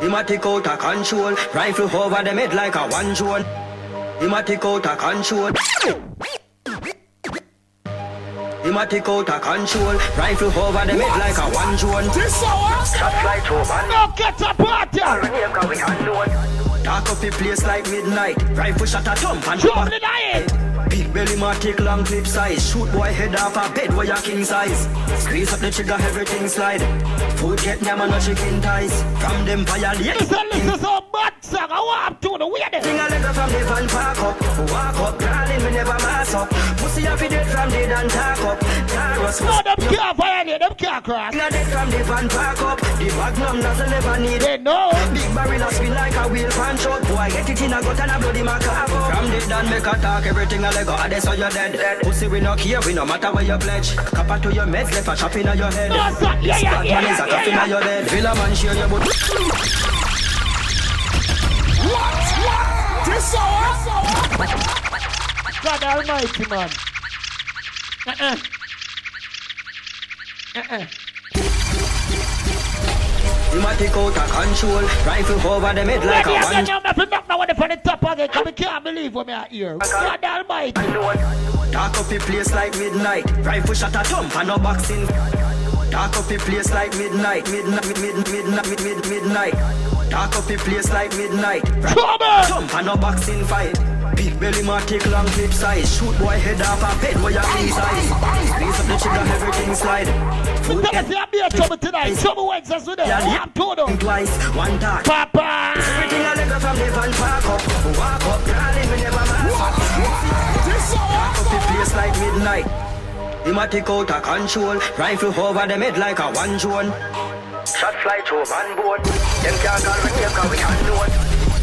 Him a take out a control. Rifle over them head like a one drone. Him a take out a control. Him a take out a control. Rifle over them head like a one drone. This hour? Shot fly to man. No, get a party! Dark up the place like midnight. Rifle shot a thump and Trouble in the head! Big belly man take long clip size. Shoot boy head off a bed where you king size. Squeeze up the trigger, everything slide. Food get them and no chicken ties. From them violate. Listen, listen, some bad song. I want to the weird. Sing a letter from the van park up. Walk up, crawling, we never mass up. Pussy happy dead from the dan talk up. Taurus No, them can't violate, them can't cross. A dead from the van park up. The magnum doesn't never need They know. Big barrel a spin like a wheel pan shot. Boy, get it in a gut and a bloody macabre. From the dan make a talk, everything a lego. I so you're dead. Pussy we no care, we no matter where you pledge. Kappa to your meds, left a chop in your head. No, sir. Yeah, yeah, This yeah, man is a yeah, yeah. your bed. Villa man share your boot. What? What? This hour? God almighty, man. Uh-uh. Uh-uh. Him a take out a control. Rifle over them head like Ready a one. now, fi knock that one from the top again, cause me can't believe what me I hear. God almighty. Dark up the place like midnight. Rifle shot a thump and no boxing. Dark up the place like midnight. Midnight, mid, mid, midnight, mid, mid, midnight. Dark up the place like midnight. Rifle thump and no boxing fight. Big belly man take long clip size. Shoot boy head off a bed where your inside. Squeeze up the trigger, everything slide. Us you be a trouble tonight. Chubble Wednesdays with them. Yeah, I'm told them. Twice, one time. Papa. Everything I go from the van park up. Walk up, darling, we never mask up. Dark up the place like midnight. Him a take out a control. Rifle over them head like a one drone. Shot fly through man board. Them can't call me name 'cause we unknown.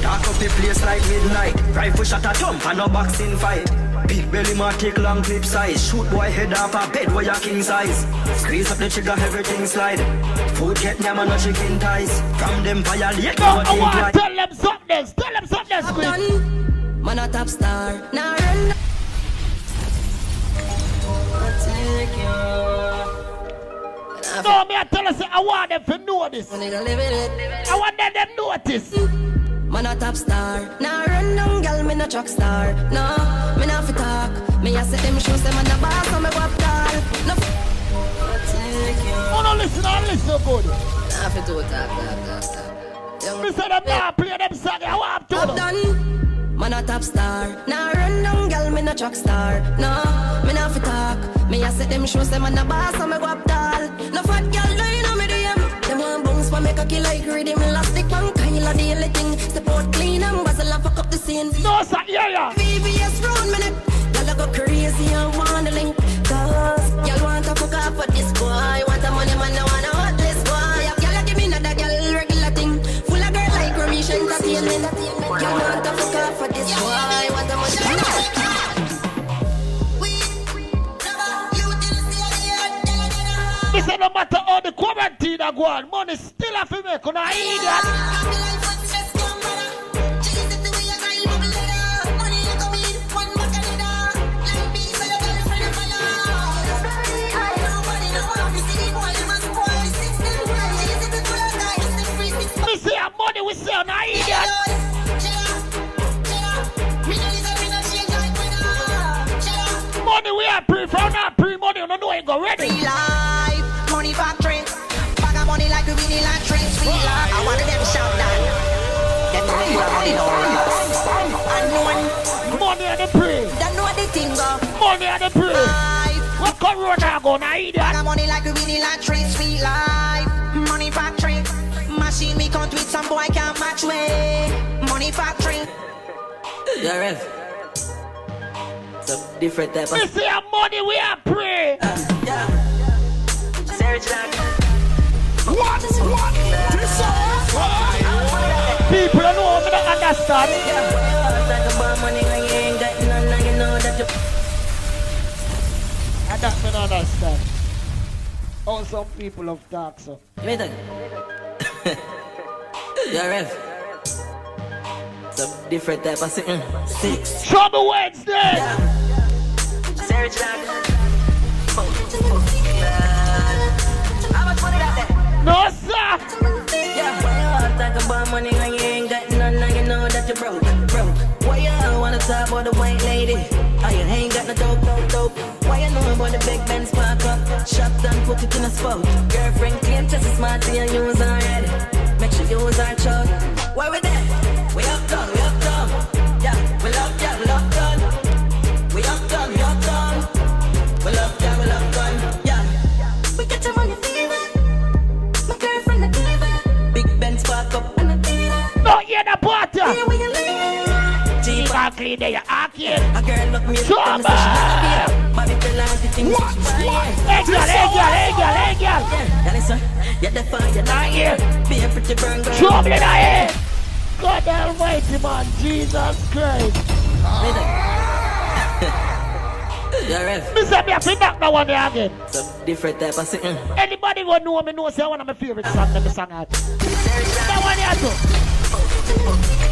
Dark up the place like midnight. Rifle shot a thump and no boxing fight. Big belly man take long clip size. Shoot boy head off a bed where your king size. Squeeze up the trigger, everything slide. Food get them and no chicken ties. From them violate, No, no I think want like. tell them something. Tell them something, Squid. Man a top star. Now run. No, me I tell us, I want them to know this. I want them to notice. Man a top star. Now run down, girl, me no truck star. No, me not fi talk. Me a set them shoes, them on the bar, so me up tall. No. Oh, no, listen, I listen good. Nah, fi do talk, talk, talk, talk. Me say them now play them song, I want to Up done. Man a top star. Now run down, girl, me no truck star. No, me not fi talk. Me a set them shoes, them on the bar, so me go up tall. No fat girl, no you know me DM. Them want bounce for make a kill like rhythm. Elastic one, Kyle the daily thing. Step out clean and bustle and fuck up the scene. No, sir, yeah, yeah. VVS round me neck. Girl, I go crazy and want the link. Cause y'all want to fuck up for this boy. Want the money, man, no want entertainment. Y'all want to fuck up for this boy. The money. Me say no matter how the quarantine a go on, money still have to make on a idiot. Money we say on idiot. Money we are pre for not pre money, you don't know it go ready. life, money factory. Bag of money like a mini like train sweet life. I wanted them shout that. Them real money no relax. Unknown. Money on the pre. That know the thing go. Money on the pre. What corona go na idiot? Bag of money like a mini like train sweet life. Money factory. Machine me count with some boy can't match way. Money factory. Yeah, Rev. Some different type of. Me say a money we are pre. Sarah Jack. What? What? This People don't know me don't understand. Talk about money when you ain't got none, now you know that you. And that me don't understand. How some people of talk so. Wait a Yeah, Rev. Some different type of sitting. Mm, six. Chubble Wednesday. Sarah Jack. How much money that there? No, sir. Talk about money when you ain't got none, now you know that you broke, you wanna the white lady? Oh, you ain't got no dope, dope, dope. Why you know about the big Ben spark up? Shot and put it in a spot. Girlfriend claim just as smart to you use already. Make sure you use our chug. Why we there? We up done, we up Clean there, you arcade. A girl look me Trouble. up and say here. Bobby tell the things What? she buy. What? Hey, girl, hey, girl, hey, girl, hey, girl. Yeah, listen. Yeah, the fire not here. Be a pretty burn girl. Trouble in the head. God almighty, man. Jesus Christ. Yeah, Rev. Me say me have to knock that one there again. Some different type of sitting. Anybody go know me know say one of my favorite songs that me sing out. That one here too.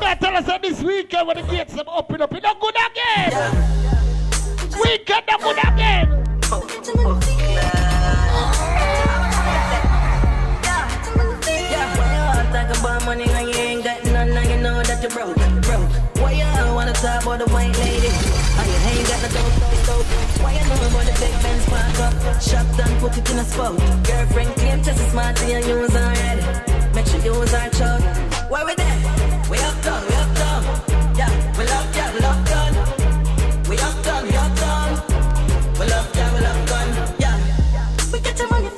I tell us this weekend when the gates them open up, it not good again. Weekend not good again. Talk about money you ain't got none, now you know that you're broke. Why you wanna talk about the white you ain't got dope. Why you the big park up? Shop done, put it in a spot. Girlfriend claim just as smart and you use already. Make sure you use our chug. Where we there? We up done, we up done. Yeah, we love, yeah, we love done. We up done, we up done. We love, yeah, we love done. Yeah. We get your money.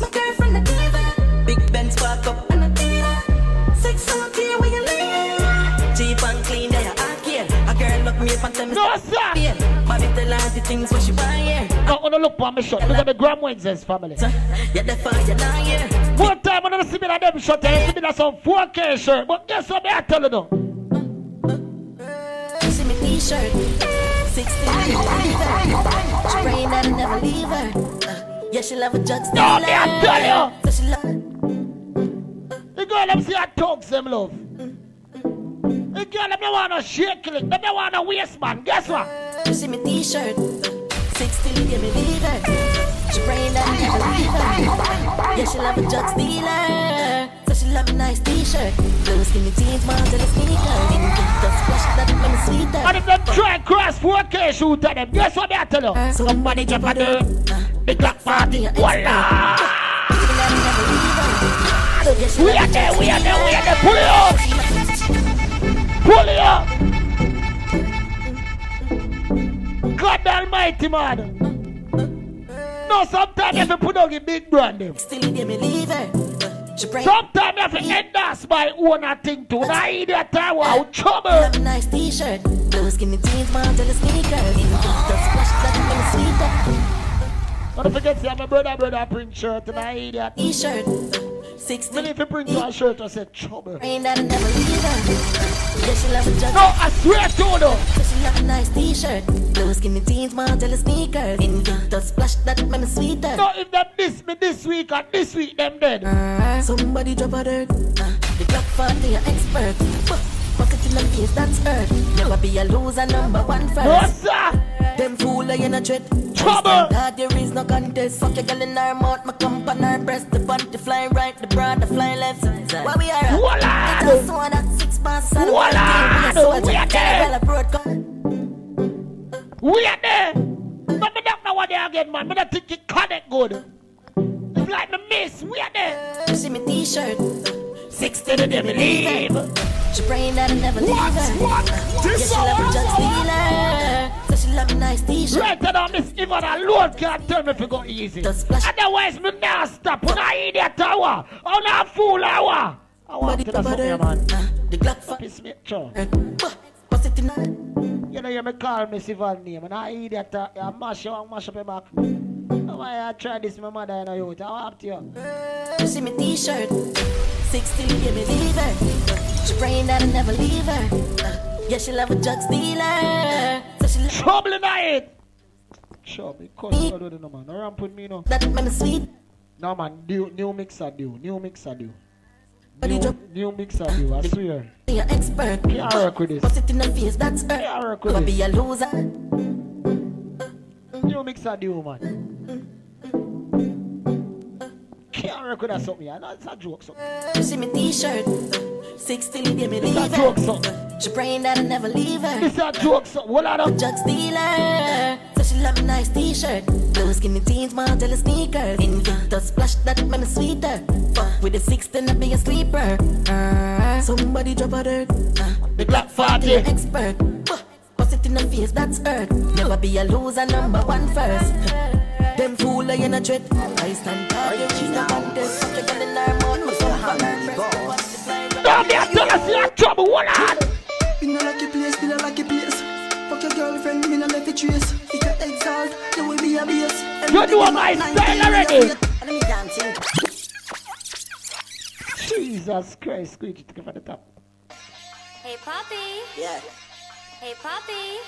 My girlfriend a diva. Big Benz park up and a diva. Six out here where you live. Cheap and clean, there you are. A girl look me up and tell me No, sir. Bobby tell her things what she buy here. Now, on look for me shot. Look at the Gram Wednesdays family. Yeah, the fire down here. One time when I see me that them shot, I see me that some 4K shirt. But guess what me I tell you now? See me t-shirt. 16 Spraying that and never leave her. Uh, yeah, she love a jug No, me I tell you. So she love The girl them see her thugs them love. The girl them don't want no shake it. Them don't want no waist man. Guess what? You see me t-shirt. 16 give me leave her. Spraying that and never leave her. Yeah, she love a jug stealer. So she love a nice t-shirt. Blue skinny jeans, Montana sneakers. Didn't get the splash that make me sweeter. And if them try cross 4K shoot at them, guess what I tell you? Somebody jump on the the Glock party. Voila! We are there, we are there, we are there. Pull it up! Pull it up! God almighty, man. No, sometimes you have to put on the big brand them. Still give me leave her. She bring Sometimes you have to endorse my own a thing too. Now idiot time, wow, trouble. Love a nice t-shirt. Blue skinny jeans, Montana sneakers. Didn't get the splash that make me sweeter. Don't forget, have my brother, brother, print shirt and I idiot. T-shirt. 16. Well, if you print your shirt, I said trouble. Rain that I never leave her. Yeah, she love a jug. No, I swear to you, though. So she love a nice t-shirt. Blue skinny jeans, Montana sneakers. Didn't get the splash that make me sweeter. No, if them diss me this week and this week, them dead. Uh, somebody drop a dirt. Uh, the Glock 40, you're expert. It in the face, that's hurt. Never be a loser, number one first. No, sir. Them fool are in a dread. Trouble. That there is no contest. Fuck your girl in her mouth, my cum on her breast. The panty fly right, the bra the fly left. Where we are? Voila. It's a sword at six past seven. Voila. We are We are there. there. We are there. But me don't know what they are again, man. Me don't think it connect good. It's like me miss. We are there. You see me t-shirt. 60 to them leave. She praying that I never leave her. What? Yeah, This she love a one? jug stealer. She love a nice t-shirt. Right now, Miss Yvonne alone can't tell me if it go easy. Otherwise, me not stop. When I idiot hour, I'm not fool hour. I want to you something, man. The Glock for Piss me, sure. It in You know, you me call Miss Yvonne name, and I idiot, uh, you mash you and mash up your back. Why I uh, try this, my mother, and I youth. I want you. You see eh, me t-shirt. 16, give me leave her. She praying that I never leave her. Uh, yeah, she love a jug stealer. So she love Trouble in it. Sure, because you do no man. No ramp with me, no. that make me sweet. No man, new, new mixer do, new mixer do. New, new mixer do, I swear. an expert. Can't work with this. Bust it in the face, that's her. Can't work with this. be a loser. New mixer do, man. Can't that something, yeah. No, it's a joke, something. You see me t-shirt. 16, give me It's a leave joke, something. She praying that I never leave her. It's a joke, something. What are them? Jug stealer. So she love a nice t-shirt. Blue skinny jeans, Montana sneakers. In the dust, splash that make me sweeter. With the 16, I be a sleeper. Uh, somebody drop a dirt. Uh, The Glock 40. you're expert. Bust it in the face, that's hurt. Never be a loser, number one first. Them fool are in a dread. I stand tall, you cheat the contest. Fuck your girl in her mouth, my son on her breast. No, me I tell us you're trouble. What on? In a lucky place, still a lucky place. Fuck your girlfriend, me no left it trace. If you exalt, you will be a base. You know my style already. Let me dancing. Jesus Christ, squeeze it from the top. Hey, Poppy. Yeah. Hey, Poppy.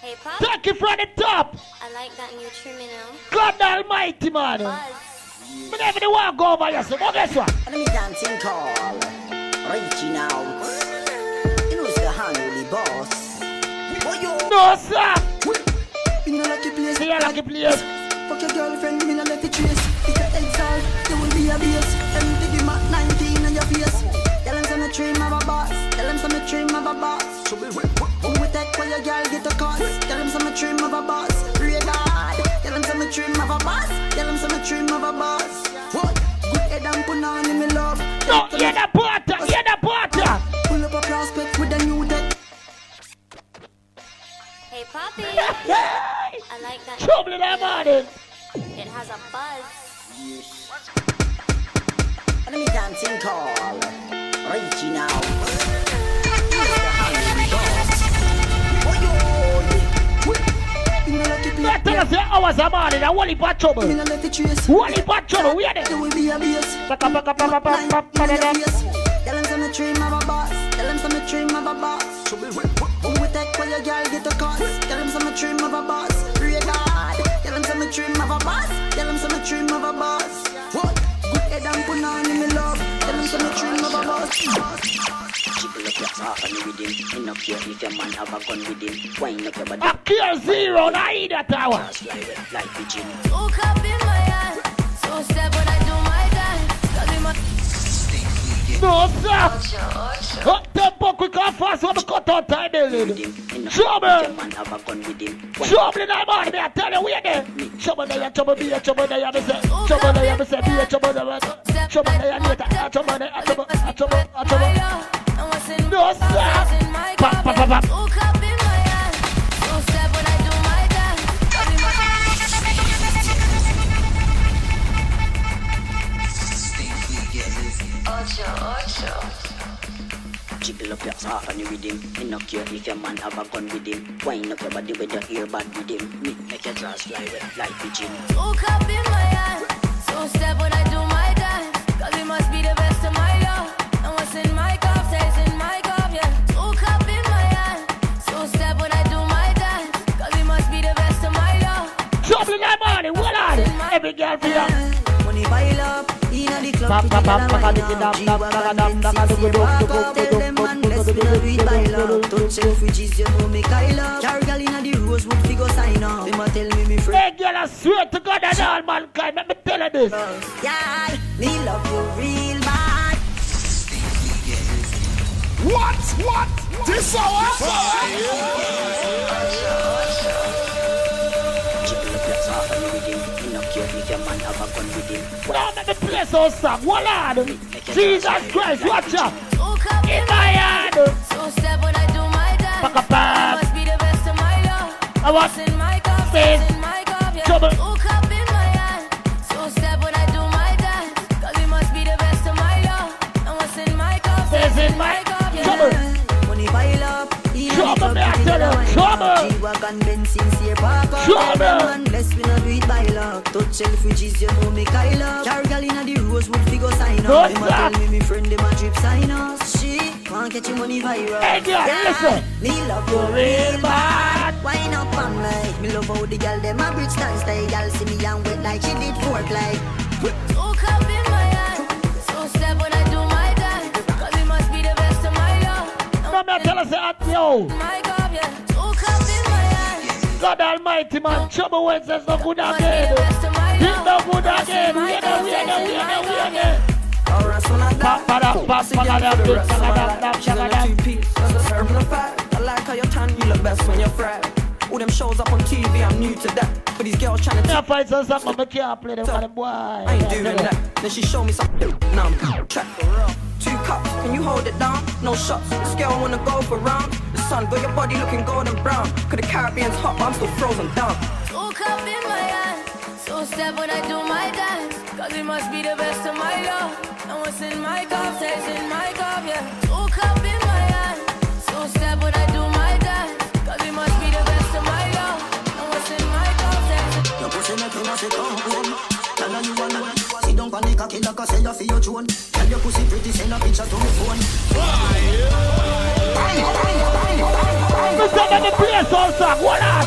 Hey, Poppy. Take it from the top. I like that new trim, you know. God Almighty, man. Me never do want to go over here, so what guess what? Let me dancing call. Reaching out. You know it's the handly boss. Oh, yo. No, sir. In a lucky place. See a lucky place. Fuck your girlfriend, me no left it trace. If your head's all, you will be a base. Empty the mat 19 on your face. Tell them some dream of a boss. Tell them some dream of a boss. Who we take when your girl get a cost? Tell them some dream of a boss. Pray God. Tell them some dream of a boss. Tell them some dream of a boss. What? Good head and put on in me love. No, hear the porter, hear the porter. Pull up a prospect with a new deck. Hey, Poppy. I like that. Trouble in the morning. It has a buzz. Let me dancing call. Reaching out. You know it's the handly boss. Yo. In a lucky place. Not tell us the hours of morning, and one heap of trouble. Me no it trace. One heap of trouble, we are there. You will be a base. Baka, baka, baka, baka, baka, baka. Tell them some dream of a boss. Tell them some dream of a boss. Who we take when your girl get a cost? Tell them some dream of a boss. Pray Tell them some dream of a boss. Tell them some dream of a boss. Good head and put on in me love. Tell them some dream of boss. Jiggle up your heart and with him. Enough here if your man have a gun with him. Wind up your body. A clear zero, I eat that tower. Just like it, like pigeon. Woke up in my hand. So step when I do my dance. Cause in my No, sir. Hot tempo, quick and fast, when we cut out time building. Trouble. Man have a gun with him. Trouble in the morning, I tell you, we are there. Trouble there, trouble there, trouble there, me say. Trouble there, me say, be a trouble there. Trouble there, later. Trouble there, trouble, trouble, trouble. No, sir. Pop, pop, Jiggle up your heart and you with him. Me no care if your man have a gun with him. Wind up your body with your ear bad with him. Me make your dress fly wet like pigeon. Woke up in my hand. So step when I do my dance. Cause it must be the best of my love. And what's in my cup stays in my cup, yeah. Woke up in my hand. So step when I do my dance. Cause it must be the best of my love. Trouble in the morning, what are they? Every girl for you. Money pile up. Inna the club. Pop, with pop, the pop, gyal pop, and digi, dam, wine dam, up. dam, dam, dam, G-Wagon, dugu, Benz, dugu, say dugu, walk dugu, Tell them man, bless me do it by love. Touch Selfridges, you know me Kyla. Carry girl inna the Rosewood figure sign up. Them a tell me me friend. Hey, girl, I swear to God and all mankind, let me tell you this. Yeah, me love you real bad. What? What? This hour? With him. Now let me some song. What? Jesus Christ, watch out. In my hand. So step when I do my dance. Pack a bag. Must be the best of my love. I want in my cup in my cup, yeah. Trouble. Woke up in my hand. So step when I do my dance. Cause it must be the best of my love. And what's in my cup stays in my cup, yeah. trouble. Money pile up. Trouble, club, me, I tell you, gyal and wine trouble. Up. G-Wagon, Benz, sincere park up. Trouble. Tell them bless me no do it by love. Touch Selfridges, you know me Kyla. Carry girl inna the Rosewood figure sign up. Them a tell me me friend them a drip sign us. She can't get your money viral. Hey, girl, listen. Me love you real bad. Wine up on me. Me love how the girl them a bridge dance style. Girl see me and wet like she did fork like. Woke up in my hand. So step when I do my dance. Cause it must be the best of my love. No, me tell us that, yo. My cup, yeah. God Almighty, man. Chubble Wednesday's no good again. It's no good again. We are there, we are there, we are there, we are there. I like how you tan, you look best when you're fried. All them shows up on TV, I'm new to that. But these girls trying to Me a find some song, but me can't play them for them boy. I ain't doing that. Then she showed me some now I'm track Two cups, can you hold it down? No shots. This girl wanna go for round. The sun got your body looking golden brown. Cause the Caribbean's hot, but I'm still frozen down. Two up in my hand. So step when I do my dance. Cause it must be the best of my love. And what's in my cup stays in my cup, yeah. Down on the cocky like I say you feel your drone. Tell your pussy pretty, send a picture to me phone. Mr. Let the place also, what up?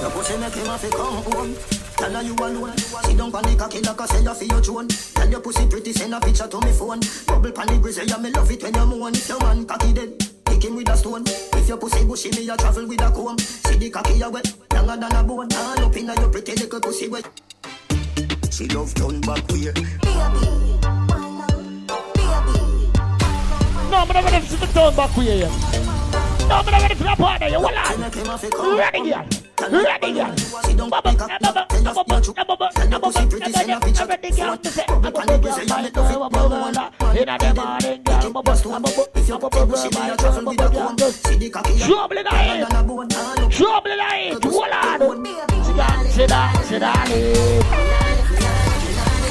Your pussy make him have to come home. Tell her you alone. Sit down on the cocky like I say you feel your drone. Tell your pussy pretty, send a picture to me phone. Bubble pan the grizzly, yeah, me love it when you moan. If your man cocky dead, kick him with a stone. If your pussy bushy, me a travel with a comb. See the cocky a wet, longer than a bone. All up inna your pretty little pussy wet. She love turn back way. No, I'm never to the turn back for you. No, I'm never to the partner. You up? Ready, girl. Ready, ready, girl. Trouble in the head. Trouble in the head. Hold on. Sit down, sit down, sit down.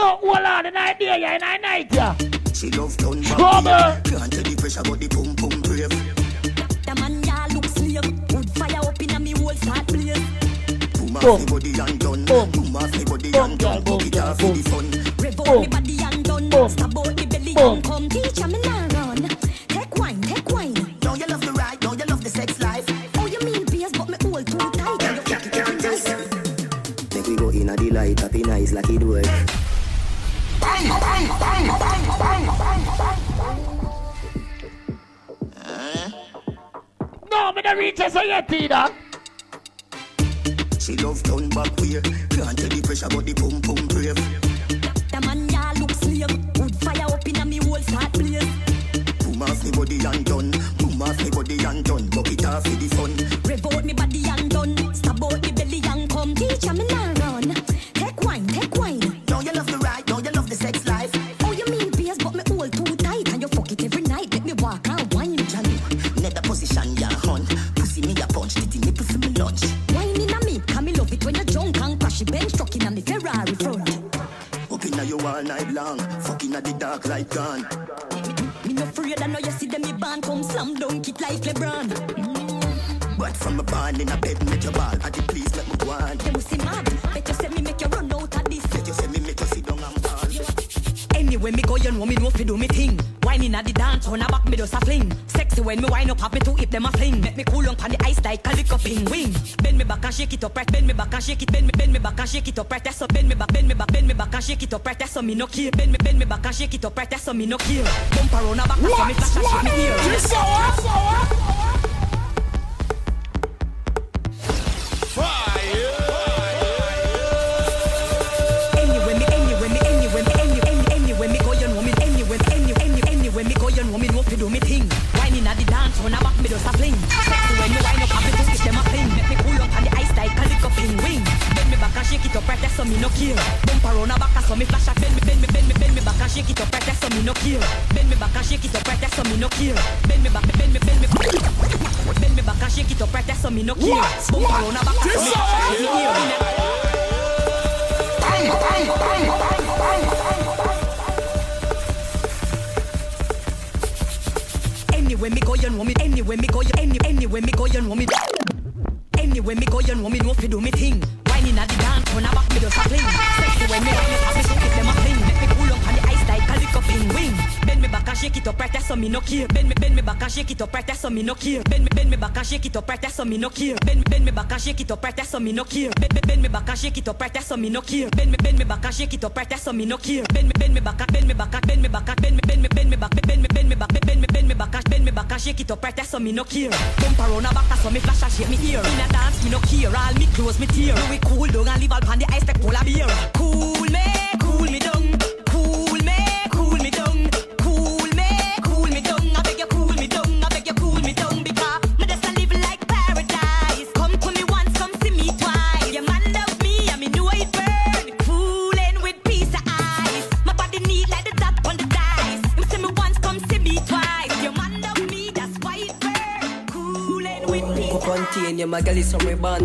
No, hold on, the night there, yeah, the night yeah. She love turn back Trouble. Can't tell the pressure, but the pum pum brave. The man ya look slave. Wood fire up inna me whole start blaze. Boom off me body and done. Boom off me body and done. Book it off for the fun. Rev reach us yet, Tina. She love turn back way. Can't tell the pressure, but the pum pum brave. It up right. Bend me back and shake it. Bend me, bend me back and shake it up right. That's so bend me back, bend me back, bend me back and shake it up right. That's so me no care. Bend me, bend me back and shake it up right. That's so me no care. Bump around a back, that's so me flash and shake me here. You so up, me no care. Bend me, bend me back and shake it up right there, so me no care. Bend bend me back and shake it up right there, so me no care. Bend bend me back and shake it up right there, so me no care. Bend me, bend me back and shake it up right there, so me no care. Bend me, bend me back and bend me back and bend me back and bend me, bend me, bend me back, bend me, bend me back, bend me, bend me back and bend me back and shake it up right there, so me no care. Bump around a back, so me flash and shake me ear. In a dance, me no care. All me clothes, me tear. Do we cool and leave all pan the ice like polar beer.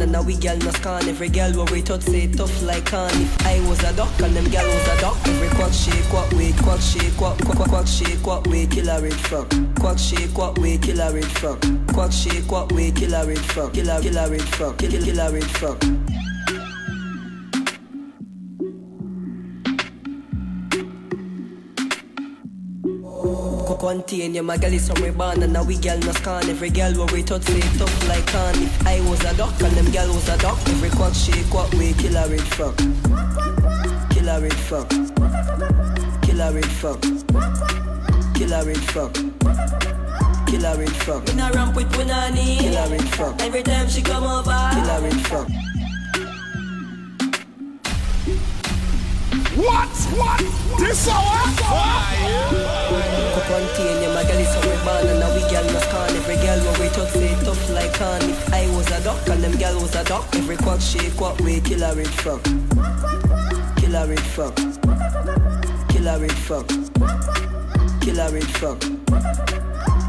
And now we girl no scan. Every girl where we touch say tough like can. If I was a duck and them girl was a duck, every quack shake, quack wait, quack shake, quack quack quack, quack shake, quack wait, kill a red frog. Quack shake, quack wait, kill a red frog. Quack shake, quack wait, kill a red frog. Kill a kill a red frog. Kill kill a red frog. Contain you, my girl is from born and now we girl no scan. Every girl where we touch say tough like can. If I was a duck and them girl was a duck, every quack shake, quack way, kill a red frog. Kill a red frog. Kill a red frog. Kill a red frog. Kill a red frog. In a ramp with Punani. Kill a red frog. Every time she come over. Kill a red frog. What? What? This? Contain you, my girl is from born and now we scan. Every girl where we touch say tough like can. If I was a duck and them girl was a duck, every quack shake, quack way, kill a red frog. Kill a red frog. Kill a red frog.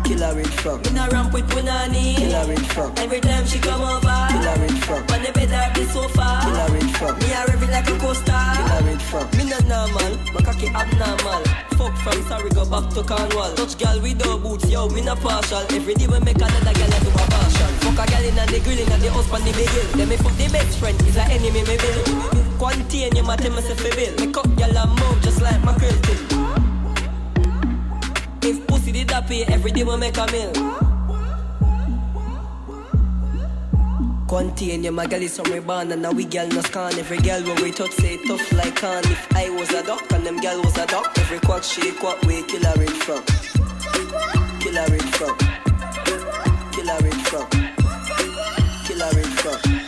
Kill a red frog. Kill a red frog. In a ramp with Punani. Kill a red frog. Every time she come over. Kill a red frog. On the bed or the sofa. Kill a red frog. Me a rev like a coaster. Kill a red frog. Me not normal, my cocky abnormal. Fuck from sorry go back to Cornwall. Touch girl with no boots, yo, me not partial. Every day we make another girl I do a partial. Fuck a girl in the grill in the house on the big hill. Then me fuck the best friend, is a enemy me bill. Contain you, my tell me say fi bill. Me cut girl and move just like my krill tip. If pussy did pay, every day we make a meal. Contain you, my girl is from and now we girl no scan. Every girl where we touch say tough like can. If I was a duck and them girl was a duck, every quack shake, quack we kill a red frog. Kill a red frog. Kill a red frog.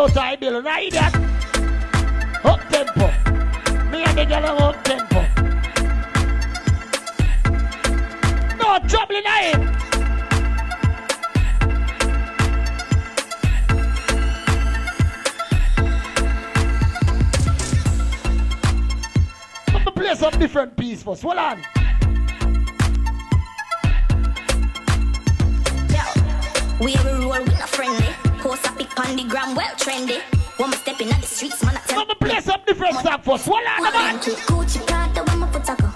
Out bill. Now hear that? Up tempo. Me and the girl are up tempo. No trouble in it. Play some different piece first. Hold on. We have a roll with a friendly. On the gram, well trendy. One step in the streets, man. I tell Let me play some different stuff first. Hold on, man. Gucci Prada when my foot go.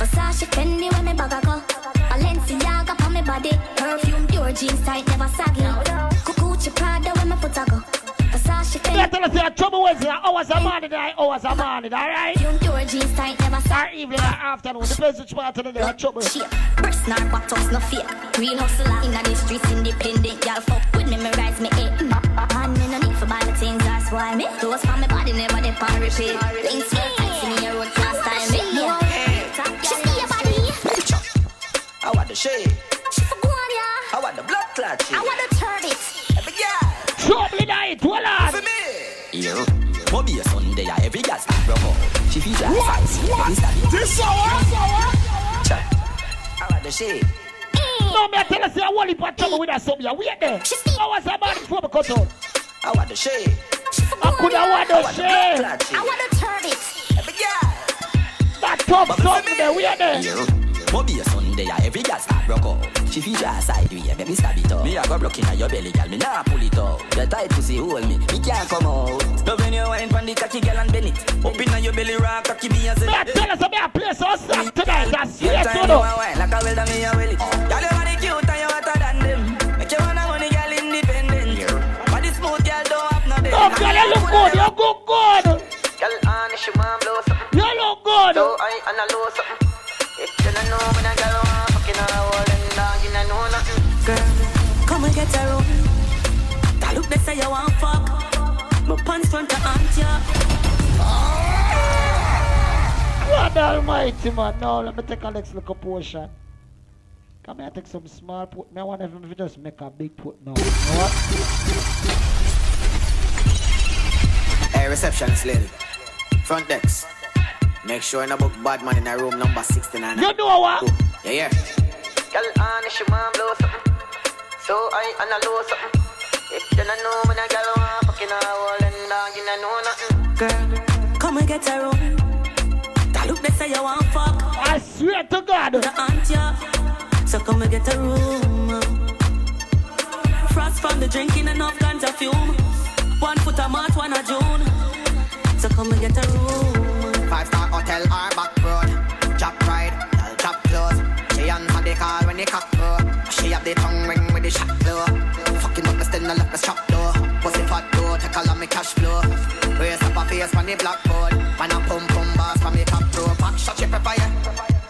Versace Fendi when me bag a go. Balenciaga on me body. Perfume pure jeans tight, never saggy. Gucci Prada when my foot go. Versace Fendi. Tell us your trouble was here. Hours a morning, right? Hours a morning, alright? Perfume pure jeans tight, never saggy. Or evening or afternoon. Depends which part of the day. Trouble. Breast nor bottles, no fake. Real hustler in the streets, independent. Y'all fuck with me, me rise me eight. Man, me no need for buy the things, that's why me. Those for my body never they pan repeat. Things well tight, see me a road last time. Eh. Me, yeah. She see your body. I want the shade. She for go on, yeah. I want the blood clot. I want the turn it. Every girl. Trouble in it. Hold on. For me. Yo, Bobby a Sunday, yeah, every girl start rock out. She feels like What? sexy, What? every stab This hour? This hour? Chat. I want the shade. No, me I tell us say I want to put trouble with that something. Wait there. Hours a morning before me cut out. I want the shade. I could have want the want shade. I want to turn it. Every girl. That tough something there. Wait there. Yo, Bobby a Sunday, yeah, every girl start rock out. She feels like sideways, baby stab it up. Me a go block inna your belly, girl, me nah pull it out. Your tight pussy hold me, me can't come out. Love when you wine from the cocky girl and bend it. Up inna your belly rock, cocky be as Me I tell us me I play some stuff tonight. I see Every it, time you you know. like a welder, me a well it. Girl, you body cute and you hotter than them. Make you wanna money, girl, independent. Body smooth, girl, don't have no Oh, girl, you look good. You look good. Girl, on she want blow something. You look good. So I and I know something. If you don't know when a girl want fucking her whole and Girl, come and get a room. That look they say you want fuck. My pants front to aunt ya. God almighty, man. Now, let me take a next little portion. Come here, take some small put. Me, I want them to just make a big put now. You know what? Hey, receptionist lady. Front desk. Make sure you no book bad man in a room number 69. You know what? Yeah, yeah. Girl, on if she want blow something. So I and I know something. Mm. If you don't know when I girl want fucking a hole and dog, you don't know nothing. Girl, come and get a room. That look they say you want fuck. I swear to God. The aunt ya. So come and get a room. Frost from the drinking enough ganja fume. One foot a March, one a June. So come and get a room. Five star hotel or back road. Chop ride, girl chop close. She answer the call when the cock go. She have the tongue ring with the shot glow. Fucking up, still not let me strap door. Pussy fat door, take all of me cash flow. Raise up a face on the blackboard. Man a pum pum boss from me top row. Back shot she prepare.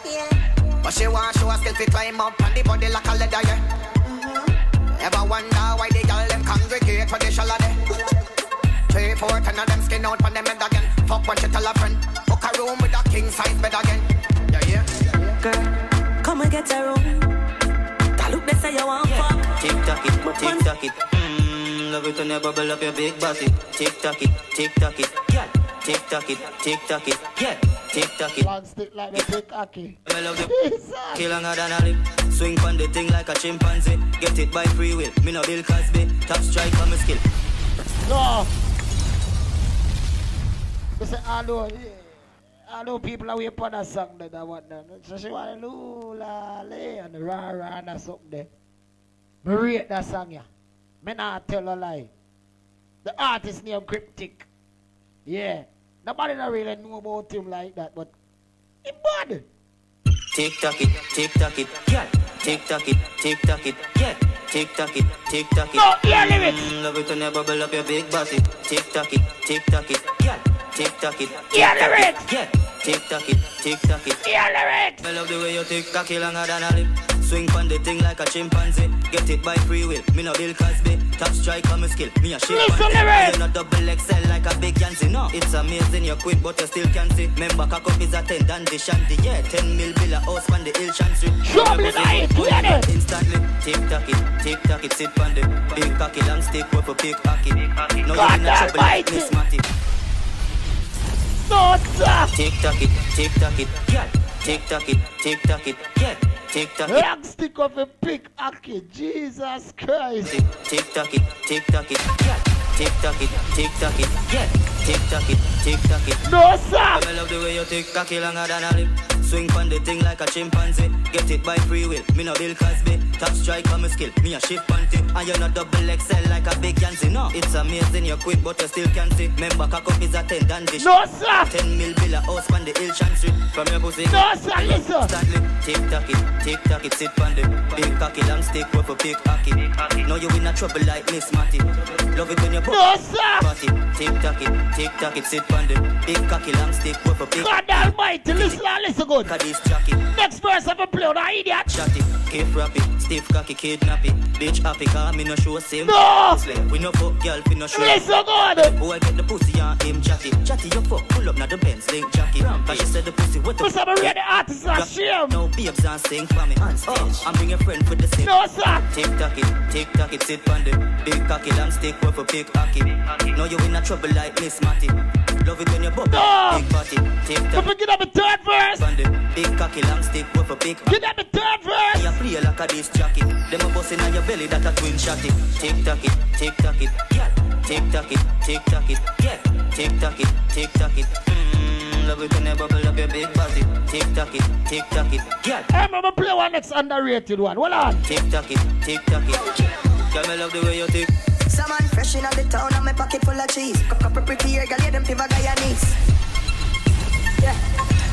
Yeah. But she want show a skill fi climb up on the body like a leather yeah. Mm-hmm. Ever wonder why the girl them congregate for the shallow day? Three, four, ten of them skin out on them head again. Fuck when she tell a friend. Book a room with a king size bed again. Yeah, yeah. Girl, come and get a room. Tick tock it, tick tock it. Mmm, love it when you bubble up your big body. Tick tock it, tick tock it, yeah. Tick tock it, tick tock it, yeah. Tick tock it. Long stick like the big hockey. I love the kill longer than a lip. Swing on the thing like a chimpanzee. Get it by free will. Me no Bill Cosby. Top strike on my skill. No. Listen, although, although people are waiting for that song that I want them. So she want to lula, lay, and rah rah and something there. Me rate that song, yeah. Me not tell a lie. The artist name Cryptic. Yeah. Nobody not really know about him like that, but he bad. Tick tock it, tick tock it, yeah. Tick tock it, tick tock it, yeah. Tick tock it, tick tock it. No, hear lyrics. Mm, love it when you bubble up your big body. Tick tock it, tick tock it, yeah. Tick tock it, tick lyrics. it, yeah. Tick tock it, tick tock it. Hear lyrics. I love the way you tick tock it longer than a lip. Swing on the thing like a chimpanzee. Get it by free will. Me no Bill Cosby. Top strike on my skill. Me a shit Listen pan lyrics. You not double XL like a big Yancy. No, it's amazing you quit but you still can't see. Member cock up is a 10 dandy shanty. Yeah, 10 mil bill a house on the hill chancery. Trouble night, hear this. Instantly. Tick tock it, tick tock it, sit on the big cocky long stick with a big cocky. No, God you not trouble like almighty. Miss Matty. Tick tock it, tick tock it, yeah. Tick tock it, tick tock it, yeah. Tick tock it. Long stick of a big hockey. Jesus Christ. Tick tock it, tick tock it, yeah. Tick tock it, tick tock it, yeah. Tick tock it, tick tock it. No, sir. I love the way you tick tock it longer than a lip. Swing on the thing like a chimpanzee. Get it by free will. Me no Bill Cosby. Top strike on my skill. Me a shift panty. And you not double XL like a big Yancy. No, it's amazing you quit but you still can't see. Member cock up is a 10 dandy. No, sir. 10 mil bill a house on the hill chancery. From your pussy. No, sir, listen. Stanley. Tick tock it, tick tock it, sit on the big cocky long stick with a big cocky. No, you in a trouble like Miss Matty. Love it when you No, sir. Party. Tick tock it, tick tock it, sit on the big cocky long stick with a big. God almighty, listen and listen good. Next verse I'm play on idiot. shot it, keep rap it, stiff cocky kidnap it. Bitch happy car, me no show same. No. Slave, We no fuck girl, we no show. Listen good. Boy get the pussy on him chatty. Chatty you fuck, pull up now the Benz link jacket. Cause she said the pussy what the Must have a real artist and shame. No babes and sing for me on stage. Oh, I'm bring a friend for the same. No, sir. Tick tock it, tick tock it, sit on the big cocky long stick with a big cocky. No, you in a trouble like Miss Matty. Love it when you bubble. No. Ah! Big body, tick Don't forget about the third verse. Big cocky long stick with a big. Get up the third verse. You play like a disc jockey. Them a bustin' on your belly that a twin shotty. Tick tock it, tick tock it, yeah. Tick tock it, tick tock it, yeah. Tick tock it, tick tock it. Mmm, love it when you bubble up your big body. Tick tock it, tick tock it, yeah. I'm gonna play one next underrated one. Hold on. Tick tock it, tick tock it. Girl, me love the way you tick. Some man fresh in the town and my pocket full of cheese. Cup cup pretty hair, girl, yeah, them pivot Guyanese.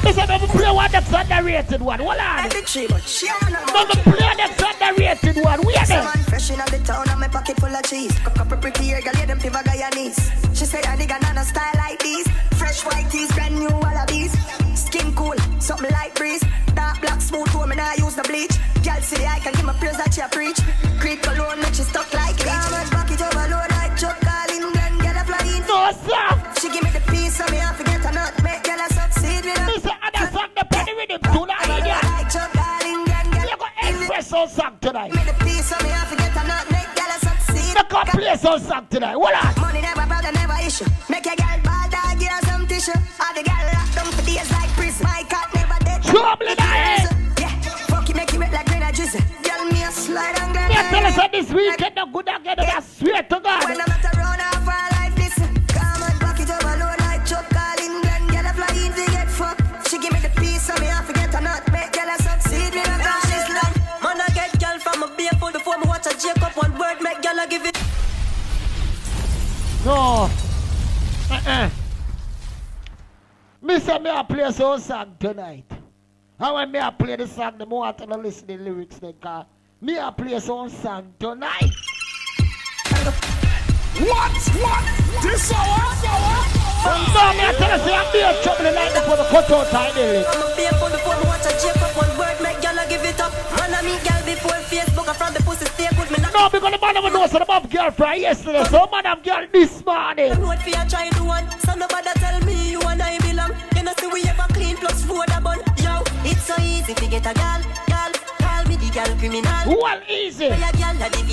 Listen, I'm play one next underrated one. Hold on. Big she, but she I'm gonna play next underrated one. Wait Some there. man fresh in the town and my pocket full of cheese. Cup cup pretty hair, girl, yeah, them pivot Guyanese. She say I dig another style like these. Fresh white tees, brand new wallabies. Skin cool, something light breeze. Dark black smooth woman, I use the bleach. Girl see I can give my praise that she a preach. Creep alone, make she stuck like leech. Him. Do not idiot. Like Chuck calling, then get You got express some song tonight. me the piece of me, I forget her not. Make girl a succeed. You can play some song tonight. Hold on. Money never brother, never issue. Make your girl ball dog, give her some tissue. All the girl locked down for days like prison. My cat never dead. Trouble in the head. Yeah, fuck you, make you wet like green. Girl, me a slide and a tell grenade. this weekend, no good again, I swear to No. Uh-uh. Me say me a play some song tonight. And when me a play the song, the more I to listen to the lyrics then cause me a play some song tonight. What? What? This hour? No, me a tell you say I'm be a trouble the night before the cut out time the I'm a beer before me watch a Jacob. One word make girl Man, I meet girl before Facebook. I from the pussy stay good. Me not No, because the man of know so the above girl from yesterday. So man have girl this morning. road for you try do one. So nobody tell me you and I belong. You know see we ever clean plus food a bun. Yo, It's so easy to get a girl, girl. Call me the girl criminal. Well, easy. Where a girl that a.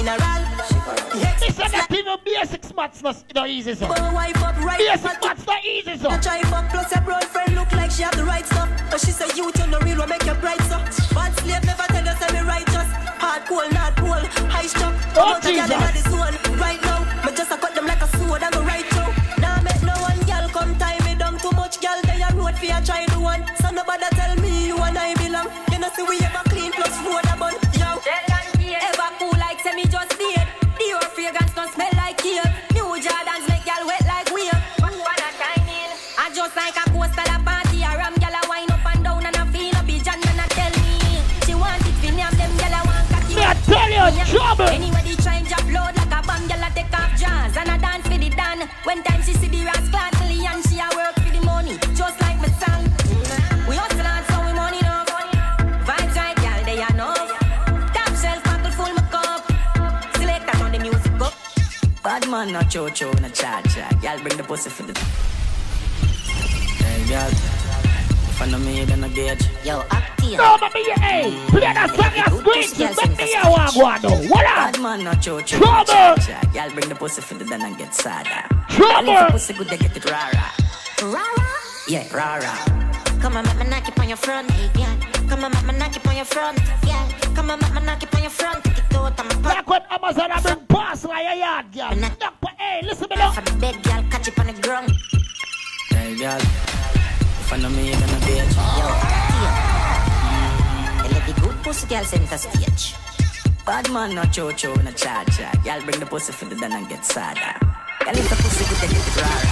This is that even basic maths not, not easy, so. But wife up right Basic maths not easy, so. You try fuck plus your girlfriend look like she have the right stuff. But she say you turn the real one make you bright so. Slave never tell us I'm righteous. Hard not cold, high struck. Oh, But Jesus. in the zone right now. Me just a cut them like a sword and go right through. Now make no one girl come tie me down too much. Girl they a road for you try do one. So nobody tell me you and I belong. You know see we ever tell you, trouble. Anyway, they try and drop load like a bomb. Gyal a take off jazz and I dance for the dan. When time she see the rascal million, she a work for the money. Just like my song. We hustle hard so we money enough. Vibes right, gyal they are enough. Top shelf buckle full my cup. Select that on the music up. Bad man, not cho-cho, not cha-cha. Y'all bring the pussy for the... Hey, girl. If I know me, then I get Yo, active. No, but me, hey, play that song you scream, so let me hear what I want to know. What up? Bad man, not cho-cho, Trouble. not. Y'all bring the pussy for the then and get sadder. Trouble. Y'all if the pussy good, they get it rara. Rara. Yeah, rara. Come on, make me knock it on your front, hey, yeah. Come on, make me knock it on your front, yeah. Come on, make me knock it on your front. Take it out, I'm a Like when Amazon have been pass like a yard, girl. Knock, but hey, listen me now. For the bed, girl, catch it on the ground. Hey, girl. If I know me, then I get Yo, active. They let the good pussy girl center stage. Bad man, not cho-cho, not cha-cha. Y'all bring the pussy for the then and get sadder. Y'all if the pussy good, they get it rara.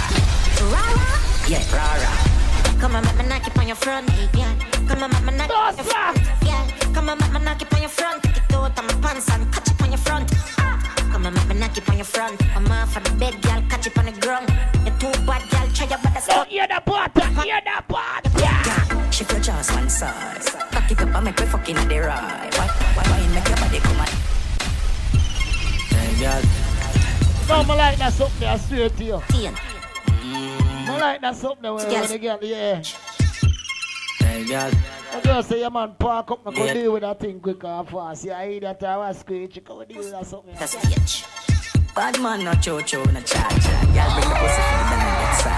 Rara. Yeah, rara. Come on, make me knock it on your front, hey, yeah. Come on, make me knock it on your front, yeah. Come on, make me knock it on your front. Take it out, I'm a pants and catch it on your front. Ah! Come on, make me knock it on your front. I'm off of the bed, girl, catch it on the ground. You too bad, girl, try your best. Don't hear the part, hear the part, yeah. Shift your jaws one side. Cock it up and make me fucking at the right. Why, why, why make your body come on? Hey, girl. No, I like that something, I swear to you. Teen. I like that something when, when the girl, yeah. Hey, girl. The girl say, yeah, man, park up, I go Yeah. deal with that thing quick and fast. Yeah, I hear that I was screech, you go deal with that something. That's stage. Bad man, not cho-cho, not cha-cha. Y'all bring the pussy for the then and get sadder.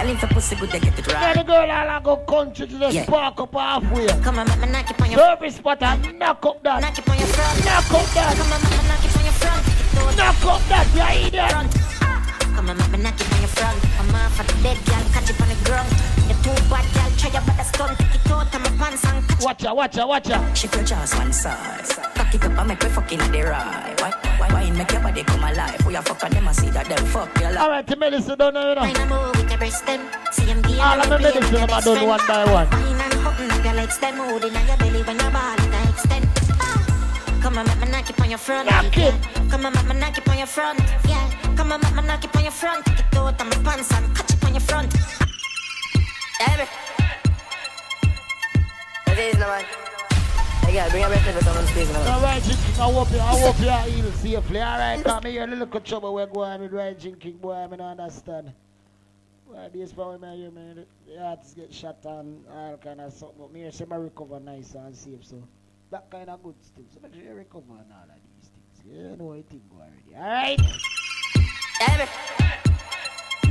Y'all if the pussy good, they get it Yeah, right. the girl all go country to just Yeah. park up halfway. Come on, make me knock it on your Service spot and knock up that. Knock it on your front. Knock up that. Come on, make me knock it on your front. Take it out. Knock up that, you front. Come on, make me knock it on your front. I'm off of the bed, girl, catch it on the ground. You too bad, girl, try your best stunt. Take it out, I'm a pants and catch Watch ya, watch ya, watch ya. Shift your jaws one side. Cock it up and make me fucking at the right. Why, why, why make your body come alive? We a fuck and them and see that them fuck your life. Alright, the medicine done now, you know. Wine and move with your breast them. See them gear All of the medicine I'm done one by one. Wine and hutton up your legs them. Hold in on your belly when your ball it extend. Ah. Come on, make me knock it on your front. Knock yeah. it. Come on, make me knock it on your front. Yeah. Come on, make me knock it on your front. Take it out, I'm a pants and catch it on your front. What is no man? Hey, girl, bring breath to someone's face now. Alright, drinking, I hope you, I hope you are healed safely. Alright, come here, a little trouble we're going with right drinking, boy, I I understand. Well, this boy, man, you, man, the hearts get shot and all kind of something. But me, I say, recover nice and safe, so that kind of good stuff. So make sure you recover and all of these things. You know what you think already. Alright? Hey, Me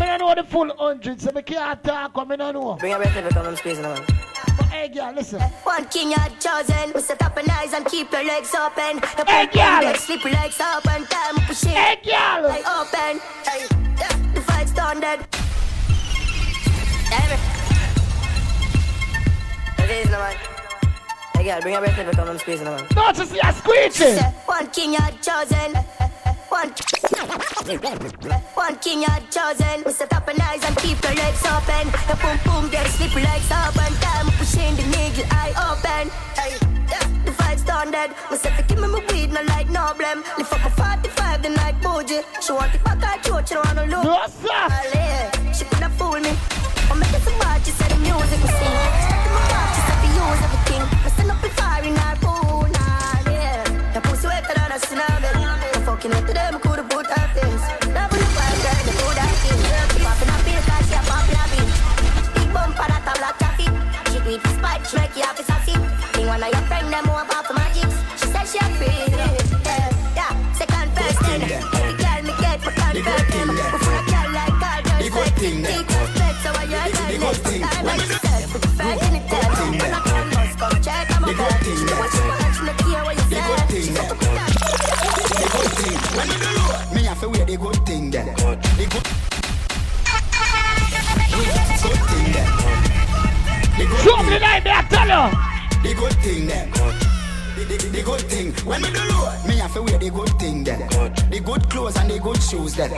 don't know the full hundred, so me can't talk, I me don't know. Bring your breath to someone's face now. But Hey, girl, listen. One king you had chosen. We set up an eyes and keep your legs open. The Hey, girl. Legs slip legs open. Time we push it. Hey, girl. Like open. Hey, yeah, the fight's done dead. Hey, It is no man. Hey, girl, bring your breath never come on squeeze no man. Not to see a squeezing. One king you had chosen. One, one king had chosen. We set up an eyes and keep your legs open. The boom boom get slip legs open. Time pushing the nigga eye open. Hey, yeah, the fight's done dead. We said to give me my weed, no light, no blem. Lift up a 45 the night bougie. She want it back her throat, she don't wanna look. No, sir. She coulda fool me. I'm making some bad, she said the music was sing. Starting my bad, she said to use everything. I stand up and fire in her The good me the night, me I tell you. The good thing then. The, the, the good thing. When me do road, me have to wear the good thing then. The good clothes and the good shoes then.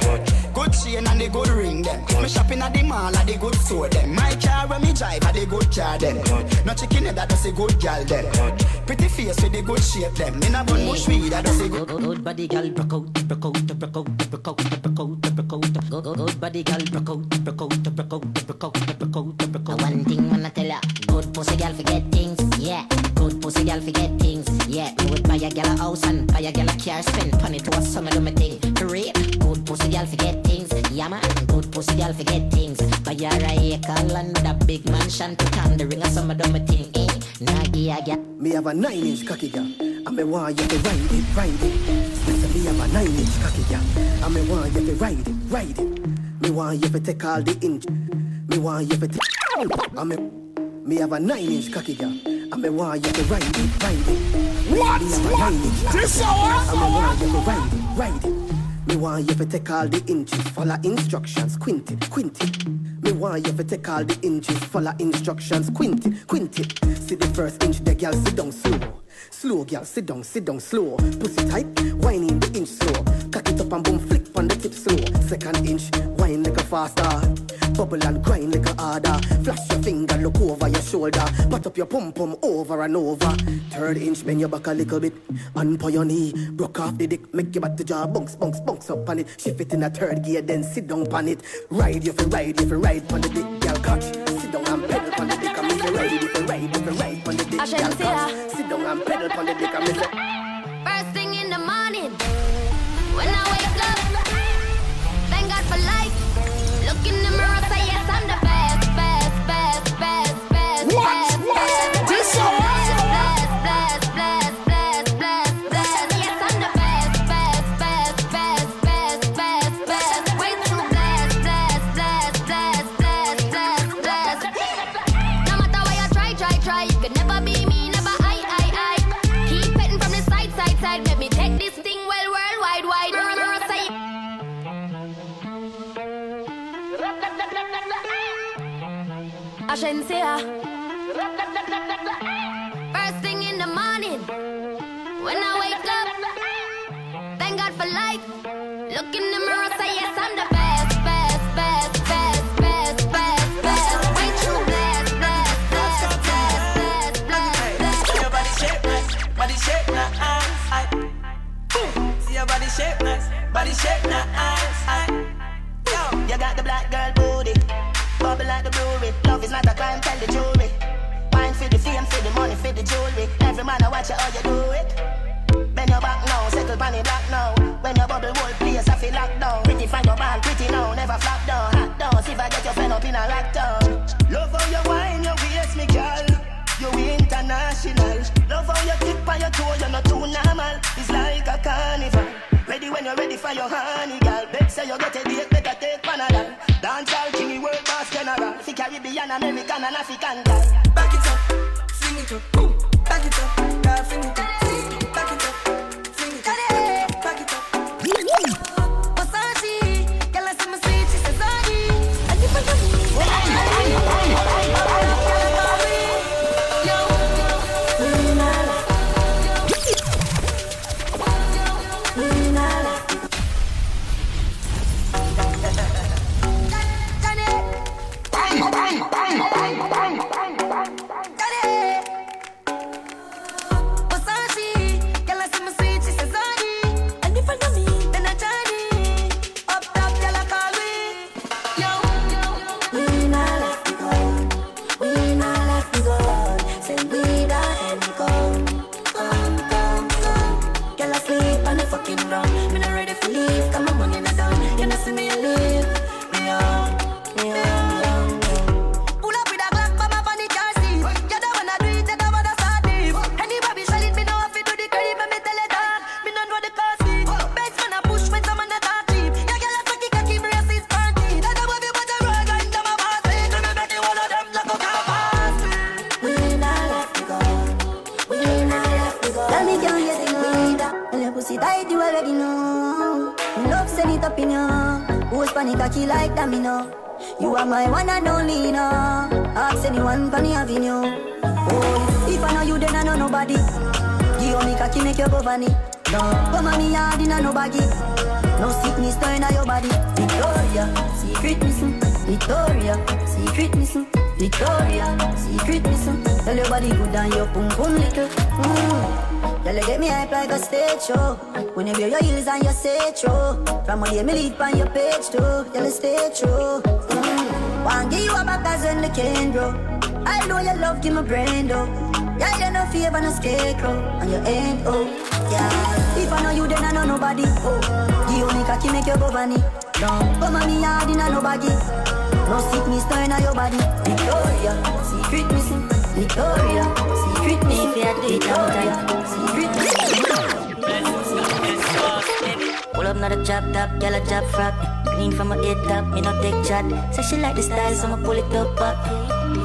Good chain and the good ring then. Me shopping at the mall at the good store then. My car when me drive at the good car then. No chicken head that does a good gal then. Pretty face with the good shape them. Me na bun bush weed that does a good. Good body gal, broke out, broke out, broke out, broke out, broke out, broke out. Good, good, good body gal, broke out, broke out, broke out, broke out, broke out, broke out. One thing wanna tell ya, good pussy gal forget things, yeah. Good pussy gal forget things, yeah. Me would buy a gal a house and buy a gal a car, spend money to a summer do me thing. Great, good pussy gal forget things, yeah man. Good pussy gal forget things. Buy a acre land with a big mansion, put on the ring a summer do me thing, eh. Nah, yeah, yeah. Me have a nine inch cocky girl, and me want you to ride it, ride it. Me have a nine inch cocky girl, and me want you to ride it, ride it. Me want you to take all the inch, me want you to take. And me, me have a nine inch cocky girl, and me want you to ride it, ride it. What? Me have a What? This hour? and me want you to ride it, ride it. Me want you to take all the inches, follow instructions, quint it, quint it. Me want you to take all the inches, follow instructions, quint it, quint it. See the first inch, the girl sit down slow. Slow, girl, sit down, sit down slow. Pussy tight, whine in the inch slow. Cock it up and boom, flick on the tip slow. Second inch, whine like a faster. Bubble and grind like a harder. Flash your finger, look over your shoulder. Pat up your pum pum over and over. Third inch, bend your back a little bit. And pour your knee, broke off the dick. Make your to jaw bunks, bunks, bunks up on it. Shift it in a third gear, then sit down on it. Ride, if you fi if you ride on the dick, girl, catch. Sit down and pedal on the dick, me fi ride, you fi ride, you fi ride on the dick, girl, catch. Sit down and pedal on the dick, me fi. First thing in the morning, when I wake up, thank God for life. Look in the mirror, Look in the mirror, say yes, I'm the best, best, best, best, best, best, best. See your body shape nice, body shape nice. See your body shape nice, body shape nice. Yo, you got the black girl booty, bubble like the. Love is not a crime, tell the jury. Wine for the fame, for the money, for the jewelry. Every man I watch you how you do it. Back now, settle pan it black now. When your bubble whole place, I feel locked down. Pretty find your band, pretty now, never flop down. Hot down, see if I get your friend up in a lockdown. Love how you wine, your waist, me girl. You international. Love how you tip on your toe, you're not too normal. It's like a carnival. Ready when you're ready for your honey, girl. Bet say you get a date, better take Panadol. Dance all king, world boss general. Fi Caribbean, American, and African girl. Back it up, it up, back it up, girl, fling it up, 何? Cocky like know. You are my one and only, no. Ask anyone for the avenue. Oh, if I know you, then I know nobody. Give me cocky, make you go funny. No, come on me hard in a no baggy. No sickness turn your body. Victoria, secret missing. Victoria, secret missing. Victoria, secret missing. Tell your body good and your pum pum little. Mm. Girl, you get me hype like a stage show. When you wear your heels and you say true. From when you me lead on your page too. Girl, you stay true. Mm. Want give you a back as when the can grow. I know your love give me brain though. Yeah, you no favor, no scarecrow, and you ain't oh, yeah. If I know you, then I know nobody. Oh, give me cocky, make you go bunny. No, come on me hard in a no baggy. No sickness turn on your body. Victoria, secret missing. Victoria, secret missing. Victoria, secret missing. Pull up not a chop top, girl a chop frog. Clean from my head top, me no take chat. Say she like the style, so I'ma pull it up back.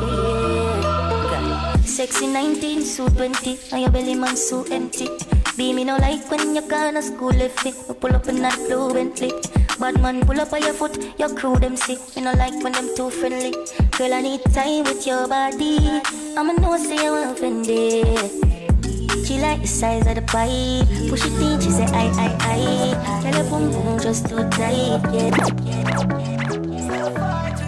Yeah. Sexy 19, suit 20, and your belly man so empty. Be me no like when you gonna school if it. We pull up in that blue Bentley. Bad man pull up on your foot, your crew them sick. Me no like when them too friendly. Girl, I need time with your body. I'ma know say you offended. She like the size of the pie. Push it in, she say I, I, I. Tell her boom boom just too tight, yeah. Him no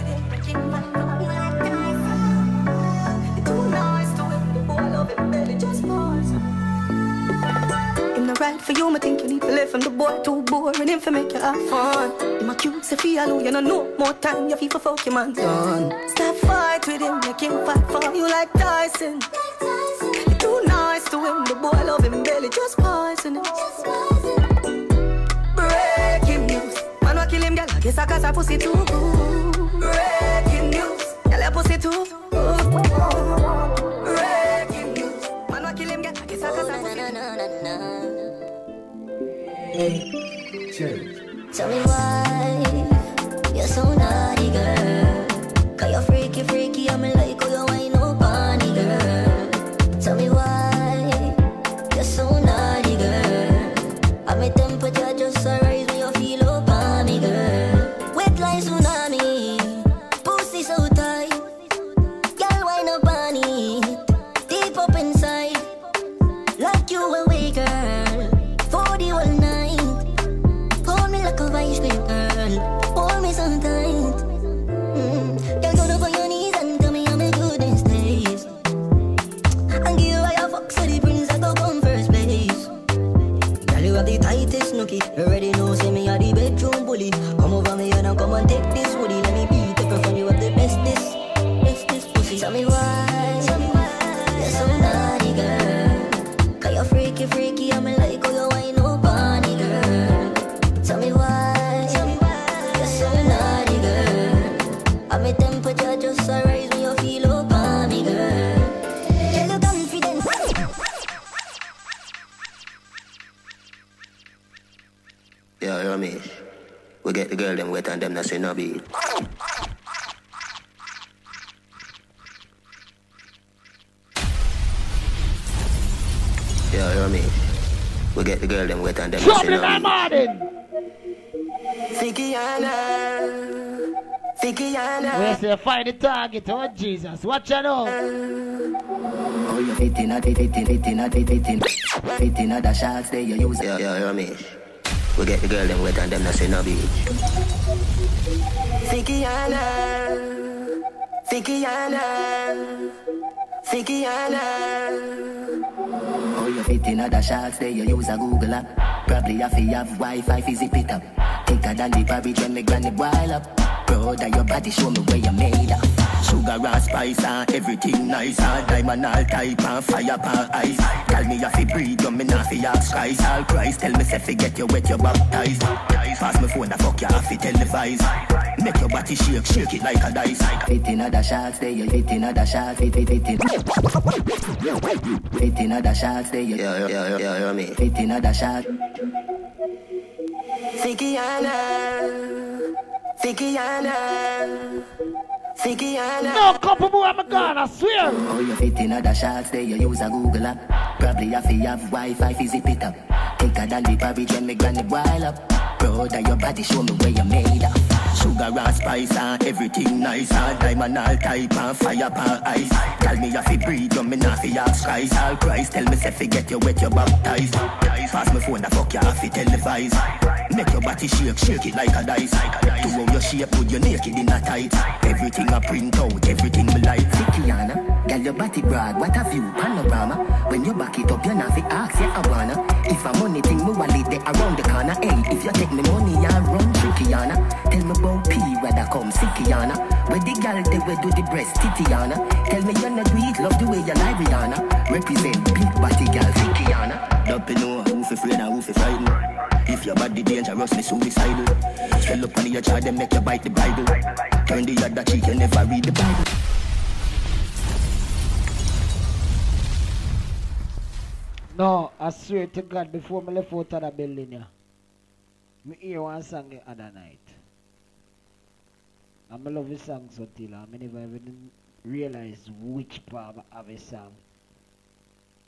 right for you, me think you need to live from the boy too boring him for make you have fun. Him my cute, say feel you know no more time, you feel for fuck your man done. Stop fight with him, make him fight for you like Tyson. You're too nice to him, the boy love him belly, just poison him. Breaking news, man wa kill him, girl, I guess I got her pussy too. Breaking news, girl, your pussy too good. Tell me Jesus, watch out now. Oh, you fit in shots you use. Yeah, yeah, know me. We get the girl them wet and them not say no beach. Fikiana, Fikiana, Fikiana. Oh, you fit in the shots there you use a Google app. Probably have to have Wi-Fi fi zip it up. Thicker than the porridge when me granny boil up. Brother, your body show me where you made up. Sugar and spice and everything nice and diamond all type and fire pan ice. Tell me if you breathe, you me not fi ask Christ. All Christ, tell me if you get you wet, you baptized. Pass me phone, the fuck you have to televise. Make your body shake, shake it like a dice. Fit in other shots, there you fit in other shots, fit fit fit in. Fit in other shots, there you. Yeah, yeah, yeah, yeah, you know me. Fit in other shot. Fikiana, Fikiana, Fikiana. No couple boy, I'm gone, I swear. Oh, you fit in other shots, there you use a Google app. Probably have to have Wi-Fi fi zip it up. Thicker than the porridge when me granny boil up. Brother, your body show me where you made up. Sugar and spice and everything nice and diamond all type and fire pan ice. Tell me if you breathe, you me not fi ask Christ. All Christ, tell me if you get you wet, you baptized. Pass me phone, the fuck you have to televise. Make your body shake, shake it like a dice. To how your shape, put your naked in a tight. Everything I print out, everything me like. Fikiana, girl your body broad, what a view, panorama. When you back it up, you not fi ask, yeah I wanna. If a money thing, me wallet there around the corner. Hey, if you take me money, I run Trickiana. Tell me about P, where that come, Sickiana. Where the girl they where do the breast, Titiana. Tell me you're not it, love the way you lie, Rihanna. Represent big body girl, Sickiana. Don't be know who fi afraid and who fi frightened. If your body dangerous, me suicidal. Swell up on your child, then make you bite the Bible. Turn the other cheek, you never read the Bible. No, I swear to God, before me left out of the building, yeah, me hear one song the other night. And I love the song so till I never even realize which part I have a song.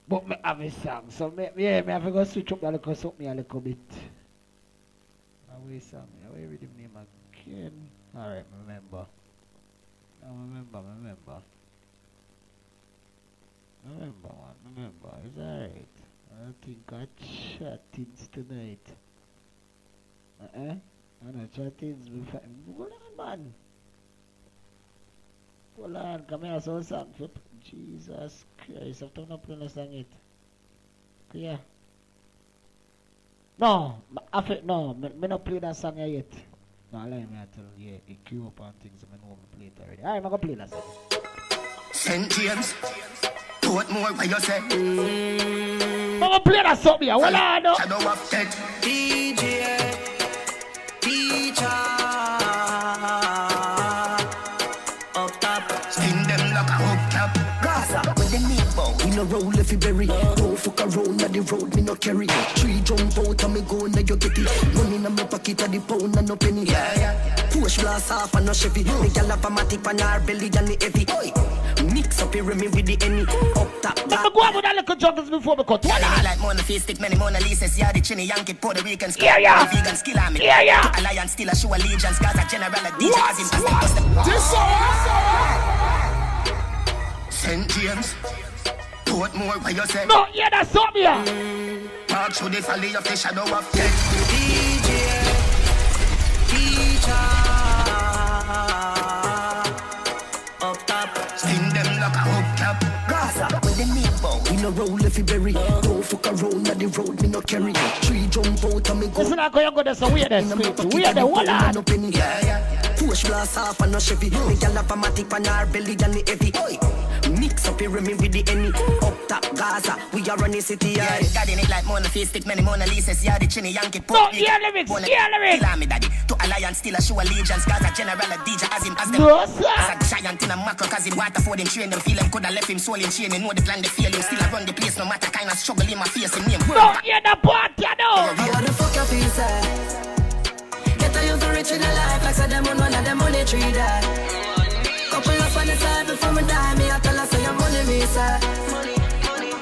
But me have a song, so me, yeah, me have to go switch up a little something a little bit. Away song, away with him name again. Alright, remember. I remember, remember. Remember one, remember, it's alright. I think I chat things tonight. Uh-uh. I know chat things before. Hold on, man. Hold on, come here, so song. for- Jesus Christ, I've turned up the song it. Yeah. No, I feel, no, me not play that song yet. No, I lie, me I you, yeah, it queue up on things, I know me play it already. Alright, I'm gonna play that song. St. James, Portmore, where you say? I'm gonna play that song here, hold on, no. Shadow of death. DJ, teacher, We no roll if you bury. Don't fuck around on the road, me no carry. Three jump out and me go now you get it. Money in my pocket of the pound and no penny. Yeah, yeah. Push blast off and no Chevy. Me gal have a matic on her belly and the heavy. Oi, mix up here with the any. Up top, Let me go on with that little juggles before we cut. Hold I on. like Mona Face, stick many Mona Lisa's, yeah, the chinny Yankee, Puerto Rican, Yeah, yeah. vegan skill me. Yeah, yeah. Alliance still a show allegiance, Gaza general, a DJ, What? the This St. James, Portmore, where you say? No, yeah, that's something here. March through the valley of the shadow of death. DJ, teacher, they. We no roll if you bury. Don't fuck around on the road, me no carry. Three jump out and me go. Listen, to go there, so we're there, In my sweet. pocket We're the hold pound and no on. Yeah, yeah. Push blast off and no Chevy. Me gal have a matic on her belly and the heavy. Oi, mix up here me with the any. Up top, Gaza, we are running city. Yeah, Yeah, daddy need like Mona Face, stick many Mona Lisa's, yeah, the chinny Yankee, No, yeah, lyrics, Wanna yeah, lyrics. Kill me, daddy. To Alliance still a show allegiance, Gaza general, a DJ, as him, as them. No, sir. As a giant in a macro, cause him water for them train them. Feel him coulda left him soul in chain. He know the plan, they feel alone. Still I run the place, no matter kind of struggle in my face. And name Don't the part, you know. How the fuck I feel sad? Get a youth rich in a life, like said them on one of them money tree that. Couple up on the side before me die, me I tell her say your money me sad.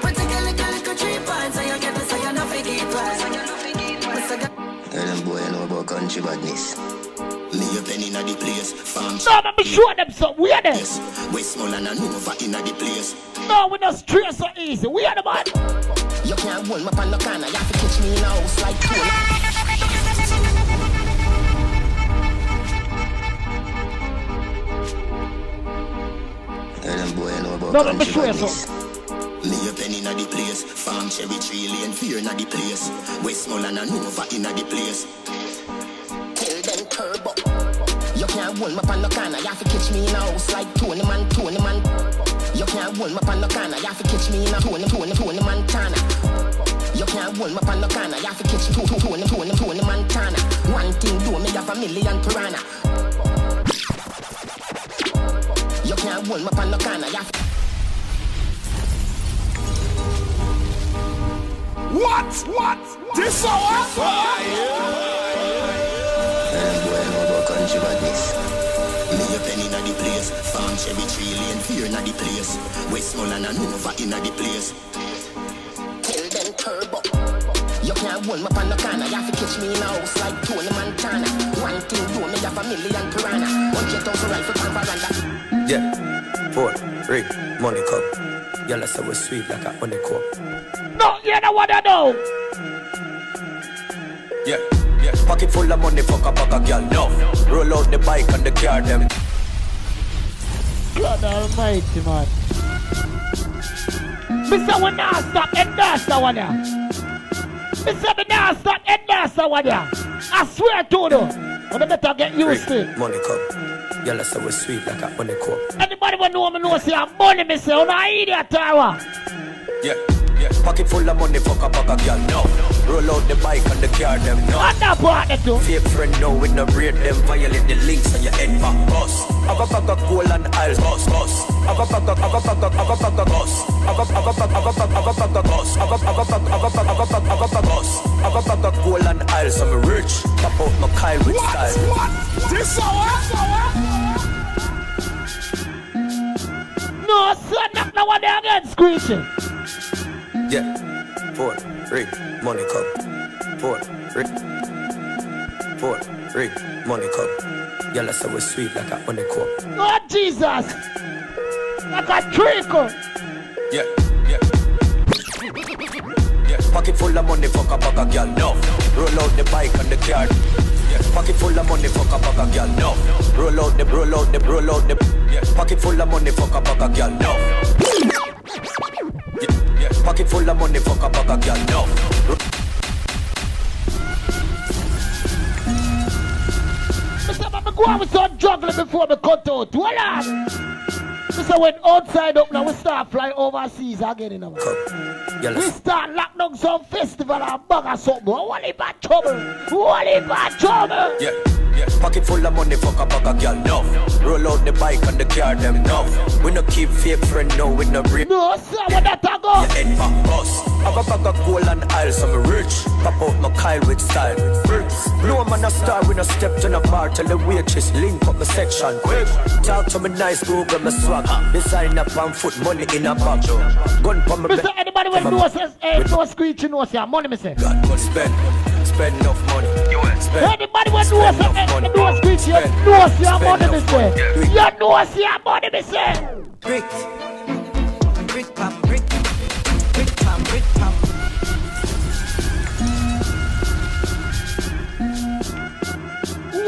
Pretty little little three so you get it, so you no forget twice. Tell them boy know about country badness. Me a pen inna the place. Farm. No, I'm sure them so. We are them. Yes. Westmoreland and Nova inna the place. No, we not straight so easy. We are the man. You can't hold me up on the corner. You have to catch me in a house like Tony. Tell them boy I know about No, let me country show you badness. Me a penny inna the place. Farm cherry tree lane fear inna the place. Westmoreland and Nova inna the place. Tell them turbo. You can't hold me up on the corner. You have to catch me in a house like Tony man, Tony man. You can't hold me up on the corner. You have to catch me in a Tony, Tony, Tony Montana. You can't hold me up on the corner. You have to catch me Tony, Tony, Tony, Tony Montana. One thing do me have a million piranha. You can't hold me up on the corner. You have to What? What? This hour? Tell them boy I know about country badness. Me place. Farm cherry tree lane fear inna the place. Westmoreland and Nova inna the place. Tell them turbo. You can't hold me up on the corner. You have to catch me in a house like Tony Montana. One thing do me have a million piranha. Hundred thousand rifle pan veranda. Yeah, four, three, money cup. Y'all say we sweet like a honey cup. No, you know what I know. Yeah, yeah. Pocket full of money, fuck a bag of girl. No, roll out the bike and the car them. God almighty, man. Mr. We not stop endorse that one there. Mr. We not stop endorse that one there. I swear to you. But I better get used to it. Money cup. Y'all say we sweet like a honey cup. Anybody want know me know say I'm money, me say, I'm not idiot, tower. Yeah, yeah. Pocket full of money, fuck a bag of girl. No, roll out the bike and the car them. No. What that part too? Fake friend, no, we no rate them. Violate the links on your head back. Boss. Have a bag of gold and aisles. Boss, boss. Have a bag of, have a bag of, have a bag of boss. Have a, have a bag, have a bag, have a bag of boss. Have a, have a bag, have a bag, have a bag, have a bag of boss. Have a bag of gold and aisles. I'm rich. Tap out my Kyle with style. This hour? No, son, knock the one there again, screeching. Yeah. Four, three, money cup. Four, three. Four, three, money cup. Y'all say we sweet like a honey cup. Oh, Jesus. Like a trickle. Yeah, yeah. Yeah, pocket full of money, fuck a bag of girl. No, roll out the bike and the car. Yeah, pocket full of money, fuck a bag of girl. No, roll out the, roll out the, roll out the. Yeah, pocket full of money, fuck a bag of girl. No. Pocket full of money, fuck a bag of girl. No. Go on with some juggling before me cut out. Hold on. Mr. When outside up now, we start flying overseas again, you know. We start lock down some festival and bag or something. What bad trouble? What bad trouble? Yeah, yeah. Pocket full of money, fuck a bag of girl. No, roll out the bike and the car. Them no. We no keep fake friend. No, we no break. No, sir, where that a go? Your head back boss. Have a bag of gold and aisles. I'm rich. Pop out my Kyle with style. No man a star. We no step to the bar. Tell the waitress link up my section. Quick. Talk to me nice. Google my swag. Design up and foot money in a bag. Gun for me. Mr. Anybody when no says, hey, no screeching, no say, money, me say. God, go spend. Spend enough money. You spend. Anybody when no say, hey, no screeching, no say, money, me say. You know say, money, me say. Brick. Brick pam, brick. Brick pam, brick pam.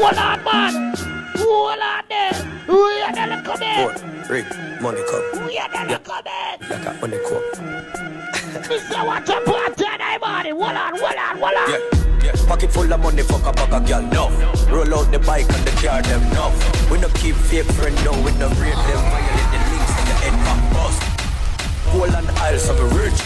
Hold on, man. Hold on there. We are the little Four, three, money cup. We are the little bit. Like a cup. Mr. Watch a party and body. Hold on, hold on, hold on. Yeah, yeah. Pocket full of money, fuck a bag of girl. No, roll out the bike and the car. Them no. We no keep fake friend. No, we no rate them. Violate the links on your head back boss. Gold and aisles, I'm rich.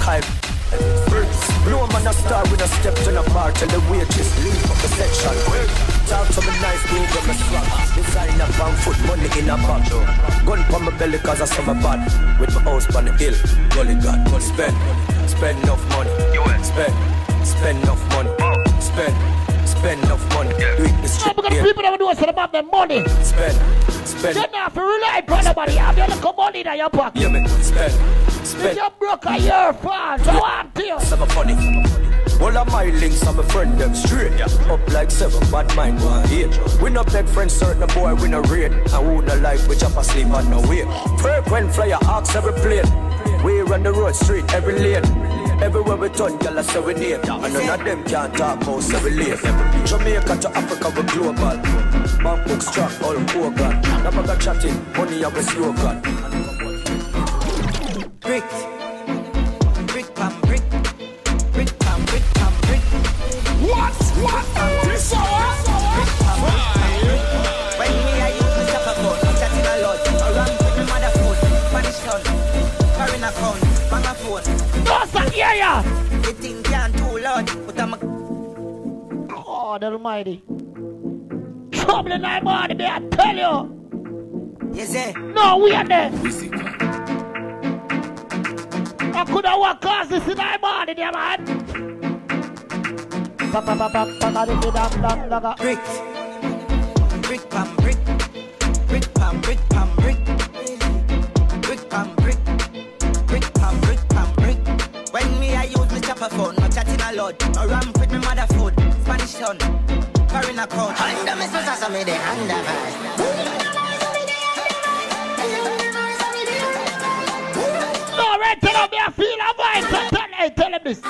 Kyle. No man a star with a step to the bar Tell the waitress leave up the section Talk to me nice, go over my swag. Design up and foot money in a bag. Gun for my belly cause I saw my bad. With my house on the hill Gully God, go spend. Spend enough money. Spend, spend enough money. Spend, spend enough money. Do it the Yeah, street because people never do something about their money. Spend, spend You don't have to rely upon nobody. You have your little money in your pocket. Yeah, me spend, If you're broke, a year fault. So I'm to. Some funny All of my links are my friend them straight. Yeah. Up like seven, bad mind one eight. We no beg friends, certain boy we no rate. And who no like we chop asleep on no way. Frequent flyer ask every plane. We run the road straight every lane. Everywhere we turn, gyal I say we name. And none of them can talk about say we late. Jamaica to Africa we global. Bangkok strong, all Kogan. Never got chatting, money I was slogan. Brick. Brick pam brick. Brick pam brick pam brick. What? What? This hour? Sir, yeah, yeah. The thing can't too loud, but I'm a God Almighty. Trouble in my body, me, I tell you. Yes, eh? No, we are there. I could have walked cause this in my body, there, man. Brick. Brick pam brick. Brick pam brick pam use my chopper phone, I'm chatting a lot. I ramp with my mother food, Spanish town, foreign account. Under me so so me the under verse. No, right, tell him, me, I feel a vibe. So tell, hey, tell him this.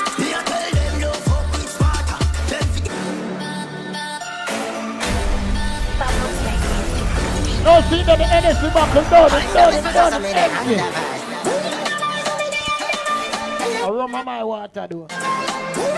No, see that the NSC buckle down, it's down, it's down, it's empty. I my my water, though.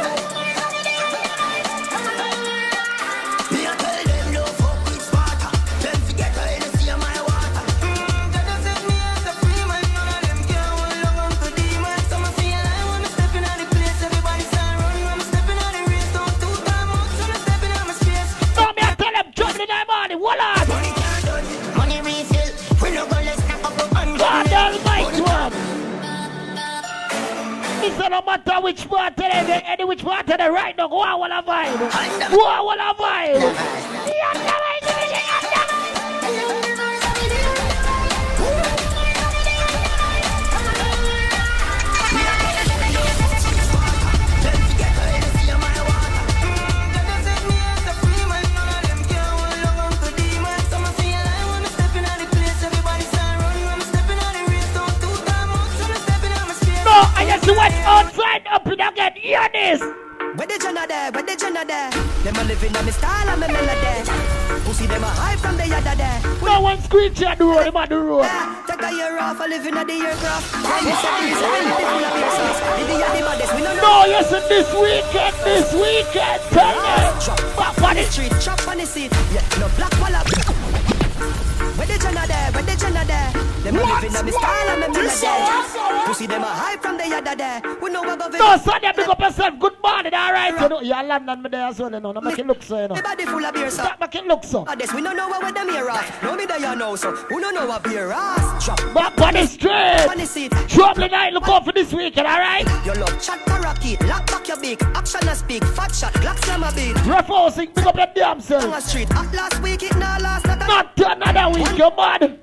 No, son, you pick up yourself. Good morning, all right. You know, you're London, me there as well, you know. Now make it look so, you know. The body full of beer, so. Stop make it look so. Ah, Baddest, we no know where them here off. No me there you know, so who no know what beer ass? Drop Back on the street. on the seat. Trouble night, look out for this weekend, all right? Your love chat parakeet, lock back your beak, action a speak, fat shot, black slam a beat. Rough housing, pick up your damn On a self. street, at last week it now last not Not another week, you mad.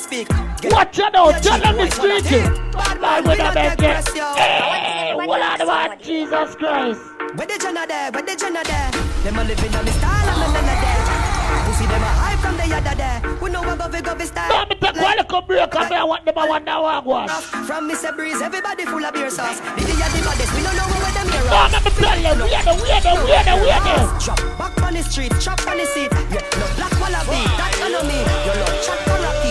Speak. Watch out now, Get tell them the street. Bad man with a bed, Hey, what are the man, Jesus Christ. Where the Jenna there, where the Jenna there? Them a living on me style and none there. Pussy them a high from the yada there. We know about we go be style. No, me take one little break and I want them I wonder what was. From Mr. Breeze, everybody full of beer sauce. The day of the baddest, we don't know where them here No, off. let me tell you, we are the, we are the, we are the, we are the. Chop back on the street, chop on the seat. Yeah, no black wallaby, that you know me. Your love chat parakeet, lock back your beak.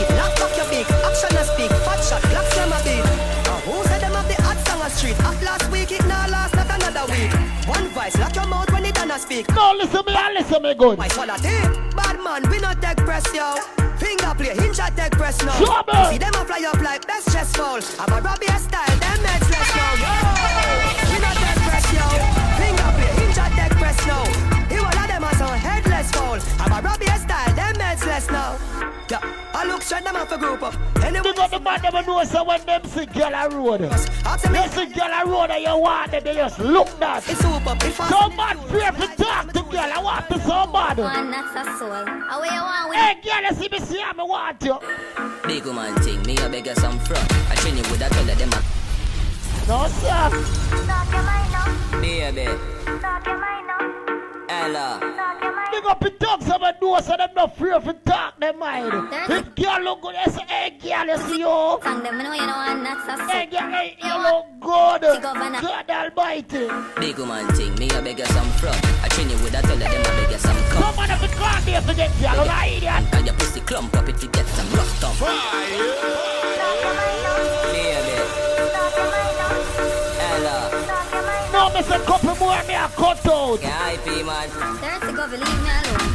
Action a speak, fat shot, black slam a beat. Uh, who said them have the hot song a street? At last week, it now last, not another week. One voice, lock your mouth when it done a speak. No, listen me and listen me good. My swallow tape, bad man, we not take press, yo. Finger play, hinge at take press now. Trouble. See them a fly up like best chest fall. I'm a Robbie style, them heads let's go, yo. We not take press, yo. Finger play, hinge at take press now. You all of them are so headless fall. I'm a Robbie style, them heads let's now. Yeah, I look straight them off a group up. Anyway, You got the man them know so when them see girl a road. after me, You see girl a road and you want them, they just look that. it's soup up. If I So man fear to talk to girl, I want to so bad. One that's a soul. Oh, How you want with Hey girl, you see me see me want you. Big woman thing, me a beg you some from. I train you with a tell them a No, sir. Baby. Ella. Big up the dogs of a door so them not free to talk their mind. If girl look good, they say, hey girl, you see you. Song them, know you know, and that's a Hey girl, hey, you look good. God almighty. Big woman thing, me a beg you some from. I train you with a tell them I beg you some come. Come on, if you can't be for that girl, you an idiot. And your pussy clump up if you get some rough thumb. Baby. No, me couple more, me a cut out. Yeah, IP man. Dirty go, leave me alone.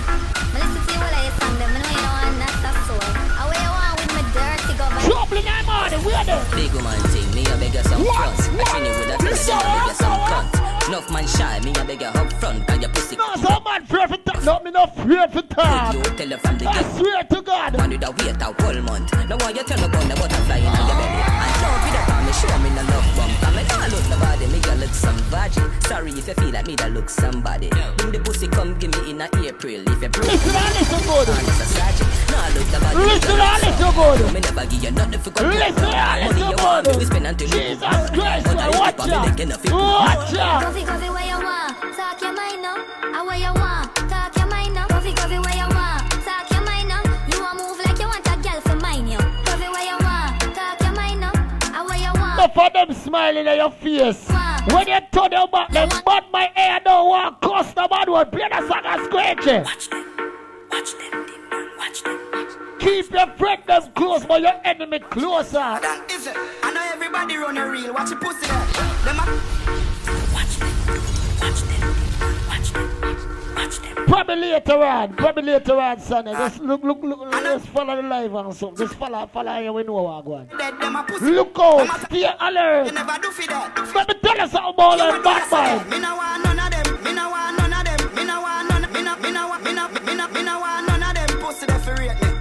Me listen to you while I song them, know you know, and that's a soul. How you want with me dirty go, Trouble in my morning, where the? Big woman thing, me a beg you some front. I train you with a tell them I beg you some cunt. Enough man shy, me a beg you up front. Cause your pussy No, some man afraid for talk. No, me not afraid for talk. You tell her from the I swear to God. Man with a wait a whole month. Now why you tell me about the butterfly in your belly? Some virgin. Sorry if you feel like me that look somebody. Bring the pussy, come give me in a April. If you break Listen and listen good. And it's a sergeant. No, I look nobody. Listen and listen good. Me never give you nothing for come Listen and Money listen you want, good. we spend until you Jesus Christ, But I man, look watch up, me out. like enough. Watch out. Coffee, coffee, where you want? Talk your mind now. I where you want? Talk your mind now. Coffee, coffee, where you want? Talk your mind now. You want move like you want a girl for mine, yo. Coffee, where you want? Talk your mind now. I where you want? Enough of them smiling at your face. When you turn your back, them but my hair don't want the bad one. Play the song and scratch it. Watch them. Watch them. Watch them. Keep your friend close, but your enemy closer. Is it? I know everybody run a reel. Watch your pussy there. Them a Probably later on, probably later on, son. Ah. Just look, look, look, just follow the live and something. Just follow, follow you, we know what going. a pussy. Look out, stay alert. You never do for that. Let me tell you something about them bad that. Me no want none of them. Me no want none of them. Me no want none. Me no, me no. Me no, me no, me no want none of them. Pussy they for rate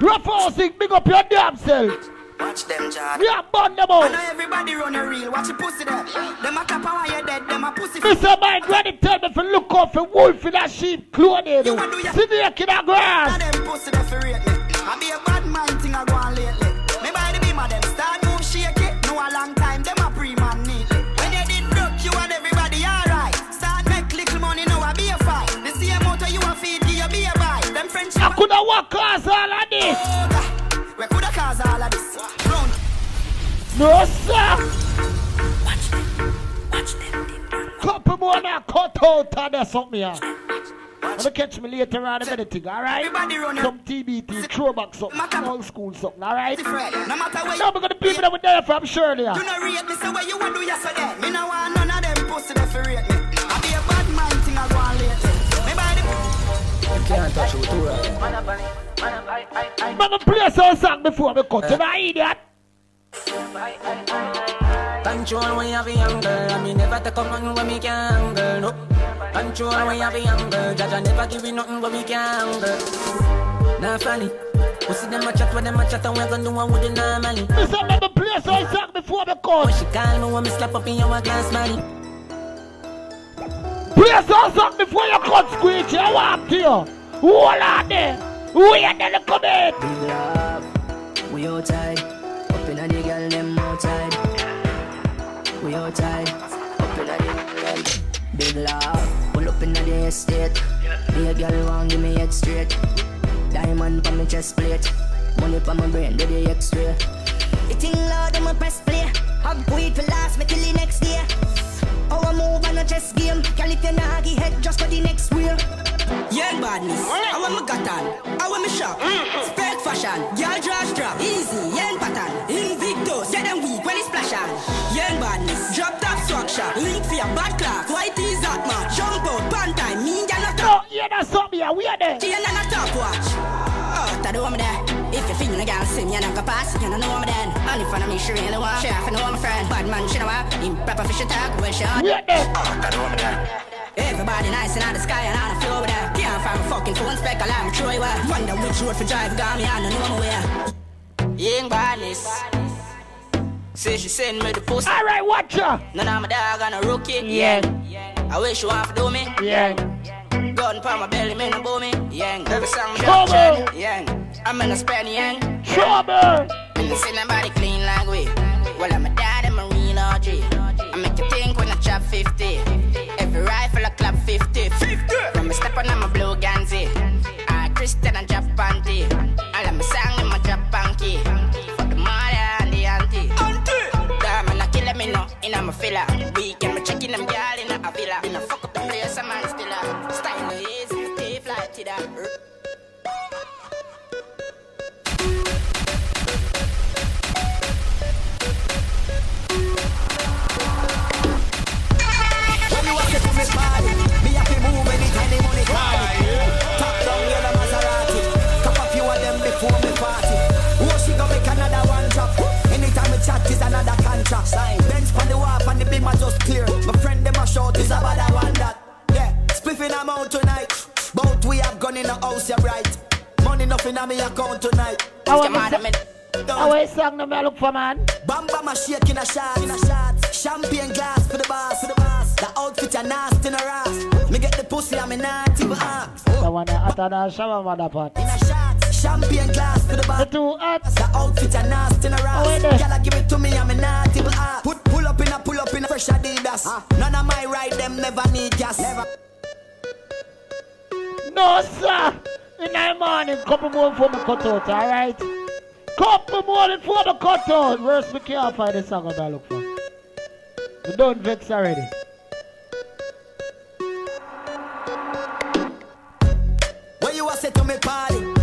Rough housing, big up your damn self. Watch them, John. We are burn them I know everybody run a reel. Watch your pussy there. Them a and while you dead. Them a pussy. Mr. My granny tell me to look out for wolf in that sheep clothing. Snake in the grass. them pussy they for rate me. I be a bad man thing I go on lately. Friendship. I coulda all of this. We coulda cause all of this. Round. No, sir. Couple more now cut out and there's something here. Wanna catch me later on in anything, alright? Some TBT, throwback something, old school something, alright? No matter where Now we're gonna people that were there from Shirley. You no rate me, so what you want do yesterday? Me no want none of them pussy they for rate me. You can't touch it too right. Mama play some song before we cut, you know, idiot? Control when you have a young girl, and me never take up nothing when me can, girl. No. Control when you have a young girl, Jaja never give you nothing when me can, girl. Nah, funny. We see them a chat when them a chat, and we gonna do what we do normally. Listen, mama play some song before we cut. She call me when me slap up in your glass, money. Play some song before you cut, squeeze, you walk to you. Hold on there. Wait there, look come in. Big love, we outside. Up in the girl, them outside. We outside. Up in the girl. Big love, pull up in the estate. Be a girl, want give me head straight. Diamond on my chest plate. Money on my brain, do the x-ray. It in loud, I'ma press play. Hug weed for last, me till the next day. I move on a chess game. Girl, if you nah give head just for the next wheel. Young badness, I want me got on, I want me shop. Spec fashion, girl draw strap. Easy, young pattern, Invictus, get them weak when it's splash on. Young badness, drop top shot. Link for your bad class, white is hot man. Jump out, pan time, me girl not No, yeah, that's something here, we are there. She and not top watch. Oh, that do me there. If you're feeling a gal, sim, you not go pass, you don't know me then. And in front of me, she really want. She have to know my friend. Bad man, she know what. Improper fish attack, well, she on. We are there. That do me there. Everybody nice in the sky and on the floor with them. Can't find a fucking phone spec, alarm, Troy, well. Wonder which road for drive, got me on the know my way. Young badness. Say she send me the pussy. Alright, watch her. None of my dog and a rookie. Yeah. I wish you want to do me. Yeah. Gun pa my belly, me no boom me. Yang. Every song Trouble. drop chen. Yang. I'm in a span yang. Trouble. No see nobody clean like we. Well, I'm a dad and marine OG. I make you think when I chop 50. Every rifle I clap 50. 50. When me step on, I'm a blue Ganzi. I Christian and drop panty. All of my song in my panky. For the mother and the auntie. Auntie. Damn, man, I kill me no in a filler. Weekend, contract. Bench on the wharf and the beam are just clear. My friend them a short is about that one that. Yeah, spliffing them out tonight. Both we have gone in the house, you're right. Money nothing on me account tonight. I want to I want song no me I look for man. Bamba my shake in a shot, in a shot. Champagne glass for the boss, for the boss. The outfit a nasty in a ass. Me get the pussy, I'm a naughty but ask. The one that hotter than shower mother pot. In a shot, champagne glass for the boss. The two hot. The outfit a nasty in a Oh, wait there. Gyal give it to me, I'm a naughty but. Ah. Put pull up in a pull up in a fresh Adidas. Ah. None of my ride them never need gas. Never. No, sir. In the morning, couple more for me cut out, alright? Couple more for me cut out. Worst me can't find the song that I look for. We don't vex already. When you a say to me party,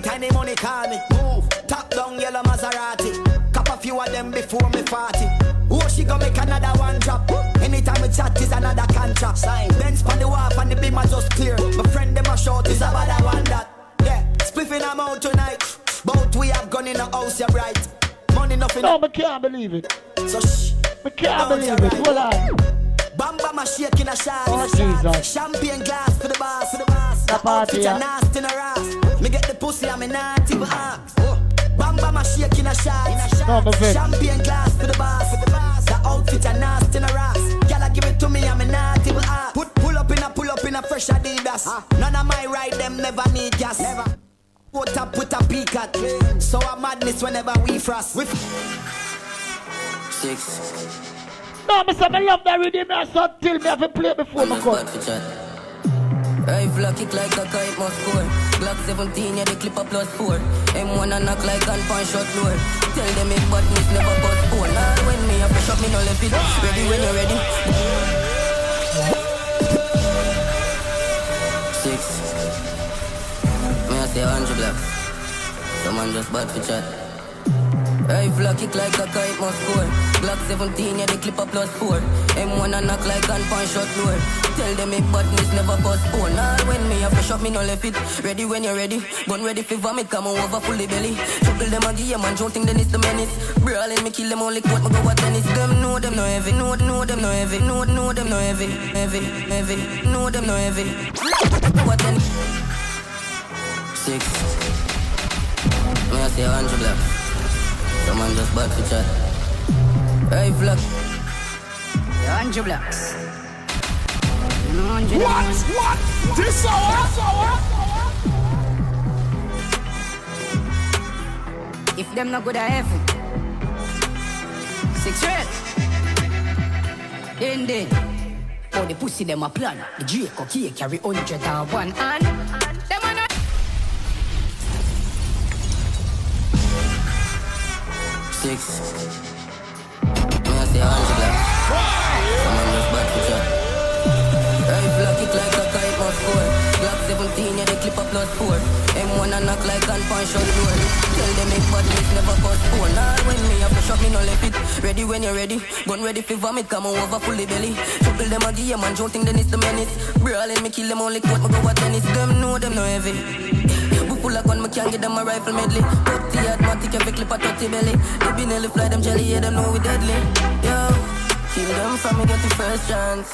me happy the money call me. Move, top down yellow Maserati. Cup a few of them before me party. Oh, she gonna make another one drop. Anytime we chat is another contract. Sign. Benz on the wharf and the beam are just clear. My friend them a short is about that one that. Yeah, spliffing them out tonight. Both we have gone in the house, you're right. Money nothing. No, I can't believe it. So shh. I can't believe it. Hold on. Bamba my shake in a shot. Oh, in. Jesus. Champagne glass for the boss. For the boss. The party, outfit yeah. nasty in a ass. Me get the pussy, I'm a naughty but ask. Oh. Bamba my shake in a shot. In a. No, but. Champagne glass for the boss. The outfit a nasty in a ass. Gyal give it to me, I'm a naughty but ask. Ah. Put pull up in a pull up in a fresh Adidas. Ah. None of my ride them never need gas. Never. Put up with a peak at. So a madness whenever we frost. We Six. No, me say me love that rhythm. I saw till me have to play before me cut. Rifle a kick like a kite must score. Glock 17, yeah, the clip a plus 4. M1 a knock like gun punch shot door. Tell them it badness never bust phone. Nah, when me a push up, me no left it. Ready when you ready. Six. Me a say 100 blocks. Someone just bad for chat. Rifle a kick like a kite must score. Glock 17, yeah, the clip a plus 4. M1 a knock like gun punch shot door. Tell them it badness never postpone. Nah, when me a fresh up, me no left it. Ready when you're ready. Gun ready for vomit, come on over fully belly. Trouble them a game and don't think then it's the menace. Brawling me kill them only quote, me go what tennis. Them know them no heavy, know, know them no heavy, know, know them no heavy, heavy, heavy, know them no heavy. What tennis? Six. Me a say a hundred black. Someone just bad for chat. Rifle a Hundred blocks. What? What? This hour? If them not good at heaven. Six red. Then then. Oh, the pussy them a plan. The Draco key carry hundred and one and them a Six. Me a say hundred black. Someone just bad for chat. Rifle a kick like a kite must score. Glock 17, yeah, the clip a plus 4. M1 a knock like gun punch shot door. Tell them it badness never postpone. Nah, when me a push up, me no left it. Ready when you're ready. Gun ready for vomit, come on over fully belly. Trouble them a game and don't think then it's the menace. Brawling me kill them only quote, me go what tennis. Them know them no heavy. Pull a gun, me can't get them a rifle medley. 30 automatic, every clip a 30 belly. They be nearly fly them jelly, yeah, them know we deadly. Yo, kill them from me get the first chance.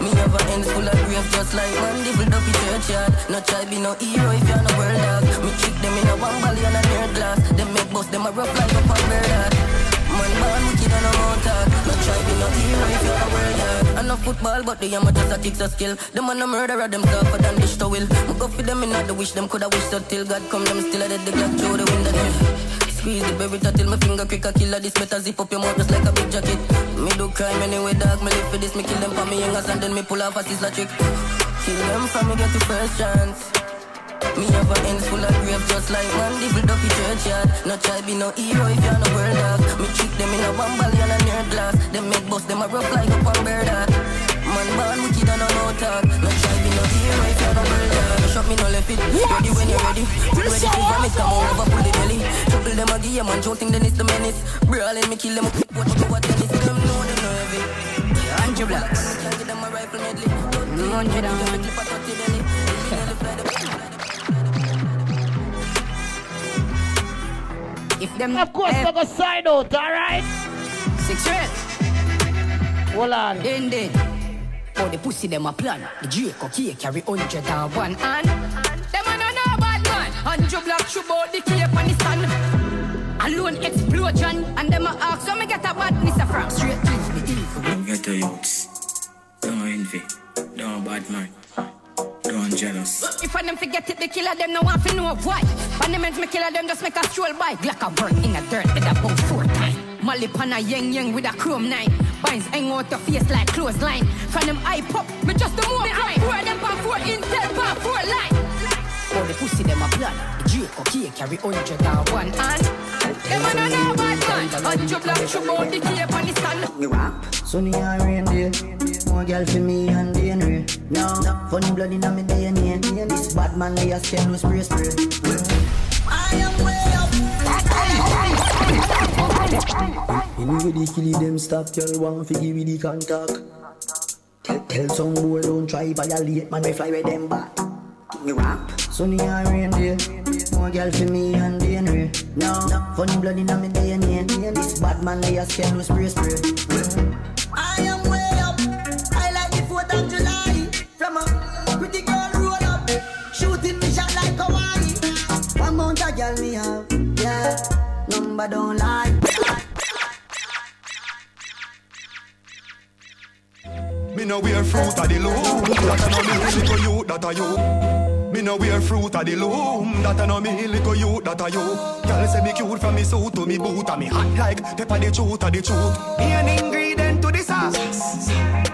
Me have a end full of grief, just like one devil up in churchyard. No try be no hero if you're no world dog. Me trick them in a one valley on a near glass. Them make boss, them a rough like a pump Man born wicked and a mountain. No try be no hero if you're no world dog. I know football, but the amateurs are tick a skill. Them man a murderer, them tougher than dish to will. Me go for them in the wish, them coulda wished out till God come, them still a dead the Glock through the window. Them. Squeeze the berry till my finger quick a killer. This better zip up your mouth just like a big jacket. Me do crime anyway, dog. Me live for this, me kill them for me youngers and then me pull off a sizzler trick. Kill them from me get the first chance. Me have a ends full of grave just like man Devil duffy churchyard No try be no hero if you're no world dog Me trick them in a one bally and a nerd glass Them make bust them a rough like a on bird Man born wicked and no talk. No try be no hero if you're no world dog Shot me no left it. Ready when you're ready. Ready to vomit come on over pull the belly. Trouble them a game and joking then it's the menace. Brawling me kill them. Up What you go at tennis Them know them know heavy Hundred blocks. Give them a rifle medley. Hundred and If them Of course, eh, they go side out, alright? Six red. Hold on. Indeed. Oh, the pussy them a plan. The Draco key carry hundred and one and them a no bad man. Hundred block shoot out the cape on the stand. Alone explosion and them a ask so me get a badness a from straight to the evil. Don't get the youths. Don't envy. Don't bad man. Don't jealous. If I them forget it, the killer them no want to know why. Parliament me killer them just make a stroll by. Glock a burn in a dirt head about four times. Molly pan a yang yang with a chrome nine. Binds hang out your face like clothesline. From them eye pop, me just the more crime. Four them pan four intel pan four line. Oh, the pussy them a plan. The Draco key carry hundred and one and them a no no bad man. Hundred black shoe out the cape on the stand. Me rap, sunny and rain day. More girl for me and DNA. No, funny blood in me DNA. This bad man they a scam no spray spray. I am way up. Anyway, they kill them stop, girl want fi give me the contact. Tell, tell some boy don't try violate, man we fly with them back. Me rap, sunny and rain day. More girl for me and DNA. No, funny blood in me DNA. This bad man they a scam no spray spray. I am way up. I like the 4th of July. From a pretty girl roll up. Shooting me shot like Hawaii. One mount a girl me have. Number don't lie. Me no wear fruit of the loom. That no me little you, that a you. Me no wear fruit of the loom. That no me little you, that a you. Girl say me cute from me suit to me boot and me hot like pepper the truth of the truth. Me an ingredient to the sauce.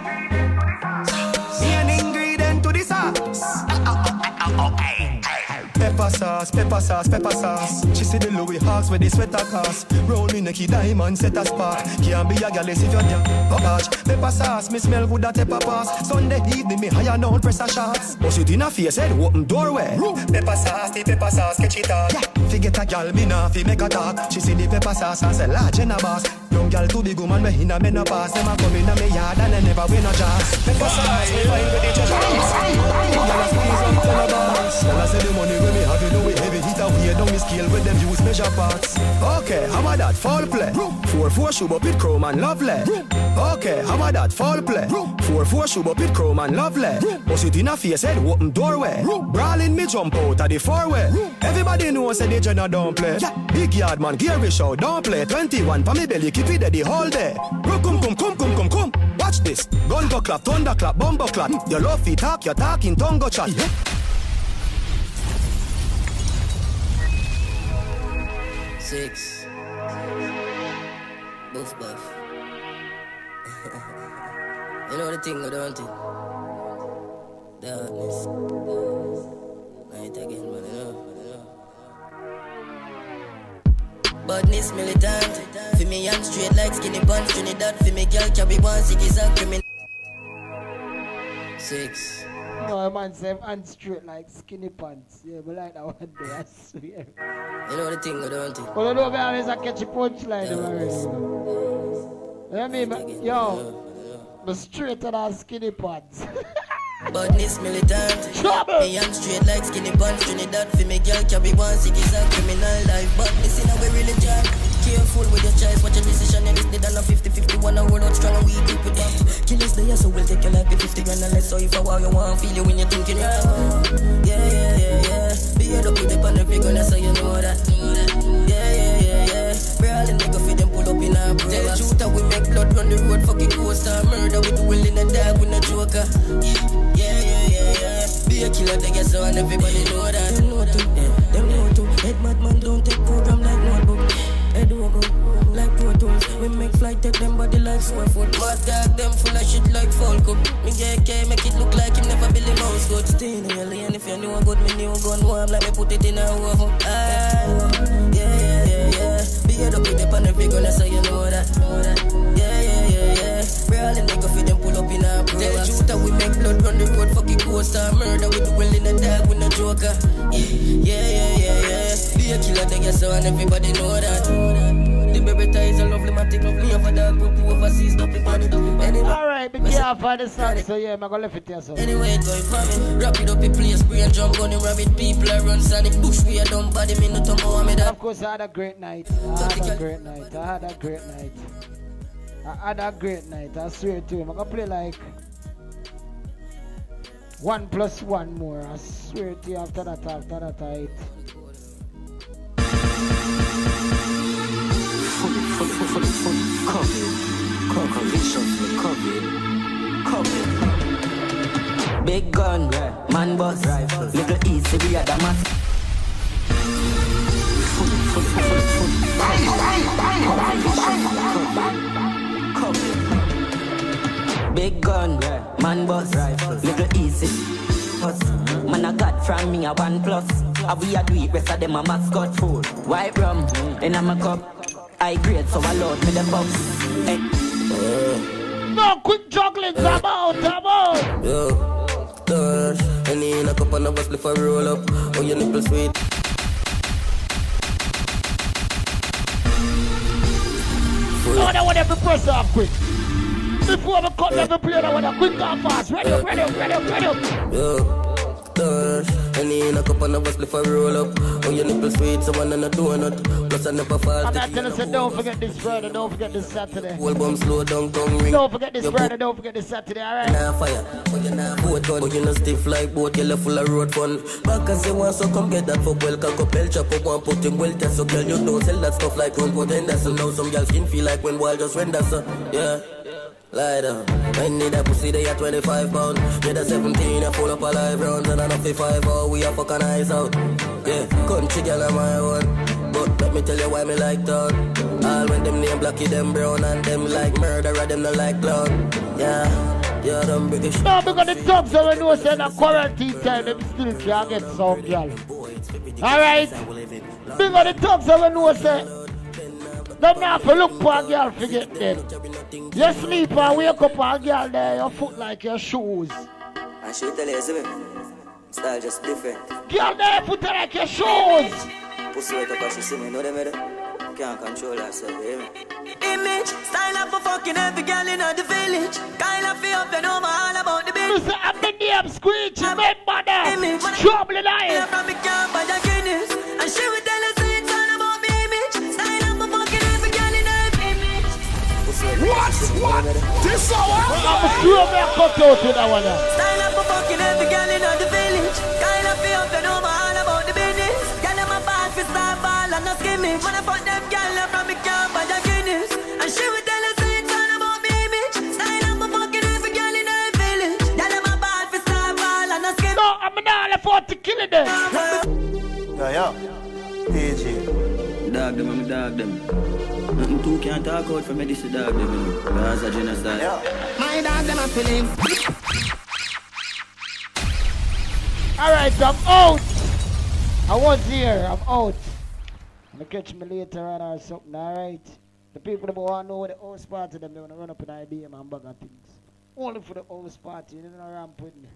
Pepper sauce, pepper sauce, pepper sauce. She see the Louis Hawks with the sweater cast. Roll me necky diamond, set a spark. Can't be a gal if you're young. Oh pepper sauce, me smell good at pepper pass. Sunday evening, me higher now press a shots. Bust it in a face, head open doorway. Pepper sauce, the pepper sauce, catch it all. Yeah. Forget a gal, me nah fi make a talk. She see the pepper sauce and say large in a boss. Young gal too big woman, me in a menopause. Them a come in a me yard and they never win a jazz. Pepper sauce, me find with the treasure. Gal a squeeze up on a boss. Gal a say the money when way down the scale with them use measure parts. Okay, how about that? Fall play. Four four shoe up it chrome and lovely. Okay, how about that? Fall play. Four four shoe up it chrome and lovely. Bust it in a face head open doorway. Brawling me jump out of the four way. Everybody knows say the Jenna don't play. Big yard man, gear show don't play. 21 for me belly keep it there the whole day. Come come come come come come. Watch this. Gun go clap, thunder clap, bumbo clap. Your love feet talk, your talking tongue go chat. Six. Buff buff. you know the thing, don't you? Darkness. Night again, you know. Badness militant. For me, I'm straight like skinny pants. Trinidad. For me, girl, carry one sick is a criminal. Six. No, man, say I'm straight like skinny pants. Yeah, but like that one day, I swear. You know the thing, don't you? Well, I know me always a catch a punchline already. You know what I mean? But, Yo, the straighter than skinny pants. Badness militant. Me I'm straight like skinny pants. Trinidad for me girl carry one sick is a criminal life. Badness in a way religion. Careful with your choice, watch your decision. And it's dead on a 50-50 one. I roll out strong and we deep with them. Killers there, so we'll take your life. Be 50 grand and less. So if I want you want feel you when you're thinking right. Yeah, yeah, yeah, yeah. Be head up with the pan every gun, so you know that. Yeah, yeah, yeah, yeah. Brawling nigga for them pull up in a bro. Tell shooter we make blood run the road, fucking coast. And murder with the will in the dark with the joker. Yeah, yeah, yeah, yeah. Be a killer, they get so and everybody know that. Them know too, yeah. Them know too. Head madman don't take We make flight take them body like swear foot. Mad dog them full of shit like Falco. Me get K make it look like him never Billy Mouse good. In your lane if you know good. Me new gun warm like me put it in a oven. Ah, yeah, yeah, yeah, yeah. Be a up with the pan if you gonna say you know that. Yeah, yeah, yeah, yeah. Brawling nigga for them pull up in a pro. Tell shooter we make blood run the road. Fucking coaster murder with the well in a dog with no joker. Yeah, yeah, yeah, yeah. Be a killer, they get so and everybody know that. The baby is a lovely matic. Me of poop overseas, it, man. Anyway. Alright, be careful for the song, so yeah, I'm gonna left it here, so. Anyway, it going for me. Wrap it up, it play spray and jump on the rabbit. People I run sonic bush, we a dumb body, me no that. Of course, I had a great night. I had a great night. I had a great night. I had a great night. I swear to him. I'm gonna play like one plus one more. I swear to you. After that, after that, I. Fully, fully, fully, fully covered. Covered, viciously covered. Covered. Big gun, man boss, little easy, we are the mass. Fully, fully, fully, fully covered. Big gun, man boss, little easy. Boss. Man, I got from me a one plus. How we a do it, rest of them a mascot fool. White rum, in a my cup. I grade, so I load me the box. Hey. Eh. No quick juggling's about, about. Yo, Dodge, any in a cup and a bus for roll up. Oh, your nipple sweet. No, that one every press off quick. Before we cut every player, that one a quick and fast. Ready up, ready up, ready up, ready up. Yo, Dodge, any in a cup and a bus for roll up. Oh, your nipple sweet, so one and a donut. Plus I never fall. I'm not telling you, don't forget this Friday, don't forget this Saturday. Whole bum slow down, tongue ring. Don't forget this Friday, don't forget this Saturday, alright? Nah fire, but you nah boat gun But you no stiff like boat, you full of road fun Back as you want, so come get that for well Cock up, bell chop up, one put in well test So girl, you don't sell that stuff like run potender So now some girl skin feel like when wild just render so Yeah Lie down. When need a pussy, they at 25 pound. Get a 17, I full up a live rounds and enough 5 oh, we a fucking eyes out. Yeah, country girl am my one. But let me tell you why me like town. All when them name blacky, them brown and them like murderer, them not like clown. Yeah, yeah, them British. No, because the dogs so we know say that quarantine time, them still can't get some girl. Alright? Because the dogs so we know say them not for look for a girl forget them. You sleep and wake up and a girl there, your foot like your shoes. I should tell you, see me. Style just different. Girl there, foot like your shoes. Pussy wet up as she see me, know them, eh? Can't control herself, you hear me? Image, style up for fucking every girl in the village. Kyle of up, you know me all about the bill. Listen, I'm the damn screech, remember that. Trouble in life. From me can't buy a Guinness. And she will tell What? What? This hour? I'm sure me a cut out with that one. now. Style up for fucking every girl in the village. Kyle of up, you know me all about the business. Girl, I'm a bad for star ball and a skimming. When I fuck them girl, from me can't buy a Guinness. And she will tell us it's all about me image. Style up for fucking every girl in her village. Girl, I'm a bad for star ball and a skimming. No, I'm not afford to kill it then. Yeah, yeah. TJ. Dog them, I'm a dog them. Nothing two can't talk out for me, this is dog. You know. That's a genocide. My dog them a feeling. Alright, I'm out. I was here, I'm out. I'm gonna catch me later on or something, alright? The people that want to know where the house party them, they wanna run up in IBM and of things. Only for the house party, they don't ramp with me.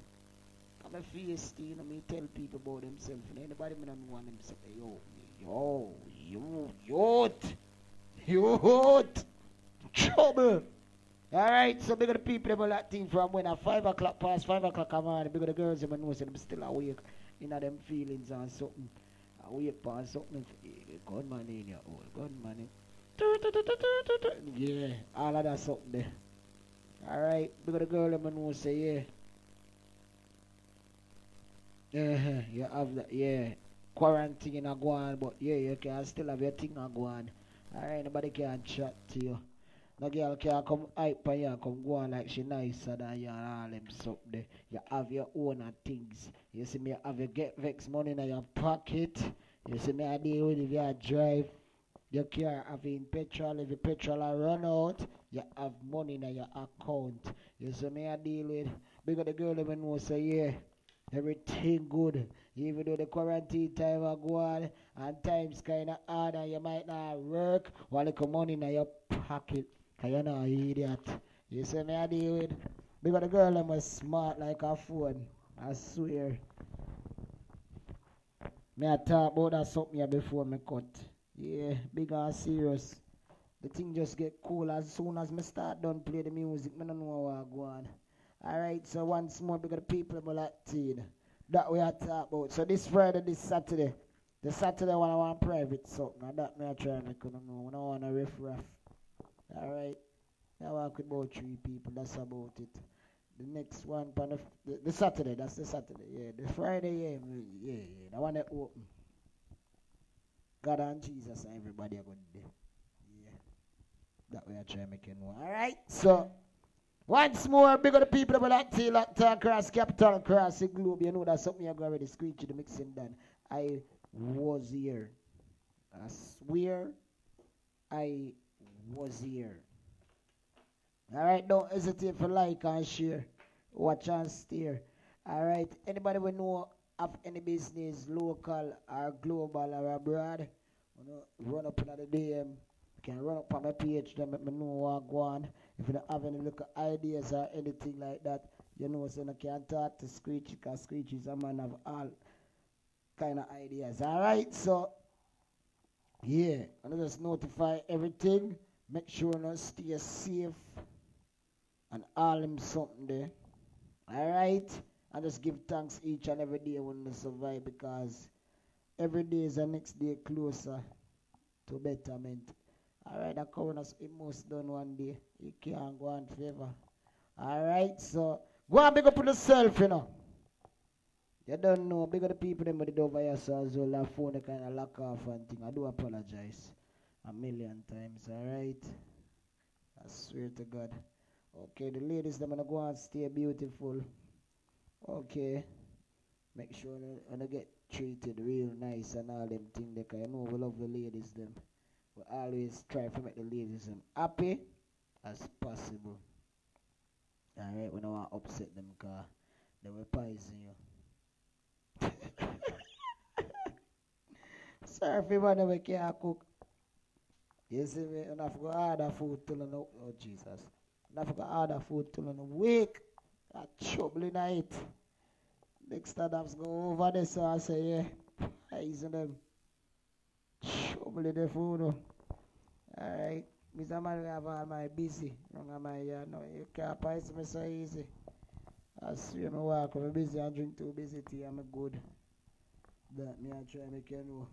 I'm a face, you know, me tell people about themselves. And anybody me don't want them say, yo, yo, yo, yo, you, youth, trouble. Alright, so big of the people about that thing from when at 5 o'clock past 5 o'clock come on, big of the girls them know say them still awake in them feelings and something. Awake on something. eh, Gunman in your old gunman in. Yeah, all of that something there. Alright, big of the girl them know say yeah. Uh-huh, you have that, yeah. Quarantine a go on, but yeah, you can still have your thing a go on. Alright, nobody can chat to you. No girl can come hype on you, come go on like she nicer than you and all them stuff there. You have your own things. You see me have your get vex money in your pocket. You see me I deal with if you drive your car having petrol, if your petrol I run out, you have money in your account. You see me I deal with because the girl even know say yeah. Everything good. Even though the quarantine time are go on and times kinda hard and you might not work while you come money in your pocket. Cause you're not an idiot. You see me I deal with because the girl them was smart like a phone. I swear. Me I talk about that something before me cut. Yeah, big and serious. The thing just get cool as soon as me start done play the music. Me don't know what go on. Alright, so once more because the people are Latin. That we are talk about. So this Friday, this Saturday. The Saturday one I want private something. And that me I try make you know. I don't want a riff raff. Alright. I work with about three people, that's about it. The next one, the, the, Saturday, that's the Saturday, yeah. The Friday, yeah, yeah, yeah. The one that open. God and Jesus and everybody are good there. Yeah. That way I try make you know. Alright, so once more, big of the people that will like to across capital, across the globe. You know that's something you got already Squeechie the mixing done. I was here. I swear I was here. Alright, don't hesitate for like and share. Watch and steer. Alright, anybody we know of any business, local or global or abroad, you know, run up in the DM. Can run up on my page, then let me know what go on. If you don't have any little ideas or anything like that, you know, so you can talk to Screech, because Screech is a man of all kind of ideas. Alright, so yeah, and just notify everything. Make sure you stay safe and all them something there. Alright? And just give thanks each and every day when you survive because every day is the next day closer to betterment. Alright, the corona's almost done one day. You can't go on forever. Alright, so go and big up on yourself, you know. You don't know, big the people them did over here so as well. Phone kind of lock off and thing. I do apologize a million times, alright? I swear to God. Okay, the ladies them gonna go and stay beautiful. Okay. Make sure they get treated real nice and all them things they you know we love the ladies them. We always try to make the ladies them happy as possible. Alright, we don't want to upset them because they will poison you. If you we can't cook. You see me, and I forgot order food till no, oh Jesus. I forgot order food till no week. That trouble it. Next time I'm go over there, so I say, yeah, poison them. Trouble the food. Oh. Alright. Mr. Man, we have all my busy. Wrong my yeah, no, you can't poison me so easy. I see me walk, I'm busy I drink too busy tea, I'm a good. That me I try make you know.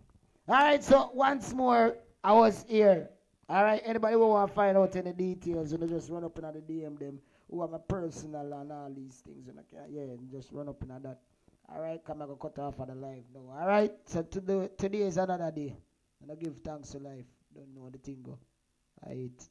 Alright, so once more, I was here. Alright, anybody who want to find out any details, you know, just run up in the DM them who have a personal and all these things, you know, yeah, just run up in that. Alright, come and go cut off for the life now. Alright, so today, today is another day. And I give thanks to life. Don't know the thing go. Eat.